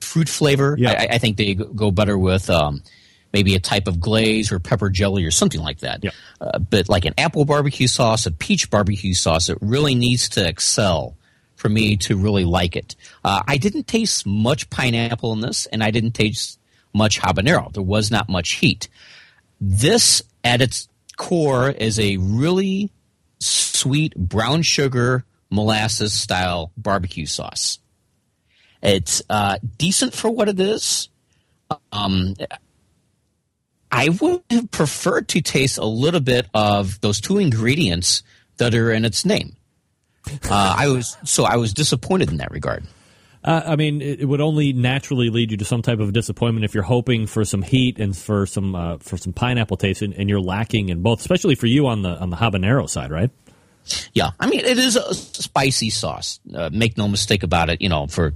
Speaker 7: fruit flavor.
Speaker 4: Yeah.
Speaker 7: I, I think they go- better with um, maybe a type of glaze or pepper jelly or something like that. Uh, but like an apple barbecue sauce, a peach barbecue sauce, it really needs to excel for me to really like it. Uh, I didn't taste much pineapple in this, and I didn't taste much habanero. There was not much heat. This, at its core, is a really sweet brown sugar molasses style barbecue sauce. It's uh, decent for what it is. Um, I would have preferred to taste a little bit of those two ingredients that are in its name. Uh, I was so I was disappointed in that regard.
Speaker 4: Uh, I mean, it, would only naturally lead you to some type of disappointment if you're hoping for some heat and for some uh, for some pineapple taste, and, and you're lacking in both, especially for you on the on the habanero side, right?
Speaker 7: Yeah, I mean, it is a spicy sauce. Uh, make no mistake about it. You know, for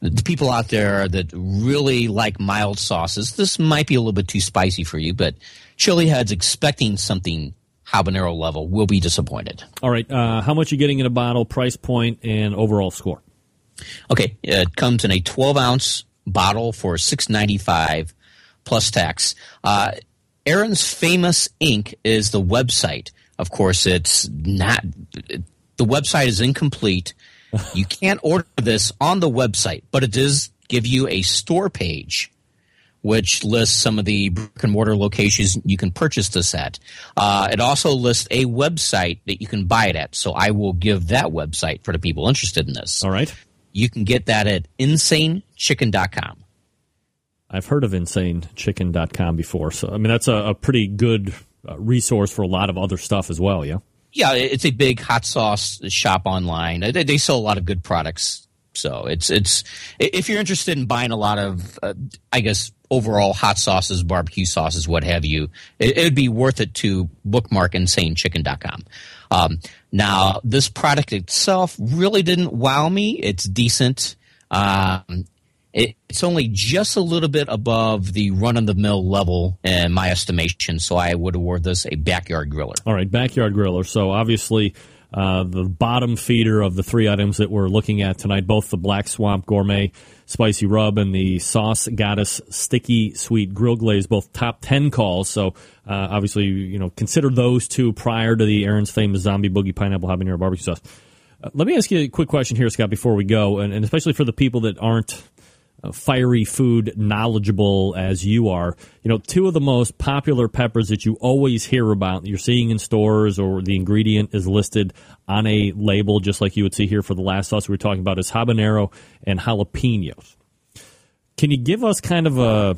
Speaker 7: the people out there that really like mild sauces, this might be a little bit too spicy for you. But chili heads expecting something habanero level will be disappointed.
Speaker 4: All right, uh, how much are you getting in a bottle, price point, and overall score?
Speaker 7: Okay, it comes in a 12 ounce bottle for 6.95 plus tax. Uh, Aaron's Famous Ink is the website. Of course, it's not. The website is incomplete. [laughs] you can't order this on the website, but it does give you a store page, which lists some of the brick and mortar locations you can purchase this at. Uh, it also lists a website that you can buy it at. So I will give that website for the people interested in this.
Speaker 4: All right.
Speaker 7: You can get that at insanechicken.com.
Speaker 4: I've heard of insanechicken.com before, so I mean that's a, a pretty good uh, resource for a lot of other stuff as well. Yeah.
Speaker 7: Yeah, it's a big hot sauce shop online. They, they sell a lot of good products. So it's it's if you're interested in buying a lot of, uh, I guess overall hot sauces, barbecue sauces, what have you, it, would be worth it to bookmark insanechicken.com. Um, now, this product itself really didn't wow me. It's decent. Um, it, it's only just a little bit above the run of the mill level in my estimation, so I would award this a backyard griller.
Speaker 4: All right, backyard griller. So obviously, uh, the bottom feeder of the three items that we're looking at tonight, both the Black Swamp Gourmet Spicy Rub and the Sauce Goddess Sticky Sweet Grill Glaze, both top 10 calls. So uh, obviously, you know, consider those two prior to the Aaron's Famous Zombie Boogie Pineapple Habanero Barbecue Sauce. Uh, let me ask you a quick question here, Scott, before we go, and, and especially for the people that aren't Uh, fiery food knowledgeable as you are, you know, two of the most popular peppers that you always hear about, you're seeing in stores or the ingredient is listed on a label, just like you would see here for the last sauce we were talking about, is habanero and jalapenos. Can you give us kind of a,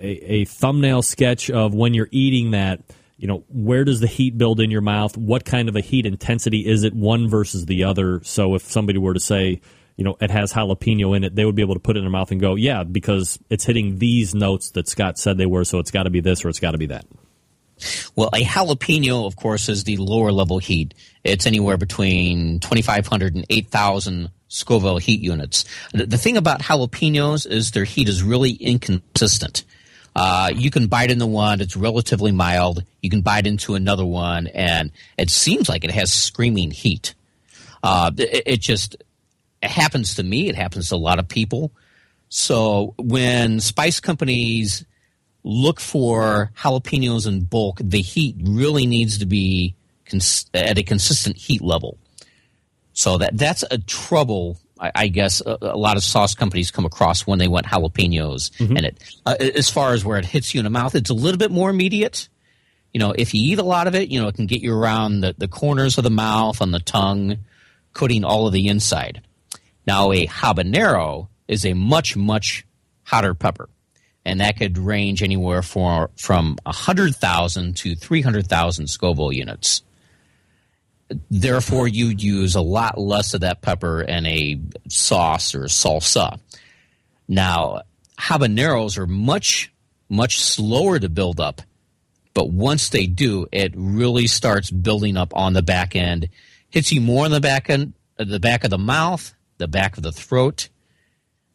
Speaker 4: a, a thumbnail sketch of when you're eating that? You know, where does the heat build in your mouth? What kind of a heat intensity is it, one versus the other? So if somebody were to say, you know, it has jalapeno in it, they would be able to put it in their mouth and go, yeah, because it's hitting these notes that Scott said they were, so it's got to be this or it's got to be that.
Speaker 7: Well, a jalapeno, of course, is the lower level heat. It's anywhere between 2,500 and 8,000 Scoville heat units. The, thing about jalapenos is their heat is really inconsistent. Uh, you can bite into one, it's relatively mild. You can bite into another one, and it seems like it has screaming heat. Uh, it, it just it happens to me. It happens to a lot of people. So when spice companies look for jalapenos in bulk, the heat really needs to be cons- at a consistent heat level. So that that's a trouble. I, I guess a, a, lot of sauce companies come across when they want jalapenos, mm-hmm. and it uh, as far as where it hits you in the mouth, it's a little bit more immediate. You know, if you eat a lot of it, you know, it can get you around the, the corners of the mouth, on the tongue, coating all of the inside. Now, a habanero is a much, much hotter pepper, and that could range anywhere for, from 100,000 to 300,000 Scoville units. Therefore, you'd use a lot less of that pepper in a sauce or salsa. Now, habaneros are much, much slower to build up, but once they do, it really starts building up on the back end. Hits you more on the back end, the back of the mouth, the back of the throat.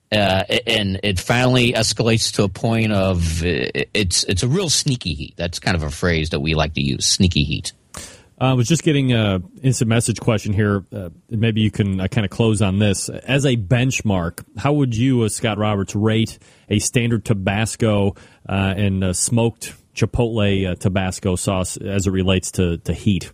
Speaker 7: Uh, and it finally escalates to a point of it's it's a real sneaky heat. That's kind of a phrase that we like to use, sneaky heat.
Speaker 4: I was just getting an instant message question here. Uh, maybe you can uh, kind of close on this. As a benchmark, how would you, as Scott Roberts, rate a standard Tabasco uh, and smoked Chipotle uh, Tabasco sauce as it relates to, to heat?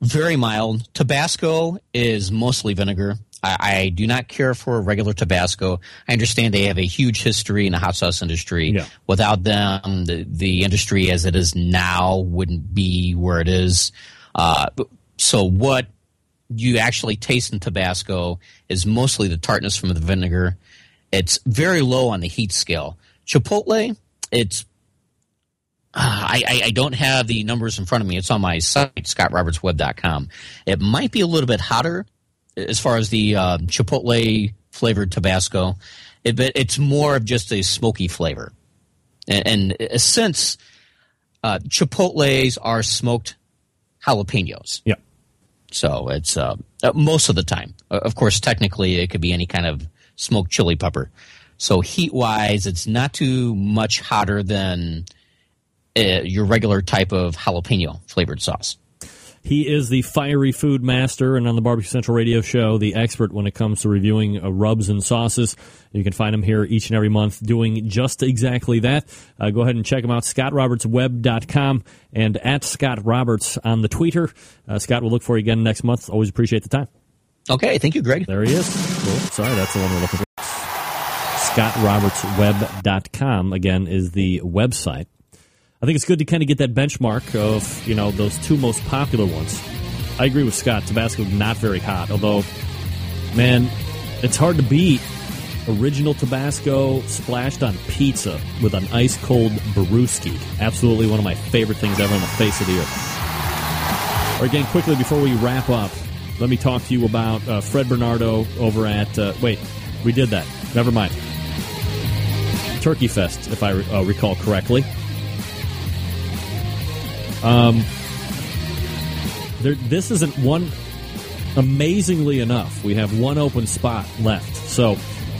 Speaker 7: Very mild. Tabasco is mostly vinegar. I, I do not care for regular Tabasco. I understand they have a huge history in the hot sauce industry.
Speaker 4: Yeah.
Speaker 7: Without them, the, the industry as it is now wouldn't be where it is. Uh, so what you actually taste in Tabasco is mostly the tartness from the vinegar. It's very low on the heat scale. Chipotle, it's I, I, I don't have the numbers in front of me. It's on my site, scottrobertsweb.com. It might be a little bit hotter as far as the uh, Chipotle flavored Tabasco, it, but it's more of just a smoky flavor. And, and since uh, Chipotles are smoked jalapenos.
Speaker 4: Yeah.
Speaker 7: So it's uh, uh, most of the time. Uh, Of course, technically, it could be any kind of smoked chili pepper. So heat wise, it's not too much hotter than uh, your regular type of jalapeno flavored sauce.
Speaker 4: He is the fiery food master and on the Barbecue Central radio show, the expert when it comes to reviewing uh, rubs and sauces. You can find him here each and every month doing just exactly that. Uh, go ahead and check him out, scottrobertsweb.com and at Scott Roberts on the Twitter. Uh, Scott, we'll look for you again next month. Always appreciate the time.
Speaker 7: Okay, thank you, Greg.
Speaker 4: There he is. Cool. Sorry, that's the one we're looking for. ScottRobertsWeb.com, again, is the website. I think it's good to kind of get that benchmark of, you know, those two most popular ones. I agree with Scott. Tabasco not very hot, although, man, it's hard to beat original Tabasco splashed on pizza with an ice cold Baruski. Absolutely one of my favorite things ever on the face of the earth. Or again, quickly before we wrap up, let me talk to you about uh, Fred Bernardo over at. Uh, wait, we did that. Never mind. Turkey Fest, if I uh, recall correctly. Um, there, this isn't one. Amazingly enough, we have one open spot left. So,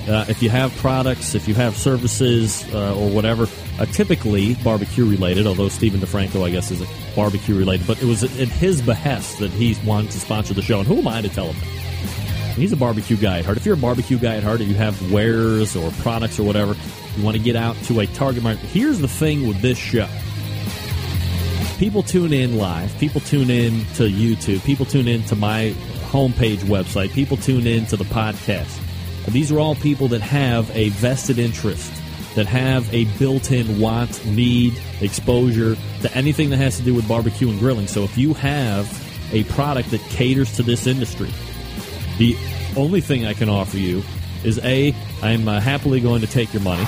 Speaker 4: uh, if you have products, if you have services uh, or whatever, uh, typically barbecue related, although Stephen DiFranco, I guess, is barbecue related, but it was at his behest that he wanted to sponsor the show. And who am I to tell him that? He's a barbecue guy at heart. If you're a barbecue guy at heart and you have wares or products or whatever, you want to get out to a target market. Here's the thing with this show people tune in live, people tune in to YouTube, people tune in to my homepage website, people tune in to the podcast. These are all people that have a vested interest, that have a built in want, need, exposure to anything that has to do with barbecue and grilling. So if you have a product that caters to this industry, the only thing I can offer you is A, I'm uh, happily going to take your money.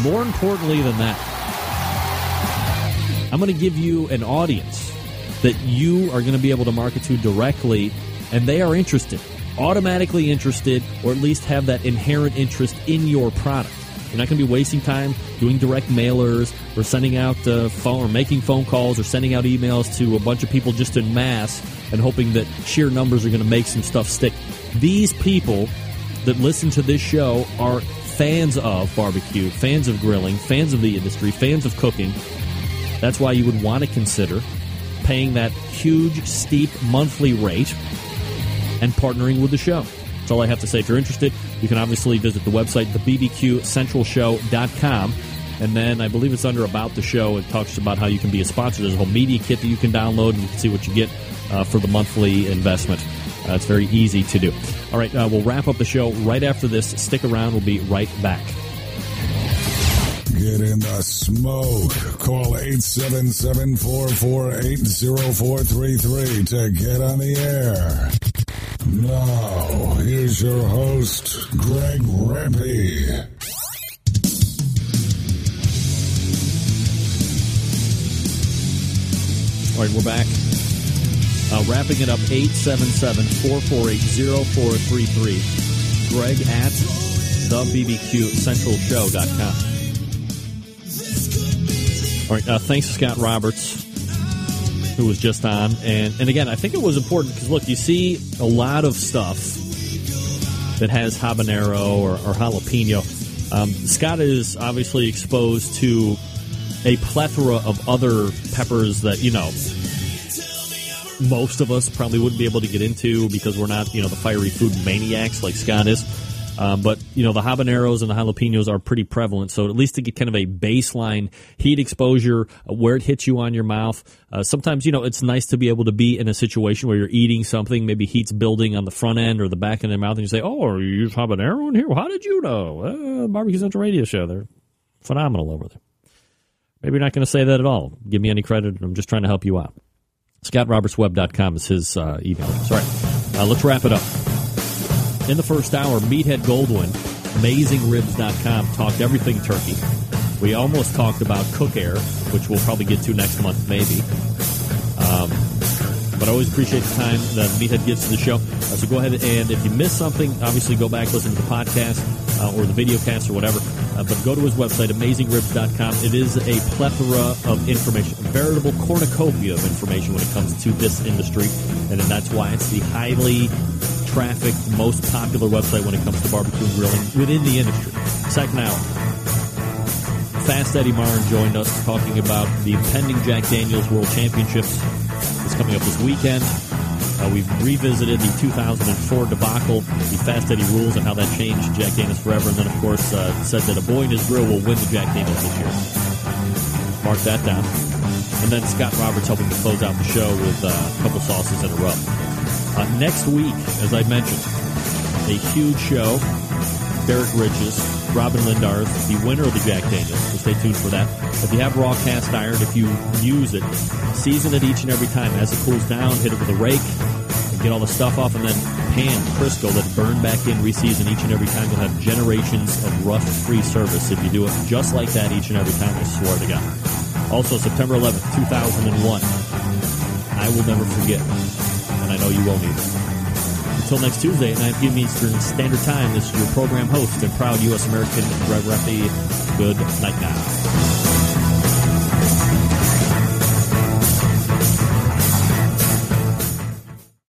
Speaker 4: More importantly than that, I'm going to give you an audience that you are going to be able to market to directly, and they are interested, automatically interested, or at least have that inherent interest in your product. You're not going to be wasting time doing direct mailers or sending out uh, phone or making phone calls or sending out emails to a bunch of people just in mass and hoping that sheer numbers are going to make some stuff stick. These people that listen to this show are fans of barbecue, fans of grilling, fans of the industry, fans of cooking. That's why you would want to consider paying that huge, steep monthly rate and partnering with the show. That's all I have to say. If you're interested, you can obviously visit the website, thebbqcentralshow.com. And then I believe it's under About the Show. It talks about how you can be a sponsor. There's a whole media kit that you can download and you can see what you get uh, for the monthly investment. Uh, it's very easy to do. All right, uh, we'll wrap up the show right after this. Stick around. We'll be right back.
Speaker 5: Get in the smoke. Call 877-448-0433 to get on the air. Now, here's your host, Greg Rempe.
Speaker 4: All right, we're back. Uh, wrapping it up, 877-448-0433. Greg at thebbqcentralshow.com. All right, uh, thanks to Scott Roberts, who was just on. And, and again, I think it was important because, look, you see a lot of stuff that has habanero or, or jalapeno. Um, Scott is obviously exposed to a plethora of other peppers that, you know, most of us probably wouldn't be able to get into because we're not, you know, the fiery food maniacs like Scott is. Um, but you know the habaneros and the jalapenos are pretty prevalent, so at least to get kind of a baseline heat exposure, uh, where it hits you on your mouth. Uh, sometimes you know it's nice to be able to be in a situation where you're eating something, maybe heat's building on the front end or the back end of the mouth, and you say, "Oh, you use habanero in here? How did you know?" Uh, Barbecue Central Radio Show, they're phenomenal over there. Maybe you're not going to say that at all. Give me any credit. I'm just trying to help you out. ScottRobertsWeb.com is his uh, email. Sorry. Uh, let's wrap it up. In the first hour, Meathead Goldwyn, AmazingRibs.com, talked everything turkey. We almost talked about CookAir, which we'll probably get to next month, maybe. Um, but I always appreciate the time that Meathead gives to the show. Uh, so go ahead and if you miss something, obviously go back, listen to the podcast uh, or the video cast or whatever. Uh, but go to his website, AmazingRibs.com. It is a plethora of information, veritable cornucopia of information when it comes to this industry. And that's why it's the highly trafficked, most popular website when it comes to barbecue and grilling within the industry. Second hour. Fast Eddie Maurin joined us talking about the impending Jack Daniels World Championships. It's coming up this weekend. Uh, we've revisited the 2004 debacle, the Fast Eddie rules, and how that changed Jack Daniels forever. And then, of course, uh, said that a boy in his grill will win the Jack Daniels this year. Mark that down. And then Scott Roberts helping to close out the show with uh, a couple sauces and a rub. Uh, next week, as I mentioned, a huge show. Derrick Riches, Robyn Lindars, the winner of the Jack Daniels. So stay tuned for that. If you have raw cast iron, if you use it, season it each and every time. As it cools down, hit it with a rake, and get all the stuff off, and then pan Crisco, let it burn back in, reseason each and every time. You'll have generations of rust-free service if you do it just like that each and every time. I swear to God. Also, September 11th, 2001. I will never forget, I know you won't either. Until next Tuesday at 9 p.m. Eastern Standard Time, this is your program host and proud U.S. American, Greg Rempe. Good night now.